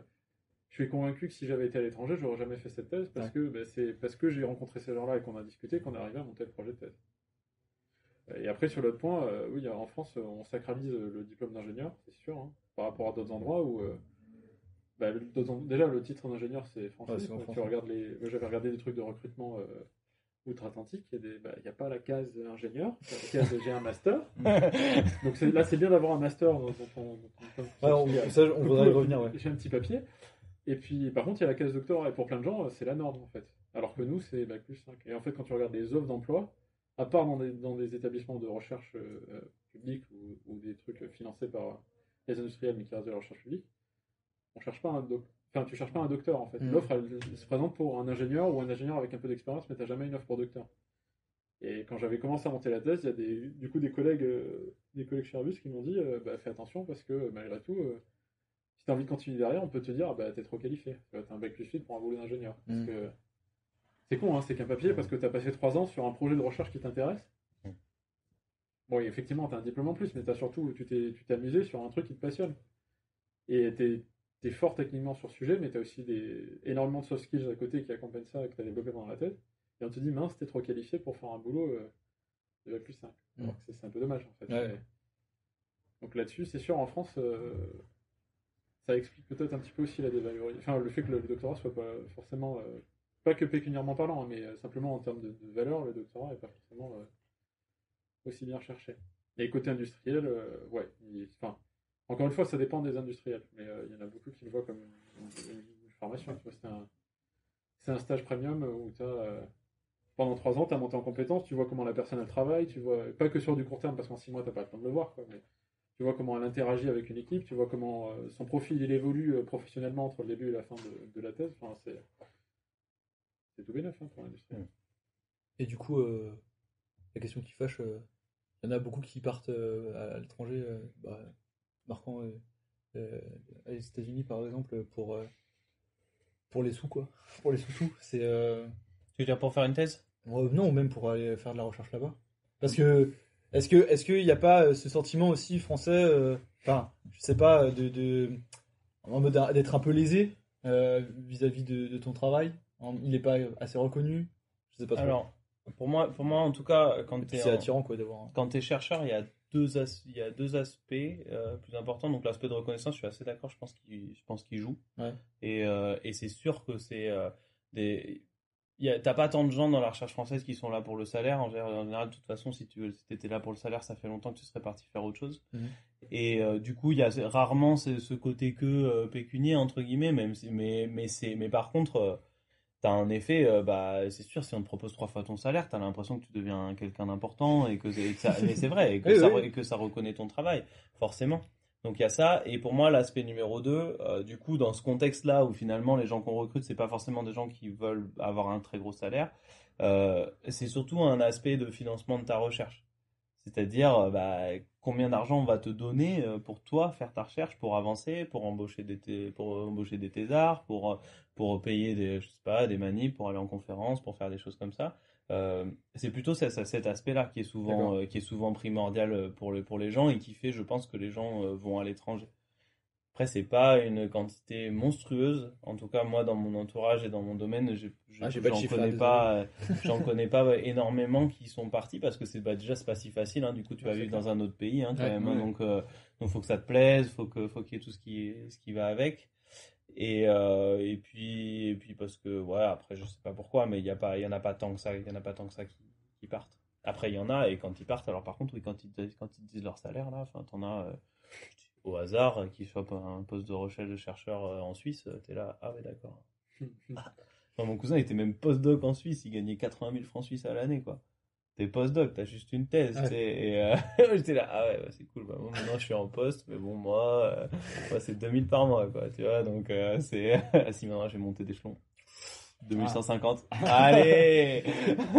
[SPEAKER 2] je suis convaincu que si j'avais été à l'étranger, j'aurais jamais fait cette thèse parce
[SPEAKER 1] Ouais.
[SPEAKER 2] que bah, c'est parce que j'ai rencontré ces gens-là et qu'on a discuté qu'on est arrivé à monter le projet de thèse. Et après, sur l'autre point, oui, en France, on sacralise le diplôme d'ingénieur, c'est sûr, hein, par rapport à d'autres endroits où. bah, déjà, le titre d'ingénieur, c'est français.
[SPEAKER 1] Ouais,
[SPEAKER 2] Quand tu regardes les... Moi, j'avais regardé des trucs de recrutement euh, outre-Atlantique. Il n'y a, bah, a pas la case ingénieur, il y a la case j'ai un master. <laughs> Donc là, c'est bien d'avoir un master
[SPEAKER 1] Ouais, on, ça, voudrait y revenir. Ouais.
[SPEAKER 2] j'ai un petit papier. Et puis, par contre, il y a la case doctorat. Et pour plein de gens, c'est la norme, en fait. Alors que nous, c'est bac plus 5. Et en fait, quand tu regardes les offres d'emploi, à part dans des, dans des établissements de recherche euh, euh, publics ou, ou des trucs financés par les industriels, mais qui restent de la recherche publique, on cherche pas un doc... Enfin, tu cherches pas un docteur, en fait.
[SPEAKER 1] Mm.
[SPEAKER 2] L'offre, elle, elle se présente pour un ingénieur ou un ingénieur avec un peu d'expérience, mais tu jamais une offre pour docteur. Et quand j'avais commencé à monter la thèse, il y a des, du coup des collègues, euh, des collègues chez Airbus qui m'ont dit euh, bah, fais attention parce que malgré tout, euh, si tu as envie de continuer derrière, on peut te dire bah, t'es trop qualifié. Tu as un bac plus 8 pour un boulot d'ingénieur. Parce
[SPEAKER 1] Mm.
[SPEAKER 2] que c'est con, hein, c'est qu'un papier parce que tu as passé 3 ans sur un projet de recherche qui t'intéresse.
[SPEAKER 4] Mm.
[SPEAKER 2] Bon, et effectivement, tu as un diplôme en plus, mais t'as surtout, tu t'es tu t'es amusé sur un truc qui te passionne. Et tu es, fort techniquement sur ce sujet, mais tu as aussi des, énormément de soft skills à côté qui accompagnent ça et que tu as développé pendant la tête. Et on te dit, mince, t'es trop qualifié pour faire un boulot euh, bac plus 5.
[SPEAKER 1] Mm.
[SPEAKER 2] C'est- un peu dommage en fait.
[SPEAKER 1] Ouais.
[SPEAKER 2] Donc là-dessus, c'est sûr, en France, euh, ça explique peut-être un petit peu aussi la dévalorisation. Enfin, le fait que le, le doctorat soit pas forcément. euh, pas que pécuniairement parlant, hein, mais euh, simplement en termes de, de valeur, le doctorat n'est pas forcément aussi bien recherché. Et côté industriel, ouais. Enfin, encore une fois, ça dépend des industriels, mais euh, il y en a beaucoup qui le voient comme une, formation. C'est un, stage premium où as. pendant trois ans, tu as monté en compétences, tu vois comment la personne elle travaille, tu vois, pas que sur du court terme, parce qu'en six mois, tu pas le temps de le voir, quoi, mais tu vois comment elle interagit avec une équipe, tu vois comment euh, son profil il évolue euh, professionnellement entre le début et la fin de, la thèse. C'est tout bénef hein, pour l'industrie.
[SPEAKER 1] Et du coup, euh, la question qui fâche, euh, il y en a beaucoup qui partent euh, à, l'étranger, euh, bah, marquant euh, euh, les États-Unis par exemple, pour, euh, pour les sous, quoi. Pour les sous-sous. C'est. euh,
[SPEAKER 4] Tu veux dire pour faire une thèse?
[SPEAKER 1] Euh, non, même pour aller faire de la recherche là-bas. Parce que. Est-ce que est-ce qu'il n'y a pas euh, ce sentiment aussi français, euh, enfin, je sais pas, de, de en mode d'être un peu lésé euh, vis-à-vis de, de ton travail? Il n'est pas assez reconnu? Je sais pas trop.
[SPEAKER 4] Alors, pour moi, pour moi, en tout cas, quand tu
[SPEAKER 1] c'est
[SPEAKER 4] es,
[SPEAKER 1] attirant quoi d'avoir. un-
[SPEAKER 4] quand es chercheur, il y a deux, as- il y a deux aspects euh, plus importants. Donc, l'aspect de reconnaissance, je suis assez d'accord, je pense qu'il je pense qu'il joue.
[SPEAKER 1] Ouais.
[SPEAKER 4] Et, euh, et c'est sûr que c'est euh, des. il y a- T'as pas tant de gens dans la recherche française qui sont là pour le salaire. En général, de toute façon, si tu si étais là pour le salaire, ça fait longtemps que tu serais parti faire autre chose.
[SPEAKER 1] Mhm.
[SPEAKER 4] Et euh, du coup, il y a rarement ce, ce côté que euh, pécunier, entre guillemets, même si, mais, mais, mais par contre, t'as un effet, euh, bah, c'est sûr, si on te propose trois fois ton salaire, t'as l'impression que tu deviens quelqu'un d'important et que, c'est- et que ça, mais c'est vrai, et que, <laughs>
[SPEAKER 1] Oui,
[SPEAKER 4] ça,
[SPEAKER 1] oui.
[SPEAKER 4] re- et que ça reconnaît ton travail, forcément. Donc il y a ça, et pour moi l'aspect numéro 2, du coup dans ce contexte-là où finalement les gens qu'on recrute, c'est pas forcément des gens qui veulent avoir un très gros salaire, euh, c'est surtout un aspect de financement de ta recherche. C'est-à-dire euh, bah, combien d'argent on va te donner euh, pour toi faire ta recherche, pour avancer, pour embaucher des, pour embaucher des thésards, pour, euh, pour payer des, je sais pas, des manips, pour aller en conférence, pour faire des choses comme ça. Euh, c'est plutôt ça- ça- cet aspect-là qui est souvent
[SPEAKER 1] D'accord.
[SPEAKER 4] euh, qui est souvent primordial pour le, pour les gens et qui fait, je pense, que les gens vont à l'étranger. Après, c'est pas une quantité monstrueuse. En tout cas, moi, dans mon entourage et dans mon domaine, je-
[SPEAKER 1] Ah,
[SPEAKER 4] j'en
[SPEAKER 1] là,
[SPEAKER 4] connais pas, euh, j'en connais pas énormément qui sont partis parce que c'est bah, déjà c'est pas si facile. hein. Du coup, tu
[SPEAKER 2] Ouais,
[SPEAKER 4] vas vivre
[SPEAKER 2] clair.
[SPEAKER 4] dans un autre pays hein, quand
[SPEAKER 1] Ouais,
[SPEAKER 4] même. hein.
[SPEAKER 1] ouais.
[SPEAKER 4] donc, euh, donc, faut que ça te plaise, faut que faut qu'il y ait tout ce qui ce qui va avec. Et, euh, et puis et puis parce que ouais après je sais pas pourquoi mais il y a pas il y en a pas tant que ça il y en a pas tant que ça qui, qui partent après il y en a et quand ils partent alors par contre oui quand ils quand ils disent leur salaire là enfin t'en as euh, au hasard euh, qui chopent un poste de recherche de chercheur euh, en Suisse euh, t'es là ah ouais d'accord. <laughs> Enfin, mon cousin était même postdoc en Suisse il gagnait 80 000 francs suisses à l'année quoi. T'es postdoc t'as juste une thèse et euh, <laughs> j'étais là ah ouais bah, c'est cool bah, moi maintenant je suis en poste mais bon moi euh, moi, c'est 2000 par mois, quoi, tu vois, donc euh, c'est... <laughs> si maintenant j'ai monté d'échelon. 2150. Allez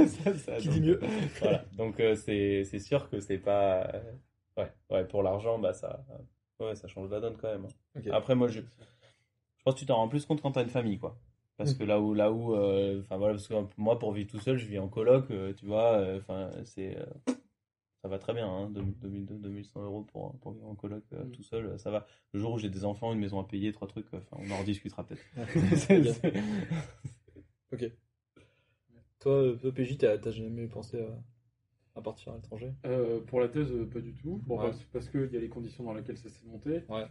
[SPEAKER 4] Ça, ça,
[SPEAKER 1] Qui
[SPEAKER 4] donc,
[SPEAKER 1] dit mieux
[SPEAKER 4] Voilà, donc euh, c'est c'est sûr que c'est pas... euh, Ouais, ouais, pour l'argent, bah ça... Ouais, ça change la donne quand même. hein.
[SPEAKER 1] Ok.
[SPEAKER 4] Après, moi, je... Je pense que tu t'en rends plus compte quand t'as une famille, quoi. Parce
[SPEAKER 1] Mm.
[SPEAKER 4] que là où, là où, euh, enfin voilà, parce que moi pour vivre tout seul, je vis en coloc, euh, tu vois, euh, enfin c'est, euh, ça va très bien, hein, 2002, 2100 euros pour, pour vivre en coloc euh,
[SPEAKER 2] Mm.
[SPEAKER 4] tout seul, euh, ça va. Le jour où j'ai des enfants, une maison à payer, trois trucs, euh, enfin on en rediscutera peut-être. <laughs> C'est- <laughs>
[SPEAKER 1] Ok.
[SPEAKER 4] c'est-.
[SPEAKER 1] Toi, euh, toi, PJ, t'as t'as jamais pensé à, à partir à l'étranger
[SPEAKER 2] Euh, pour la thèse, euh, pas du tout. Bon,
[SPEAKER 1] Ouais.
[SPEAKER 2] parce, qu'il y a les conditions dans lesquelles ça s'est monté.
[SPEAKER 1] Ouais.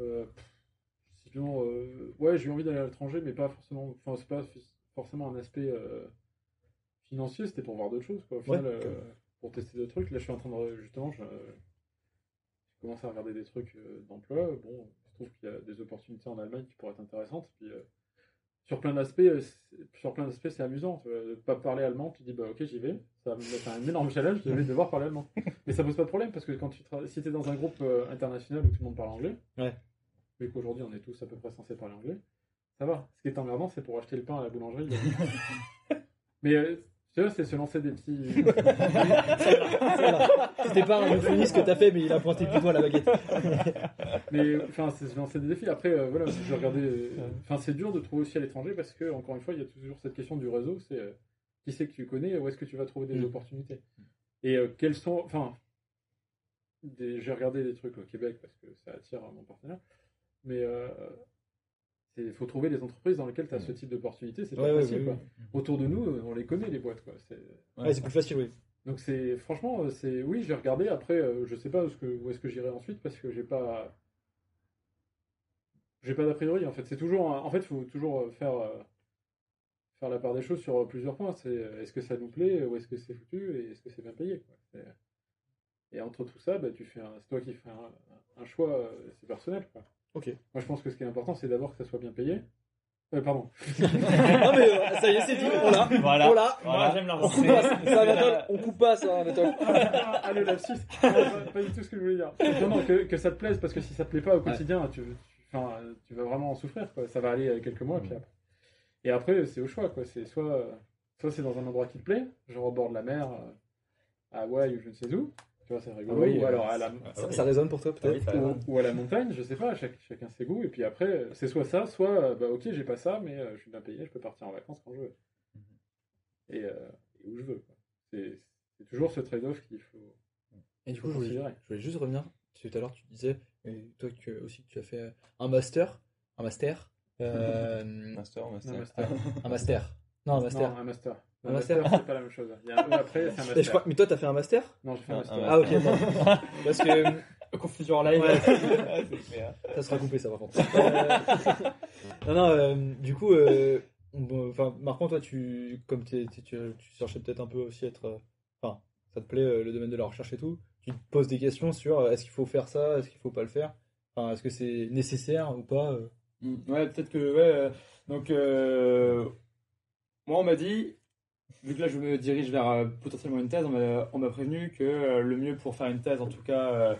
[SPEAKER 2] Euh, sinon, euh, ouais, j'ai eu envie d'aller à l'étranger, mais pas forcément. Enfin, c'est pas forcément un aspect financier, c'était pour voir d'autres choses, quoi. Au final,
[SPEAKER 1] Ouais.
[SPEAKER 2] pour tester d'autres trucs. Là, je suis en train de. Justement, je, je commence à regarder des trucs d'emploi. Bon, je trouve qu'il y a des opportunités en Allemagne qui pourraient être intéressantes. Puis, sur plein d'aspects, c'est- sur plein d'aspects, c'est amusant. Tu vois, de pas parler allemand, tu dis bah ok, j'y vais. Ça va me mettre un énorme challenge, je vais <laughs> devoir parler allemand. Mais ça pose pas de problème parce que quand tu tra- si es dans un groupe euh, international où tout le monde parle anglais,
[SPEAKER 1] Ouais.
[SPEAKER 2] vu qu'aujourd'hui on est tous à peu près censés parler anglais, ça va. Ce qui est emmerdant, c'est pour acheter le pain à la boulangerie. <laughs> Mais euh, tu vois, c'est se lancer des petits. <laughs>
[SPEAKER 1] C'était pas un euphémisme que t'as fait, mais il a pointé du doigt la baguette.
[SPEAKER 2] Mais enfin, c'est se lancer des défis. Après, euh, voilà, je regardais. Enfin, c'est dur de trouver aussi à l'étranger parce que, encore une fois, il y a toujours cette question du réseau. C'est qui c'est que tu connais, où est-ce que tu vas trouver des
[SPEAKER 1] Mm.
[SPEAKER 2] opportunités. Et euh, quels sont. Enfin, des- j'ai regardé des trucs au Québec parce que ça attire mon partenaire. Mais euh, il faut trouver les entreprises dans lesquelles tu as ce type d'opportunité. C'est pas
[SPEAKER 1] Ouais,
[SPEAKER 2] facile.
[SPEAKER 1] ouais,
[SPEAKER 2] quoi.
[SPEAKER 1] ouais.
[SPEAKER 2] Autour de nous, euh, on les connaît, les boîtes. Quoi. C'est-
[SPEAKER 1] Ouais, c'est plus facile, oui.
[SPEAKER 2] donc c'est franchement euh, c'est oui j'ai regardé après euh, je sais pas où est-ce que que j'irai ensuite parce que j'ai pas j'ai pas d'a priori en fait c'est toujours en fait faut toujours euh, faire euh, faire la part des choses sur plusieurs points c'est euh, est-ce que ça nous plaît ou est-ce que c'est foutu et est-ce que c'est bien payé quoi. Et entre tout ça bah, tu fais c'est toi qui fais un, un choix euh, c'est personnel quoi.
[SPEAKER 1] Ok.
[SPEAKER 2] moi je pense que ce qui est important c'est d'abord que ça soit bien payé Euh, pardon. <laughs>
[SPEAKER 1] non mais euh, ça y est, c'est dit, on l'a.
[SPEAKER 4] Voilà.
[SPEAKER 1] On l'a.
[SPEAKER 4] Voilà.
[SPEAKER 5] Moi, j'aime la
[SPEAKER 1] On coupe pas ça, Anatole, on coupe pas ça, Anatole.
[SPEAKER 2] ah, le lapsus. Pas, pas du tout ce que je voulais dire. Non, non, que, que ça te plaise, parce que si ça te plaît pas au quotidien, tu, tu, enfin, tu vas vraiment en souffrir, quoi. Ça va aller quelques mois, puis après. Et après, c'est au choix, quoi. C'est soit, euh, soit c'est dans un endroit qui te plaît, genre au bord de la mer, euh, à Hawaï ou je ne sais où. Tu vois, c'est rigolo.
[SPEAKER 1] Ah oui,
[SPEAKER 2] ou alors à la,
[SPEAKER 1] Ça, ça résonne pour toi
[SPEAKER 3] Ah oui,
[SPEAKER 1] peut-être
[SPEAKER 2] ou, ou à la montagne, je sais pas, chaque- chacun ses goûts. Et puis après, c'est soit ça, soit, euh, bah ok, j'ai pas ça, mais euh, je suis bien payé, je peux partir en vacances quand je veux. Et, euh, et où je veux. C'est c'est toujours ce trade-off qu'il faut.
[SPEAKER 1] Et du
[SPEAKER 2] faut
[SPEAKER 1] coup, je voulais, je voulais juste revenir. Parce que tout à l'heure, tu disais, et toi que, aussi, que tu as fait un master. Un master. Euh,
[SPEAKER 4] Master, master.
[SPEAKER 2] Un master.
[SPEAKER 1] un master. Non, un master.
[SPEAKER 2] Non, un master.
[SPEAKER 1] Un master.
[SPEAKER 2] master, c'est pas la même chose. Il y a un après, c'est un
[SPEAKER 1] Mais,
[SPEAKER 2] master.
[SPEAKER 1] je crois- mais toi, t'as fait un master?
[SPEAKER 2] Non, j'ai fait un
[SPEAKER 4] Un-
[SPEAKER 2] master.
[SPEAKER 4] un
[SPEAKER 1] Ah, ok, non. <laughs> Parce que.
[SPEAKER 5] Confusion en live. <laughs>
[SPEAKER 1] Ouais.
[SPEAKER 4] c'est clair.
[SPEAKER 1] Ça sera coupé, ça, par contre. <laughs> Euh, non, non, euh, du coup, euh, bon, enfin, Marquant, toi, tu, comme tu, tu cherchais peut-être un peu aussi être. euh, Enfin, ça te plaît euh, le domaine de la recherche et tout. Tu te poses des questions sur euh, est-ce qu'il faut faire ça, est-ce qu'il faut pas le faire? Enfin, est-ce que c'est nécessaire ou pas euh?
[SPEAKER 3] Ouais, peut-être que. Ouais, euh, donc, euh, moi, on m'a dit, vu que là, je me dirige vers euh, potentiellement une thèse, on m'a prévenu que le mieux pour faire une thèse, en tout cas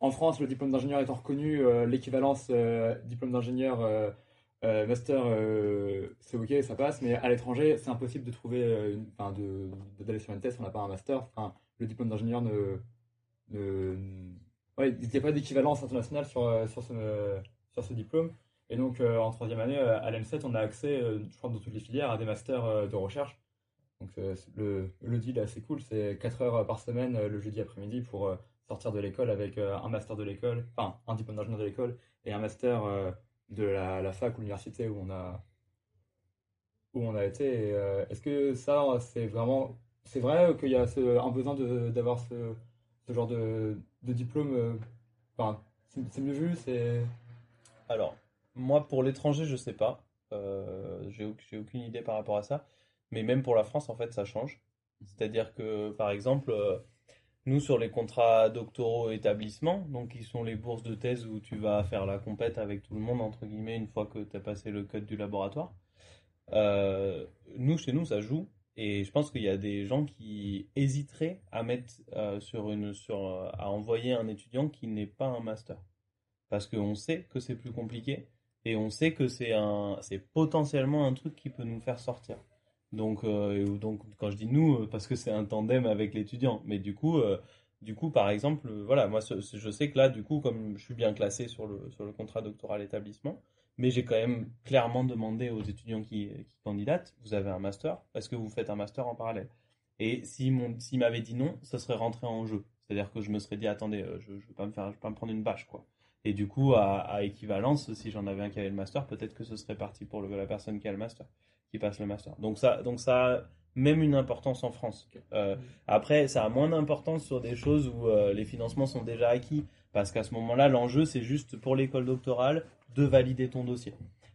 [SPEAKER 3] en France, le diplôme d'ingénieur étant reconnu, l'équivalence diplôme d'ingénieur master, c'est ok, ça passe, mais à l'étranger, c'est impossible de trouver, d'aller sur une thèse on n'a pas un master. Enfin, le diplôme d'ingénieur ne. ne ouais, il n'y a pas d'équivalence internationale sur, sur, ce, sur ce diplôme. Et donc, euh, en troisième année, euh, à l'EM7, on a accès, euh, je crois, dans toutes les filières, à des masters de recherche. Donc, le, le deal assez cool. C'est 4 heures par semaine, le jeudi après-midi, pour sortir de l'école avec un master de l'école, enfin, un diplôme d'ingénieur de l'école et un master de la, fac ou l'université où on a, où on a été. Est-ce que ça, c'est vraiment. C'est vrai qu'il y a un besoin d'avoir ce, ce genre de, de diplôme Enfin, c'est mieux vu.
[SPEAKER 4] Alors, moi, pour l'étranger, je sais pas. Euh, j'ai au- j'ai aucune idée par rapport à ça. Mais même pour la France, en fait, ça change. C'est-à-dire que, par exemple, euh, nous, sur les contrats doctoraux établissements, donc qui sont les bourses de thèse où tu vas faire la compète avec tout le monde, entre guillemets, une fois que tu as passé le code du laboratoire, euh, nous, chez nous, ça joue. Et je pense qu'il y a des gens qui hésiteraient à mettre euh, sur une, sur, euh, à envoyer un étudiant qui n'est pas un master. Parce qu'on sait que c'est plus compliqué et on sait que c'est un, c'est potentiellement un truc qui peut nous faire sortir. Donc, euh, donc quand je dis nous, euh, parce que c'est un tandem avec l'étudiant. Mais du coup, euh, du coup, par exemple, voilà, moi, je sais que là, du coup, comme je suis bien classé sur le, sur le contrat doctoral établissement, mais j'ai quand même clairement demandé aux étudiants qui, candidatent, vous avez un master, est-ce que vous faites un master en parallèle? Et s'ils m'ont- s'ils m'avaient dit non, ça serait rentré en jeu. C'est-à-dire que je me serais dit, attendez, je ne vais pas me faire, je vais pas me prendre une bâche, quoi. Et du coup, à, à équivalence, si j'en avais un qui avait le master, peut-être que ce serait parti pour le- la personne qui a le master, qui passe le master. Donc ça, donc ça a même une importance en France. Euh, après, ça a moins d'importance sur des choses où euh, les financements sont déjà acquis, parce qu'à ce moment-là, l'enjeu, c'est juste pour l'école doctorale de valider ton dossier.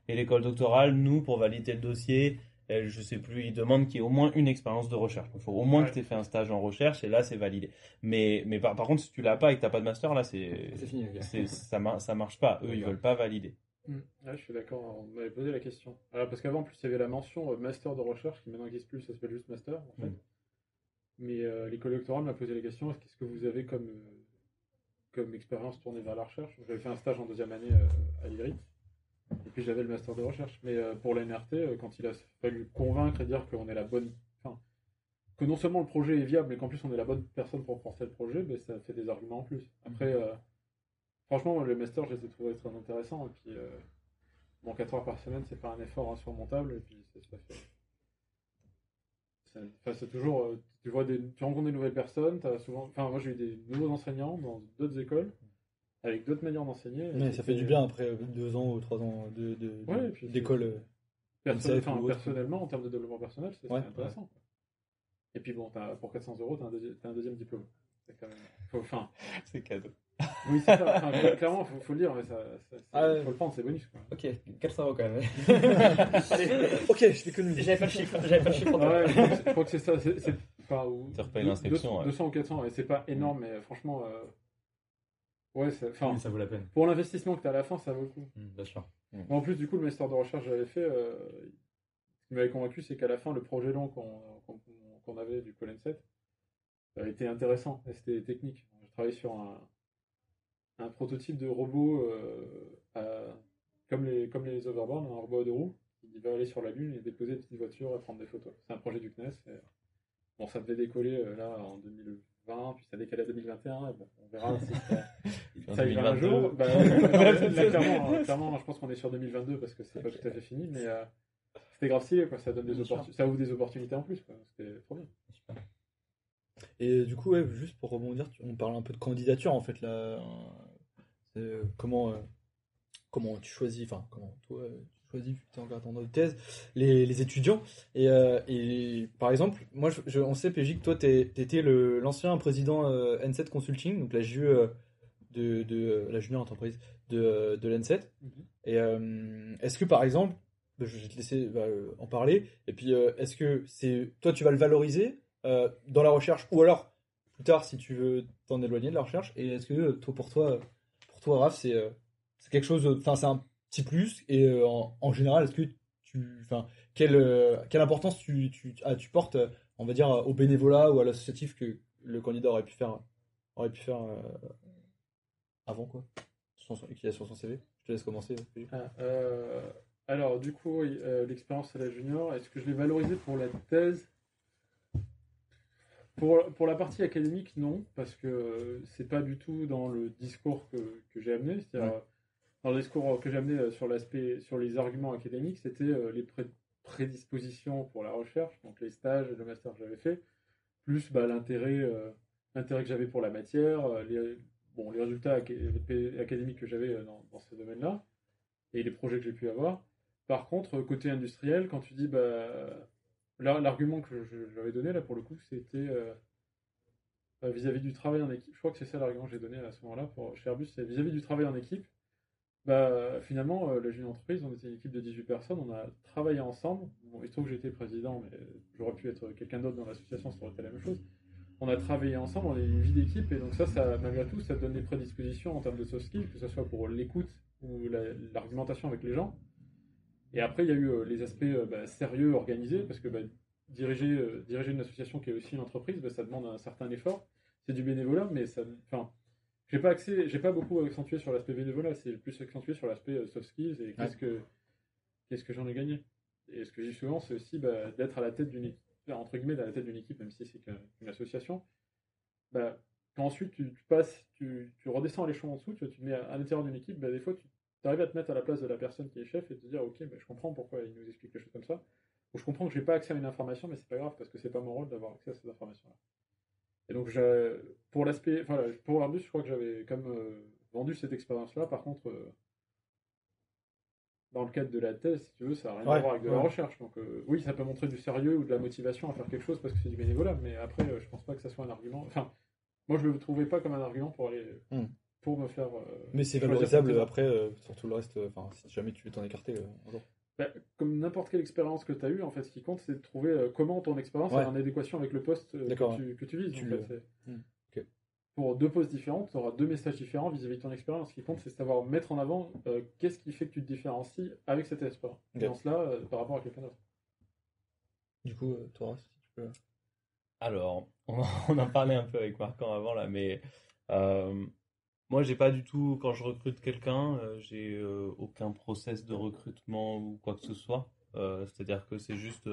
[SPEAKER 4] Et l'école doctorale, nous, pour valider le dossier, elle, je sais plus, il demande qu'il y ait au moins une expérience de recherche. Il faut au moins
[SPEAKER 2] Ouais.
[SPEAKER 4] que tu aies fait un stage en recherche, et là, c'est validé. Mais, mais par, par contre, si tu l'as pas et que tu n'as pas de master, là, c'est,
[SPEAKER 3] C'est fini,
[SPEAKER 4] ça, mar- ça marche pas. Eux, ils
[SPEAKER 3] D'accord.
[SPEAKER 4] veulent pas valider.
[SPEAKER 2] Mm. Ouais, je suis d'accord, on m'avait posé la question. Ah, parce qu'avant, en plus, il y avait la mention euh, master de recherche qui maintenant n'existe plus, ça s'appelle juste master en fait.
[SPEAKER 3] Mm.
[SPEAKER 2] Mais euh, l'école doctorale m'a posé la question qu'est-ce que vous avez comme, euh, comme expérience tournée vers la recherche? J'avais fait un stage en deuxième année euh, à l'IRI, et puis j'avais le master de recherche. Mais euh, pour l'NRT, euh, quand il a fallu convaincre et dire qu'on est la bonne. Que non seulement le projet est viable, mais qu'en plus on est la bonne personne pour porter le projet, ben, ça fait des arguments en plus. Après, euh, franchement, le master, je les ai trouvés très intéressants. Et puis, bon, 4 heures par semaine, c'est pas un effort insurmontable. Et puis, ça, Enfin, c'est toujours. tu, vois des, tu rencontres des nouvelles personnes. As souvent, enfin, moi, j'ai eu des nouveaux enseignants dans d'autres écoles, avec d'autres manières d'enseigner.
[SPEAKER 1] Ouais, ça fait du bien après deux ans ou trois ans de, de,
[SPEAKER 2] Ouais,
[SPEAKER 1] d'école. euh.
[SPEAKER 2] Enfin,
[SPEAKER 1] autre.
[SPEAKER 2] personnellement, en termes de développement personnel, c'est
[SPEAKER 1] Ouais.
[SPEAKER 2] intéressant. Et puis bon, t'as- pour 400 euros, t'as un, deuxi- un deuxième diplôme. C'est quand même. faut- Enfin, <laughs>
[SPEAKER 4] C'est cadeau.
[SPEAKER 2] oui, c'est ça. Enfin, <laughs> clairement, faut, faut le dire, mais ça, ça- ça-
[SPEAKER 5] Ah
[SPEAKER 2] faut le prendre, c'est bonus. Quoi.
[SPEAKER 5] Ok, 400 euros quand même. <laughs>
[SPEAKER 2] Allez,
[SPEAKER 1] Ok, je l'économise.
[SPEAKER 5] J'avais pas le chiffre, j'avais pas le chiffre.
[SPEAKER 2] ouais, je crois que c'est- ça. C'est, enfin, ou-
[SPEAKER 4] Tu repayes
[SPEAKER 2] deux-
[SPEAKER 4] l'inscription,
[SPEAKER 2] 200,
[SPEAKER 4] ouais.
[SPEAKER 2] 200 ou 400, et c'est pas énorme, mais franchement, euh, Ouais, ça- enfin,
[SPEAKER 3] Oui, ça vaut la peine.
[SPEAKER 2] pour l'investissement que tu as à la fin, ça vaut le coup.
[SPEAKER 3] Mm, Bien sûr.
[SPEAKER 2] En plus, du coup, le master de recherche que j'avais fait, euh, ce qui m'avait convaincu, c'est qu'à la fin, le projet long qu'on qu'on- qu'on avait du Colin 7 était intéressant et c'était technique. Je travaillais sur un, un prototype de robot euh, à- comme, les, comme les Overboard, un robot à deux roues qui va aller sur la Lune et déposer des petites voitures et prendre des photos. C'est un projet du CNES. et, bon, ça devait décoller euh, là en 2020, puis ça décalé à 2021. et bon, on verra si ça, <laughs> ça ira un
[SPEAKER 4] 2022.
[SPEAKER 2] jour. Bah, <laughs> là, clairement, hein, clairement, je pense qu'on est sur 2022 parce que c'est pas tout à fait fini, mais euh, c'était grave stylé, quoi. Ça donne des ça ouvre des opportunités en plus. C'était trop bien.
[SPEAKER 1] Et du coup, ouais, juste pour rebondir, on parle un peu de candidature en fait là. euh, euh, comment, euh, comment tu choisis, enfin, comment toi euh, tu choisis, vu que tu es encore en thèse, les, les étudiants. Et, euh, et par exemple, moi, je, je- on sait, PJ, que toi, tu étais l'ancien président euh, N7 Consulting, donc la JE euh, de, de la junior entreprise de, de l'N7.
[SPEAKER 2] Mhm.
[SPEAKER 1] Et est-ce que par exemple, bah, je vais te laisser bah, en parler, et puis euh, est-ce que c'est toi tu vas le valoriser euh, dans la recherche? Ou alors plus tard si tu veux t'en éloigner de la recherche et est-ce que toi pour toi pour toi Raph c'est euh, quelque chose enfin c'est un petit plus et euh, en, en général est-ce que tu enfin quelle euh, quelle importance tu tu, ah, tu portes on va dire au bénévolat ou à l'associatif que le candidat aurait pu faire aurait pu faire euh, avant quoi? Qu'il a sur son CV je te laisse commencer.
[SPEAKER 2] Ah, euh, alors, du coup, oui, euh, l'expérience à la junior, est-ce que je l'ai valorisé pour la thèse? Pour, pour la partie académique, non, parce que c'est pas du tout dans le discours que, que j'ai amené. C'est-à-dire,
[SPEAKER 1] Ouais.
[SPEAKER 2] Dans le discours que amené euh, sur l'aspect, sur les arguments académiques, c'était euh, les pré- prédispositions pour la recherche, donc les stages et le master que j'avais fait, plus bah, l'intérêt, euh, l'intérêt que j'avais pour la matière, les, résultats aca- académiques que j'avais dans, ce domaine-là, et les projets que j'ai pu avoir. Par contre, côté industriel, quand tu dis, bah, l'argument que j'avais donné, là, pour le coup, c'était vis-à-vis du travail en équipe. Je crois que c'est ça l'argument que j'ai donné à ce moment-là pour, chez Airbus, c'est vis-à-vis du travail en équipe. Bah, finalement, euh, la junior entreprise, on était une équipe de 18 personnes, on a travaillé ensemble. Il se trouve que j'étais président, mais j'aurais pu être quelqu'un d'autre dans l'association, ça aurait été la même chose. On a travaillé ensemble, on a une vie d'équipe, et donc ça, malgré tout, ça donne des prédispositions en termes de soft skills, que ce soit pour l'écoute ou la- l'argumentation avec les gens. Et après, il y a eu euh, les aspects euh, bah, sérieux, organisés, parce que bah, diriger, une association qui est aussi une entreprise, bah, ça demande un certain effort. C'est du bénévolat, mais ça, j'ai pas accès, j'ai pas beaucoup accentué sur l'aspect bénévolat, c'est plus accentué sur l'aspect euh, soft skills et qu'est-ce que, qu'est-ce que j'en ai gagné. Et ce que je dis souvent, c'est aussi bah, d'être à la tête d'une équipe, entre guillemets, à la tête d'une équipe, même si c'est qu'une une association. Bah, quand ensuite tu, tu passes, tu, tu redescends à l'échelon en dessous, tu, tu te mets à, à l'intérieur d'une équipe, bah, des fois tu arrives à te mettre à la place de la personne qui est chef et te dire, ok, je comprends pourquoi il nous explique les choses comme ça. Ou je comprends que j'ai pas accès à une information, mais c'est pas grave parce que c'est pas mon rôle d'avoir accès à ces informations-là. Et donc, pour l'aspect, enfin, pour Airbus, je crois que j'avais quand même euh, vendu cette expérience-là. Par contre, euh, dans le cadre de la thèse, si tu veux, ça n'a rien
[SPEAKER 1] Ouais,
[SPEAKER 2] à voir avec de la recherche. Donc, euh, oui, ça peut montrer du sérieux ou de la motivation à faire quelque chose parce que c'est du bénévolat, mais après, euh, je pense pas que ça soit un argument. Enfin, moi, je le trouvais pas comme un argument pour aller,
[SPEAKER 1] Hmm.
[SPEAKER 2] pour me faire.
[SPEAKER 1] mais c'est valorisable après sur tout le reste enfin si jamais tu veux t'en écarter un jour.
[SPEAKER 2] Bah, comme n'importe quelle expérience que tu as eue, en fait, ce qui compte, c'est de trouver euh, comment ton expérience
[SPEAKER 1] Ouais.
[SPEAKER 2] est en adéquation avec le poste euh, que, tu, que tu vises.
[SPEAKER 1] Tu
[SPEAKER 2] en
[SPEAKER 1] le-
[SPEAKER 2] fait, c'est-
[SPEAKER 1] Hmm.
[SPEAKER 2] Pour deux postes différents, tu auras deux messages différents vis-à-vis de ton expérience. Ce qui compte, c'est savoir mettre en avant euh, qu'est-ce qui fait que tu te différencies avec cette expérience.
[SPEAKER 1] Ok.
[SPEAKER 2] Dans cela, euh, par rapport à quelqu'un d'autre.
[SPEAKER 1] du coup euh, toi si tu peux
[SPEAKER 4] Alors, <laughs> on, en parlait un peu avec Marcan avant là, mais euh, moi j'ai pas du tout, quand je recrute quelqu'un, euh, j'ai euh, aucun process de recrutement ou quoi que ce soit. Euh, C'est-à-dire que c'est juste,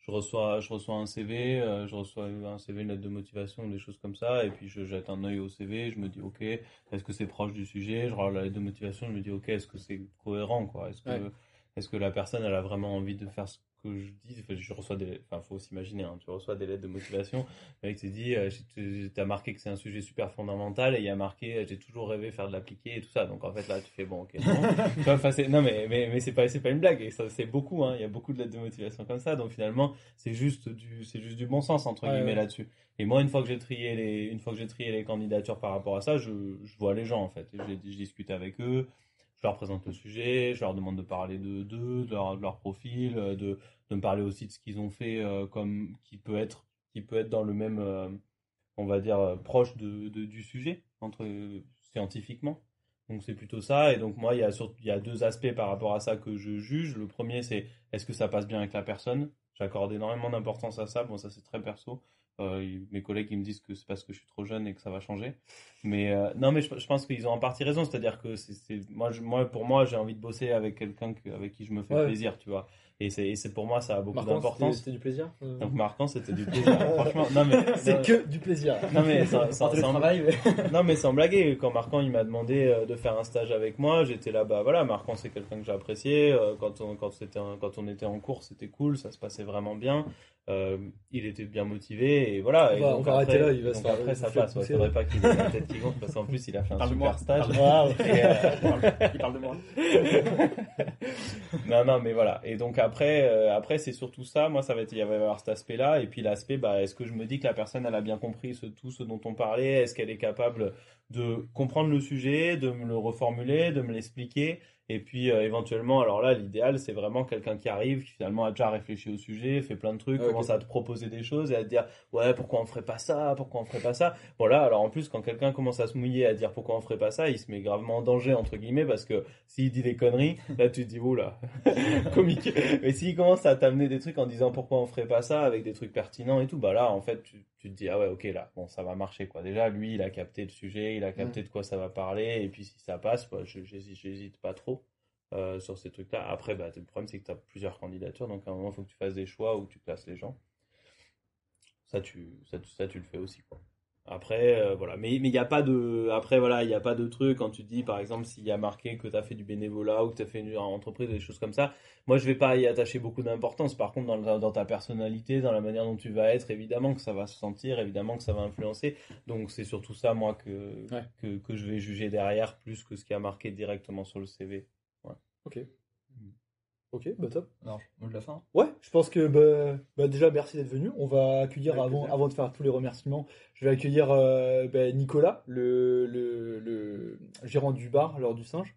[SPEAKER 4] je reçois, je reçois un CV, je reçois un CV, une lettre de motivation, des choses comme ça, et puis je jette un œil au CV, je me dis ok, est-ce que c'est proche du sujet, je regarde la lettre de motivation, je me dis ok, est-ce que c'est cohérent quoi, est-ce que,
[SPEAKER 1] Ouais.
[SPEAKER 4] est-ce que la personne elle a vraiment envie de faire ce que je dis, je reçois des, enfin faut s'imaginer, hein, tu reçois des lettres de motivation, mec te dit, euh, t'as marqué que c'est un sujet super fondamental et il y a marqué, euh, j'ai toujours rêvé faire de l'appliquer et tout ça. Donc en fait là, tu fais bon, ok. non. <laughs> Tu enfin, mais mais mais c'est pas c'est pas une blague et ça c'est beaucoup. Hein. Il y a beaucoup de lettres de motivation comme ça. Donc finalement, c'est juste du c'est juste du bon sens entre
[SPEAKER 1] Ouais,
[SPEAKER 4] guillemets
[SPEAKER 1] ouais.
[SPEAKER 4] là-dessus. Et moi, une fois que j'ai trié les une fois que j'ai trié les candidatures par rapport à ça, je, je vois les gens en fait. Et je, je discute avec eux. Je leur présente le sujet, je leur demande de parler de d'eux, de leur, profil, euh, de, de me parler aussi de ce qu'ils ont fait euh, comme qui peut être qui peut être dans le même euh, on va dire proche de, du sujet entre scientifiquement. Donc c'est plutôt ça. Et donc moi, il y, a il y a deux aspects par rapport à ça que je juge. Le premier, c'est est-ce que ça passe bien avec la personne? J'accorde énormément d'importance à ça. Bon, ça c'est très perso. Euh, mes collègues ils me disent que c'est parce que je suis trop jeune et que ça va changer. Mais euh, non, mais je, je pense qu'ils ont en partie raison. C'est-à-dire que c'est, moi, je- moi, pour moi, j'ai envie de bosser avec quelqu'un que- avec qui je me fais
[SPEAKER 1] Ouais.
[SPEAKER 4] plaisir, tu vois. Et c'est, pour moi, ça a beaucoup d'importance.
[SPEAKER 1] c'était c'était du plaisir. euh.
[SPEAKER 4] Donc marquant, c'était du plaisir. <laughs> Franchement, non mais <laughs>
[SPEAKER 1] C'est que du plaisir.
[SPEAKER 4] non mais sans, sans- sans-
[SPEAKER 5] travail, mais- <laughs>
[SPEAKER 4] non mais sans blaguer, quand Marquant il m'a demandé de faire un stage avec moi, j'étais là bah voilà, Marquant c'est quelqu'un que euh, quand on quand c'était quand on était en cours, c'était cool, ça se passait vraiment bien. Euh, il était bien motivé et voilà.
[SPEAKER 1] On
[SPEAKER 4] et
[SPEAKER 1] va-
[SPEAKER 4] donc
[SPEAKER 1] on va
[SPEAKER 4] après,
[SPEAKER 1] arrêter là, il va se faire-
[SPEAKER 4] après ça passe. Il faudrait pas qu'il ait la tête qui gonfle parce qu'en plus il a fait un super stage. Euh, <laughs>
[SPEAKER 5] Il parle de moi. <laughs>
[SPEAKER 4] non, non, mais voilà. Et donc après, euh, après c'est surtout ça. Moi, ça va être, il va y avoir cet aspect-là. Et puis l'aspect, bah, est-ce que je me dis que la personne, elle a bien compris ce, tout ce dont on parlait? Est-ce qu'elle est capable de comprendre le sujet, de me le reformuler, de me l'expliquer? Et puis euh, éventuellement, alors là, l'idéal, c'est vraiment quelqu'un qui arrive, qui finalement a déjà réfléchi au sujet, fait plein de trucs,
[SPEAKER 1] Ah,
[SPEAKER 4] commence à te proposer des choses et à te dire ouais, pourquoi on ferait pas ça, pourquoi on ferait pas ça. Voilà. Alors en plus, quand quelqu'un commence à se mouiller à dire pourquoi on ferait pas ça, il se met gravement en danger entre guillemets parce que s'il dit des conneries, là tu te dis oula, <laughs> comique. Mais s'il commence à t'amener des trucs en disant pourquoi on ferait pas ça avec des trucs pertinents et tout, bah là en fait tu, tu te dis ah ouais ok là bon ça va marcher quoi. Déjà lui il a capté le sujet, il a capté de quoi ça va parler et puis si ça passe, bah, j'hésite pas trop. euh, sur ces trucs-là. Après, bah, le problème, c'est que tu as plusieurs candidatures, donc à un moment, il faut que tu fasses des choix où tu classes les gens. Ça, tu, ça, tu- ça, tu le fais aussi, quoi. Après, euh, voilà. Mais il n'y a pas de. Après, voilà, il n'y a pas de truc quand tu te dis, par exemple, s'il y a marqué que tu as fait du bénévolat ou que tu as fait une entreprise, des choses comme ça. Moi, je vais pas y attacher beaucoup d'importance. Par contre, dans, le- dans ta personnalité, dans la manière dont tu vas être, évidemment que ça va se sentir, évidemment que ça va influencer. Donc, c'est surtout ça, moi, que,
[SPEAKER 1] Ouais.
[SPEAKER 4] que, que je vais juger derrière, plus que ce qui a marqué directement sur le CV.
[SPEAKER 1] Ok, bah top.
[SPEAKER 5] Non, mot de la fin.
[SPEAKER 1] Ouais, je pense que bah, bah, déjà merci d'être venu. On va accueillir
[SPEAKER 3] Avec
[SPEAKER 1] avant,
[SPEAKER 3] plaisir.
[SPEAKER 1] avant de faire tous les remerciements, je vais accueillir euh, bah, Nicolas, le, le, le gérant du bar, l'heure du singe.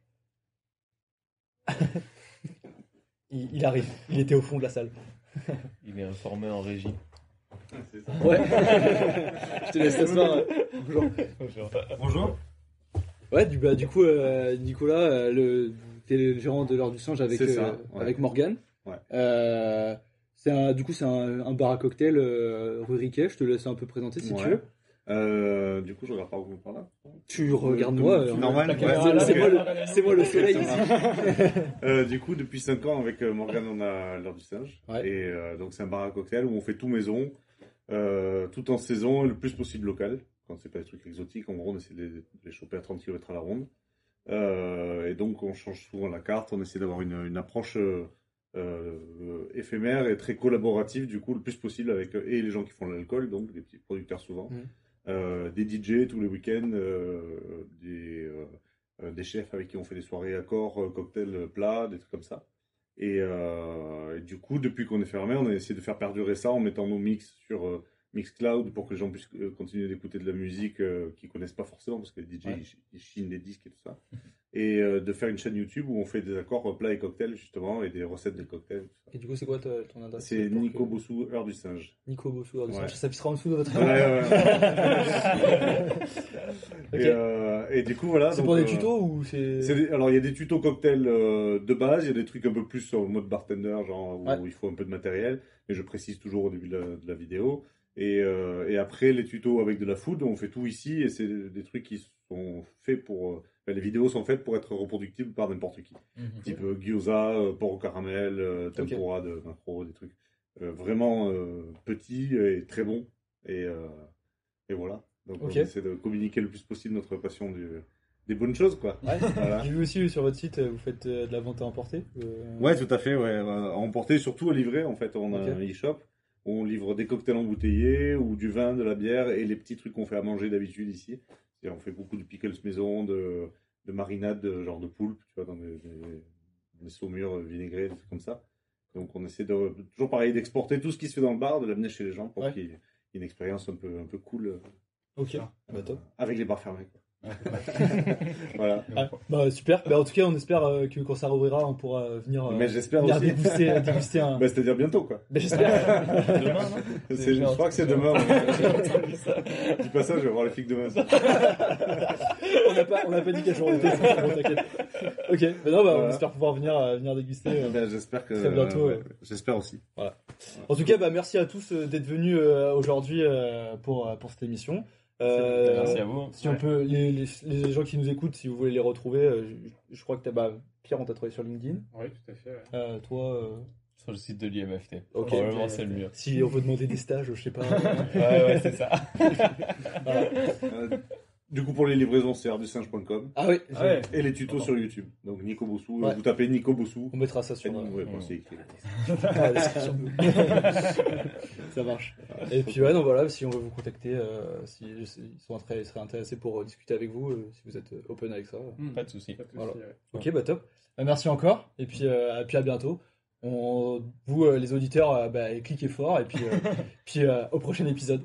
[SPEAKER 1] <laughs> il, il arrive, il était au fond de la salle.
[SPEAKER 4] Il est informé en régie.
[SPEAKER 1] Ouais. je te laisse t'asseoir. Bonjour.
[SPEAKER 6] Bonjour.
[SPEAKER 1] Ouais, du, bah, du coup, euh, Nicolas, euh, le, t'es le gérant de l'heure du singe avec, euh,
[SPEAKER 6] ouais.
[SPEAKER 1] avec Morgane.
[SPEAKER 6] Ouais.
[SPEAKER 1] Euh, un, du coup, c'est un, un bar à cocktail euh, rue Riquet. Je te laisse un peu présenter si tu veux.
[SPEAKER 6] Euh, du coup, je regarde pas où par là.
[SPEAKER 1] Tu regardes moi. euh,
[SPEAKER 6] normal.
[SPEAKER 1] c'est moi, le- c'est moi le soleil.
[SPEAKER 6] Euh, du coup, depuis 5 ans, avec Morgane, on a l'heure du singe.
[SPEAKER 1] Ouais.
[SPEAKER 6] Et euh, donc, c'est un bar à cocktail où on fait tout maison, tout en saison le plus possible local. Quand c'est pas des trucs exotiques, en gros, on essaie de les, de les choper à 30 km à la ronde. Euh, et donc, on change souvent la carte. On essaie d'avoir une, une approche euh, euh, éphémère et très collaborative, du coup, le plus possible avec et les gens qui font de l'alcool, donc des petits producteurs souvent, euh, des DJ tous les week-ends, des, des chefs avec qui on fait des soirées accords, cocktails, plats, des trucs comme ça. Et, et du coup, depuis qu'on est fermé, on a essayé de faire perdurer ça en mettant nos mix sur Mixcloud pour que les gens puissent euh, continuer d'écouter de la musique euh, qu'ils connaissent pas forcément parce que les DJ
[SPEAKER 1] Ouais.
[SPEAKER 6] ils, ils chinent des disques et tout ça. <laughs> Et euh, de faire une chaîne YouTube où on fait des accords euh, plats et cocktails justement et des recettes de cocktails. tout ça.
[SPEAKER 1] Et du coup, c'est quoi ton adresse
[SPEAKER 6] C'est Nico
[SPEAKER 1] que-
[SPEAKER 6] Bossou, heure du singe.
[SPEAKER 1] Nico Bossou. heure du
[SPEAKER 6] Ouais.
[SPEAKER 1] singe. Ça sera en dessous de votre.
[SPEAKER 6] Ouais. <laughs> <laughs> Et, euh, et du coup voilà.
[SPEAKER 1] C'est pour des tutos ou c'est.
[SPEAKER 6] alors il y a des tutos cocktails de base, il y a des trucs un peu plus en mode bartender, genre où il faut un peu de matériel, mais je précise toujours au début de la, de la vidéo. Et, euh, et après les tutos avec de la food, on fait tout ici et c'est des trucs qui sont faits pour. euh, les vidéos sont faites pour être reproductibles par n'importe qui. Type euh, gyoza, euh, porc au caramel, tempura de macro, des trucs vraiment petits et très bons. Et, et voilà. Donc on essaie de communiquer le plus possible notre passion du- des bonnes choses, quoi.
[SPEAKER 1] Ouais.
[SPEAKER 6] Voilà.
[SPEAKER 1] J'ai vu aussi sur votre site, vous faites de la vente à emporter. euh,
[SPEAKER 6] Ouais, tout à fait. Ouais. À emporter, surtout à livrer. En fait, on a
[SPEAKER 1] Ok.
[SPEAKER 6] un e-shop. On livre des cocktails embouteillés ou du vin, de la bière et les petits trucs qu'on fait à manger d'habitude ici. Et on fait beaucoup de pickles maison, de, de marinades, de, genre de poulpe, tu vois, dans des, des- des saumures vinaigrées, des trucs comme ça. Donc on essaie de, toujours pareil d'exporter tout ce qui se fait dans le bar, de l'amener chez les gens pour
[SPEAKER 1] Ouais.
[SPEAKER 6] qu'il y ait une expérience un peu, un peu cool euh,
[SPEAKER 1] Ok. Bah top.
[SPEAKER 6] avec les bars fermés. quoi. <laughs> Voilà.
[SPEAKER 1] Ah, bah, super. Bah, en tout cas, on espère euh, que quand ça rouvrira, on pourra euh, venir, euh,
[SPEAKER 6] Mais j'espère
[SPEAKER 1] venir
[SPEAKER 6] aussi.
[SPEAKER 1] déguster, déguster un. <laughs>
[SPEAKER 6] Bah, c'est-à-dire bientôt, quoi.
[SPEAKER 1] Bah, j'espère. <laughs>
[SPEAKER 4] Demain, non
[SPEAKER 6] C'est- Je crois que c'est demain. ouais. Dis pas ça, je vais voir les flics demain.
[SPEAKER 1] on n'a pas, on n'a pas dit quel jour on était. c'est bon, t'inquiète. Ok. Bah, non, bah, on
[SPEAKER 6] Voilà.
[SPEAKER 1] espère pouvoir venir, euh, venir déguster. euh.
[SPEAKER 6] Ben, j'espère que.
[SPEAKER 1] Très bientôt, ouais.
[SPEAKER 6] J'espère aussi.
[SPEAKER 1] En tout cas, bah, merci à tous euh, d'être venus euh, aujourd'hui euh, pour, euh, pour cette émission. Euh,
[SPEAKER 4] Merci à vous.
[SPEAKER 1] Si on peut, les, les, les gens qui nous écoutent, si vous voulez les retrouver, euh, je, je crois que t'as, bah, Pierre, on t'a trouvé sur LinkedIn.
[SPEAKER 2] Oui, tout à fait. ouais.
[SPEAKER 1] Euh, toi, euh,
[SPEAKER 4] Sur le site de l'IMFT.
[SPEAKER 1] Ok.
[SPEAKER 4] Probablement, c'est le mieux.
[SPEAKER 1] si on veut demander des stages, je sais pas. <laughs>
[SPEAKER 4] Ouais, ouais, c'est ça. <laughs>
[SPEAKER 6] Euh, <laughs> du coup, pour les livraisons, c'est ardussinge.com.
[SPEAKER 1] Ah oui,
[SPEAKER 4] Ah ouais.
[SPEAKER 6] Et les tutos sur YouTube. Donc, Nico Bossou.
[SPEAKER 1] Ouais.
[SPEAKER 6] Vous tapez Nico Bossou.
[SPEAKER 1] on mettra ça sur
[SPEAKER 6] Ouais,
[SPEAKER 1] euh,
[SPEAKER 6] ouais, bon, c'est écrit.
[SPEAKER 1] la description. <laughs> ça marche. Et puis ouais, non voilà, si on veut vous contacter, euh, si ils sont très, ils seraient intéressés pour euh, discuter avec vous, euh, si vous êtes euh, open avec ça.
[SPEAKER 2] Hmm.
[SPEAKER 4] Pas de souci.
[SPEAKER 2] Pas de souci,
[SPEAKER 1] Voilà.
[SPEAKER 2] ouais.
[SPEAKER 1] Ok, bah top. Bah, merci encore. Et puis, euh, et puis à bientôt. On, vous, euh, les auditeurs, euh, bah, cliquez fort. Et puis, euh, <laughs> puis euh, au prochain épisode.